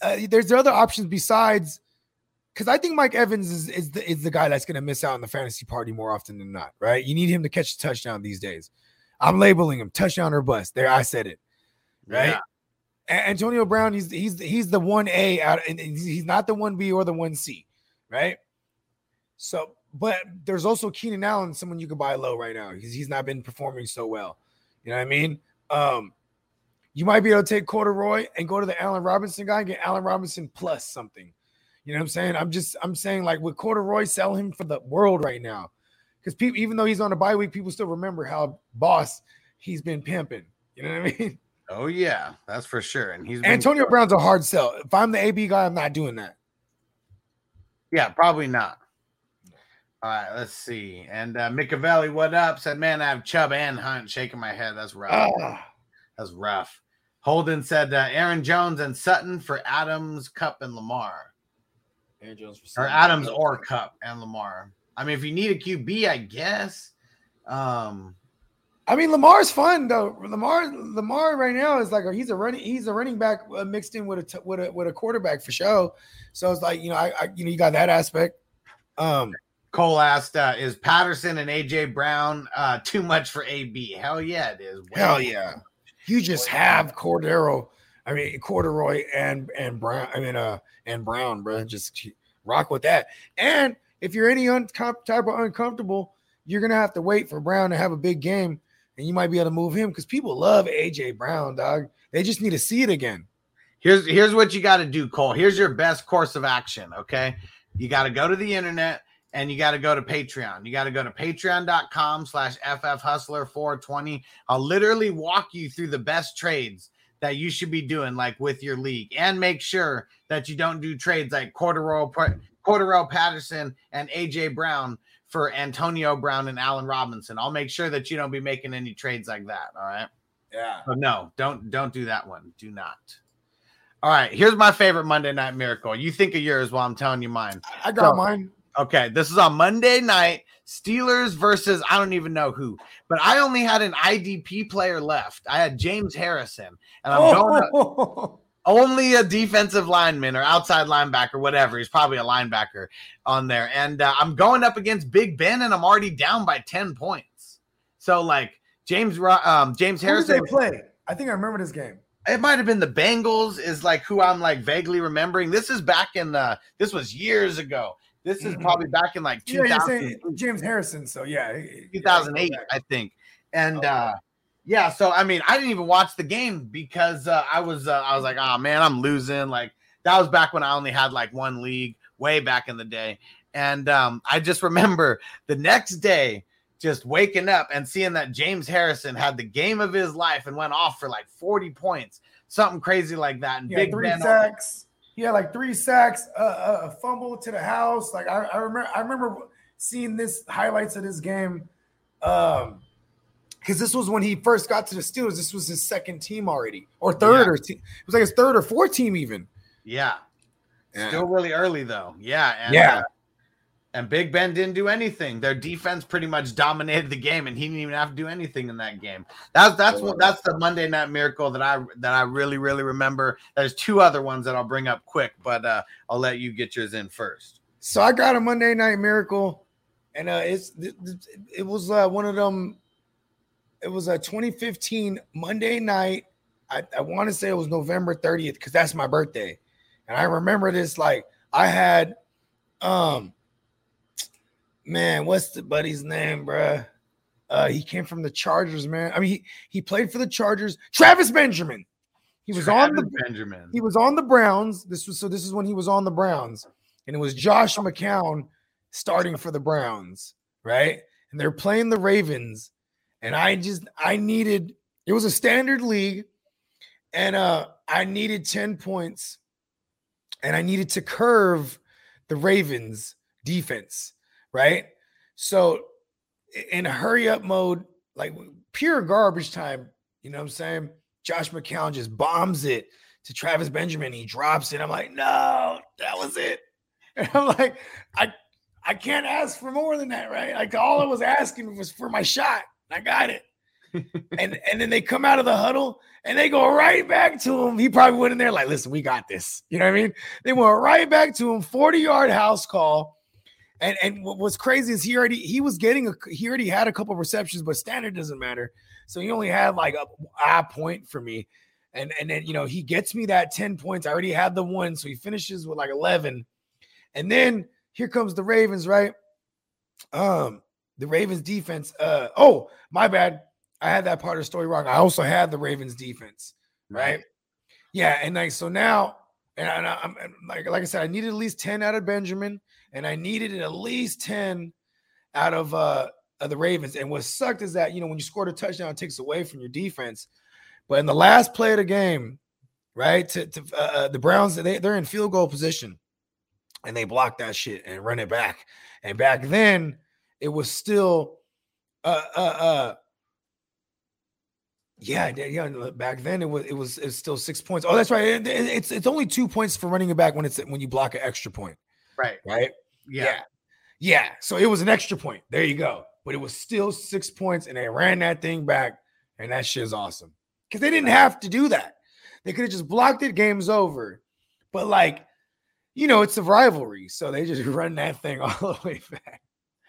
Speaker 6: Uh, there's other options besides, because I think Mike Evans is is the, is the guy that's going to miss out on the fantasy party more often than not. Right? You need him to catch a touchdown these days. I'm labeling him touchdown or bust. There, I said it. Right?
Speaker 7: Yeah.
Speaker 6: A- Antonio Brown, he's he's he's the one A out, and he's not the one B or the one C, right? So, but there's also Keenan Allen, someone you could buy low right now because he's not been performing so well. You know what I mean? Um, you might be able to take Corduroy and go to the Allen Robinson guy and get Allen Robinson plus something. You know what I'm saying? I'm just I'm saying like with Corduroy, sell him for the world right now. Because people, even though he's on a bye week, people still remember how boss he's been pimping. You know what I mean?
Speaker 7: Oh yeah, that's for sure. And he's been-
Speaker 6: Antonio Brown's a hard sell. If I'm the AB guy, I'm not doing that.
Speaker 7: Yeah, probably not. All right, let's see. And uh, Micavelli, what up? Said, man, I have Chubb and Hunt shaking my head. That's rough.
Speaker 6: Ah.
Speaker 7: That's rough. Holden said uh, Aaron Jones and Sutton for Adams, Kupp, and Lamar.
Speaker 9: Aaron Jones for
Speaker 7: Or
Speaker 9: Sutton.
Speaker 7: Adams or Kupp and Lamar. I mean, if you need a QB, I guess. Um,
Speaker 6: I mean, Lamar's fun though. Lamar, Lamar right now is like he's a running he's a running back uh, mixed in with a t- with a with a quarterback for sure. So it's like you know, I, I you know you got that aspect. Um,
Speaker 7: Cole asked, uh, is Patterson and AJ Brown uh, too much for AB? Hell yeah, it is. Way
Speaker 6: hell yeah, you just have Cordero. I mean, Corduroy and and Brown. I mean, uh, and Brown, bro. Just rock with that. And if you're any un- type of uncomfortable, you're gonna have to wait for Brown to have a big game, and you might be able to move him because people love AJ Brown, dog. They just need to see it again.
Speaker 7: Here's here's what you got to do, Cole. Here's your best course of action. Okay, you got to go to the internet and you got to go to Patreon. You got to go to patreon.com slash FF Hustler 420. I'll literally walk you through the best trades that you should be doing, like with your league, and make sure that you don't do trades like Cordero, Cordero Patterson and AJ Brown for Antonio Brown and Allen Robinson. I'll make sure that you don't be making any trades like that. All right.
Speaker 6: Yeah.
Speaker 7: But no, don't don't do that one. Do not. All right, here's my favorite Monday Night Miracle. You think of yours while I'm telling you mine.
Speaker 6: I got
Speaker 7: So-
Speaker 6: mine.
Speaker 7: Okay, this is on Monday night. Steelers versus I don't even know who, but I only had an IDP player left. I had James Harrison, and I'm going
Speaker 6: Oh,
Speaker 7: only a defensive lineman or outside linebacker, whatever. He's probably a linebacker on there, and uh, I'm going up against Big Ben, and I'm already down by ten points. So like James, um, James
Speaker 6: Who did
Speaker 7: Harrison
Speaker 6: they play? I think I remember this game.
Speaker 7: it might have been the Bengals is like who I'm like vaguely remembering. This is back in the this was years ago. This is
Speaker 6: Mhm.
Speaker 7: probably back in like
Speaker 6: Yeah, you're
Speaker 7: 2000,
Speaker 6: saying James Harrison. So yeah, he-
Speaker 7: 2008, I think. And uh yeah, so I mean, I didn't even watch the game because uh, I was uh, I was like, oh man, I'm losing. Like that was back when I only had like one league, way back in the day. And um, I just remember the next day just waking up and seeing that James Harrison had the game of his life and went off for like 40 points, something crazy like that. And
Speaker 6: had
Speaker 7: Big
Speaker 6: three
Speaker 7: Ben
Speaker 6: sacks. He had like three sacks, uh, uh, a fumble to the house. Like I, I remember, I remember seeing this highlights of this game, um, because this was when he first got to the Steelers. This was his second team already, or third,
Speaker 7: Yeah.
Speaker 6: or te- it was like his third or fourth team even.
Speaker 7: Yeah.
Speaker 6: Yeah.
Speaker 7: Still really early though. Yeah. And,
Speaker 6: Yeah.
Speaker 7: uh, and Big Ben didn't do anything. Their defense pretty much dominated the game, and he didn't even have to do anything in that game. That's that's what that's the Monday night miracle that I that I really, really remember. There's two other ones that I'll bring up quick, but uh I'll let you get yours in first.
Speaker 6: So I got a Monday Night Miracle, and uh, it's it was uh, one of them. It was a 2015 Monday night. I, I want to say it was November 30th because that's my birthday, and I remember this like I had, um, man, what's the buddy's name, bruh? Uh, he came from the Chargers, man. I mean, he he played for the Chargers. Travis Benjamin. He was on the
Speaker 7: Benjamin.
Speaker 6: he was on the Browns. This was so this is when he was on the Browns, and it was Josh McCown starting for the Browns, right? And they're playing the Ravens, and I just I needed it was a standard league, and uh I needed 10 points, and I needed to curve the Ravens defense, right? So in a hurry up mode, like pure garbage time, you know what I'm saying? Josh McCown just bombs it to Travis Benjamin. He drops it. I'm like, no, that was it. And I'm like, I I can't ask for more than that, right? Like all I was asking was for my shot. I got it. and and then they come out of the huddle and they go right back to him. He probably went in there like, listen, we got this. You know what I mean? They went right back to him, 40 yard house call. And and what was crazy is he already he was getting a he already had a couple receptions, but standard doesn't matter. So he only had like a, a point for me. And and then you know he gets me that 10 points. I already had the one, so he finishes with like 11. And then here comes the Ravens, right? Um, the Ravens defense. Uh oh, my bad. I had that part of the story wrong. I also had the Ravens defense, right? Yeah, and like so now, and, I, and like like I said, I needed at least 10 out of Benjamin, and I needed at least 10 out of uh of the Ravens. And what sucked is that you know when you scored a touchdown, it takes away from your defense. But in the last play of the game, right, to, to uh, uh, the Browns, they, they're in field goal position. and they block that shit and run it back. And back then, it was still, uh, uh, uh, yeah, yeah, yeah. Back then, it was it was it's still six points. Oh, that's right. It- it- it's it's only two points for running it back when it's when you block an extra point,
Speaker 7: Right.
Speaker 6: right?
Speaker 7: Yeah.
Speaker 6: Yeah. So it was an extra point. There you go. But it was still six points, and they ran that thing back, and that shit is awesome. Because they didn't have to do that. They could have just blocked it, game's over. But like, you know, it's a rivalry. So they just run that thing all the way back.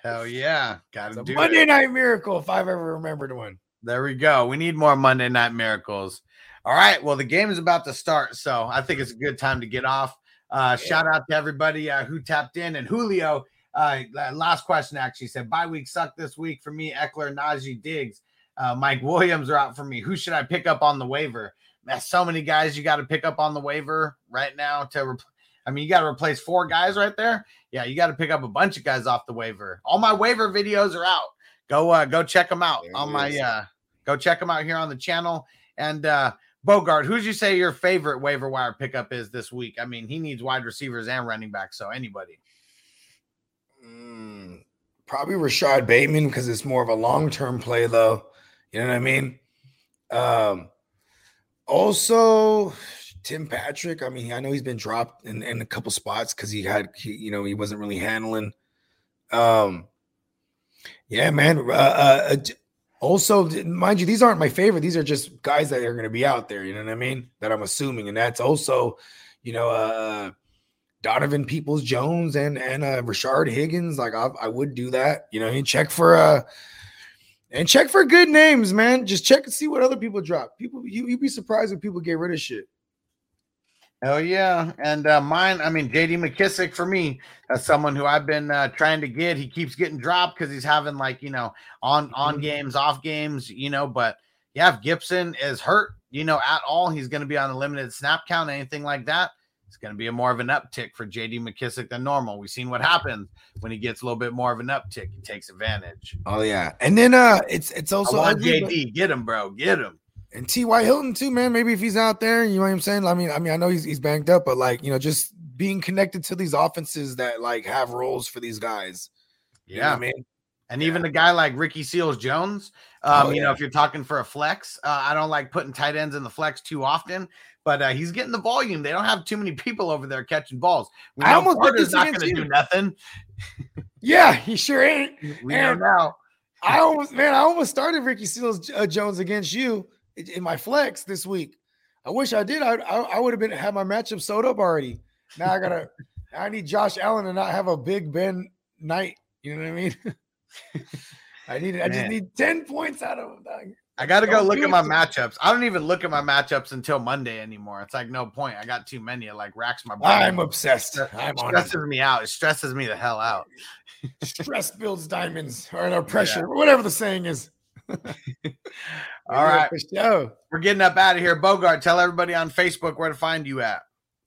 Speaker 7: Hell yeah. Gotta
Speaker 6: a
Speaker 7: do
Speaker 6: Monday
Speaker 7: it.
Speaker 6: night miracle, if I've ever remembered one.
Speaker 7: There we go. We need more Monday Night Miracles. All right. Well, the game is about to start, so I think it's a good time to get off. Uh, Shout out to everybody uh, who tapped in and Julio. Uh, last question actually said bye week sucked this week for me. Ekeler, Najee, Diggs, uh, Mike Williams are out for me. Who should I pick up on the waiver? Man, so many guys you got to pick up on the waiver right now to. Repl- I mean, you got to replace four guys right there. Yeah, you got to pick up a bunch of guys off the waiver. All my waiver videos are out. Go uh, go check them out
Speaker 6: There
Speaker 7: on my
Speaker 6: is.
Speaker 7: uh, go check them out here on the channel. And uh Bogart, who'd you say your favorite waiver wire pickup is this week? I mean, he needs wide receivers and running backs, so anybody.
Speaker 6: Mm, probably Rashod Bateman because it's more of a long term play, though. You know what I mean? Um, also, Tim Patrick. I mean, I know he's been dropped in, in a couple spots because he had, he, you know, he wasn't really handling. Um, yeah, man. Uh, uh, uh, also, mind you, these aren't my favorite. These are just guys that are going to be out there. You know what I mean? That I'm assuming, and that's also, you know, uh, Donovan Peoples Jones and and uh Rashard Higgins. Like I, I would do that. You know, and check for uh and check for good names, man. Just check and see what other people drop. People you you'd be surprised when people get rid of shit.
Speaker 7: Hell yeah. And uh mine, I mean, JD McKissic for me, as someone who I've been uh, trying to get. He keeps getting dropped because he's having like, you know, on on games, off games, you know, but yeah, if Gibson is hurt, you know, at all, he's going to be on a limited snap count, anything like that. It's going to be a more of an uptick for JD McKissic than normal. We've seen what happens when he gets a little bit more of an uptick. He takes advantage.
Speaker 6: Oh yeah. And then uh it's it's also
Speaker 7: I want
Speaker 6: ugly, but-
Speaker 7: JD. Get him, bro. Get him.
Speaker 6: And T.Y. Hilton too, man. Maybe if he's out there, you know what I'm saying? I mean, I mean, I know he's he's banged up, but like, you know, just being connected to these offenses that like have roles for these guys. You know
Speaker 7: Yeah.
Speaker 6: what I mean?
Speaker 7: And even a guy like Ricky Seals Jones, um,
Speaker 6: Oh,
Speaker 7: you know, if you're talking for a flex, uh, I don't like putting tight ends in the flex too often, but uh, he's getting the volume. They don't have too many people over there catching balls. We
Speaker 6: I
Speaker 7: know
Speaker 6: almost put this
Speaker 7: not going to
Speaker 6: you.
Speaker 7: do nothing.
Speaker 6: Yeah, he sure ain't.
Speaker 7: We know now.
Speaker 6: I almost, man, I almost started Ricky Seals uh, Jones against you in, my flex this week. I wish I did. I I, I would have been had my matchup sewed up already. Now I gotta. I need Josh Allen to not have a Big Ben night. You know what I mean? I need. I just need ten points out of him.
Speaker 7: I got to go
Speaker 6: Don't
Speaker 7: look at my matchups. I don't even look at my matchups until Monday anymore. It's like no point. I got too many. It like racks my brain.
Speaker 6: I'm obsessed.
Speaker 7: It
Speaker 6: I'm
Speaker 7: stresses me out. It stresses me the hell out.
Speaker 6: Stress builds diamonds, or no pressure, or whatever the saying is.
Speaker 7: All right.
Speaker 6: For sure.
Speaker 7: We're getting up out of here. Bogart, tell everybody on Facebook where to find you at.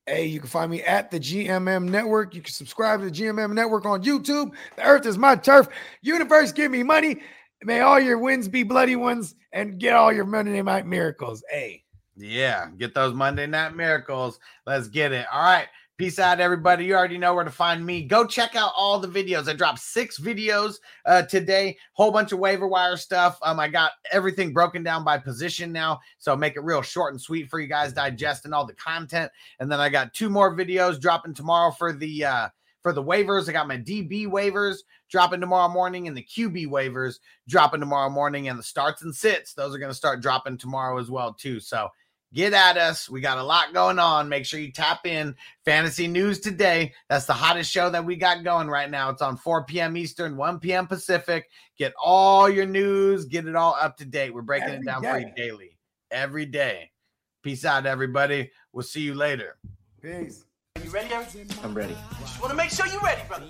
Speaker 6: Hey, you can find me at the GMM Network. You can subscribe to the GMM Network on YouTube. The earth is my turf. Universe, give me money. May all your wins be bloody ones and get all your Monday night miracles. Hey.
Speaker 7: Yeah, get those Monday night miracles. Let's get it. All right. Peace out, everybody. You already know where to find me. Go check out all the videos. I dropped six videos uh, today, whole bunch of waiver wire stuff. Um, I got everything broken down by position now, so make it real short and sweet for you guys digesting all the content. And then I got two more videos dropping tomorrow for the uh, for the waivers. I got my DB waivers dropping tomorrow morning, and the QB waivers dropping tomorrow morning, and the starts and sits. Those are going to start dropping tomorrow as well too. So get at us. We got a lot going on. Make sure you tap in Fantasy News today. That's the hottest show that we got going right now. It's on 4 p.m. Eastern, 1 p.m. Pacific. Get all your news, get it all up to date. We're breaking
Speaker 6: Every
Speaker 7: it down for you daily, every day. Peace out, everybody. We'll see you later.
Speaker 6: Peace.
Speaker 10: Are You ready, Eric?
Speaker 3: I'm ready.
Speaker 10: Just want to make sure you're ready, brother.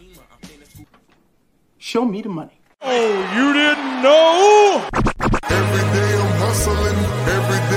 Speaker 10: Show me the money. Oh, you didn't know?
Speaker 11: Every day I'm hustling. Every day I'm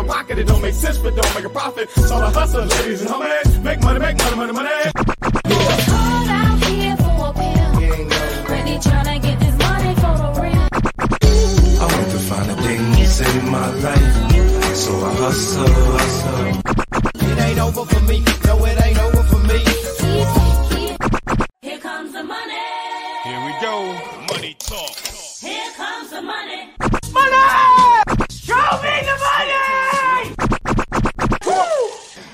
Speaker 1: Pocket, it don't make sense, but don't make a profit. So I hustle, ladies and homies. Make money, make money, money, money.
Speaker 4: Call out here for a pill. Really tryna get this money for the real.
Speaker 2: I want to find the things in my life. So I hustle, hustle.
Speaker 3: It ain't over for me. No, it ain't over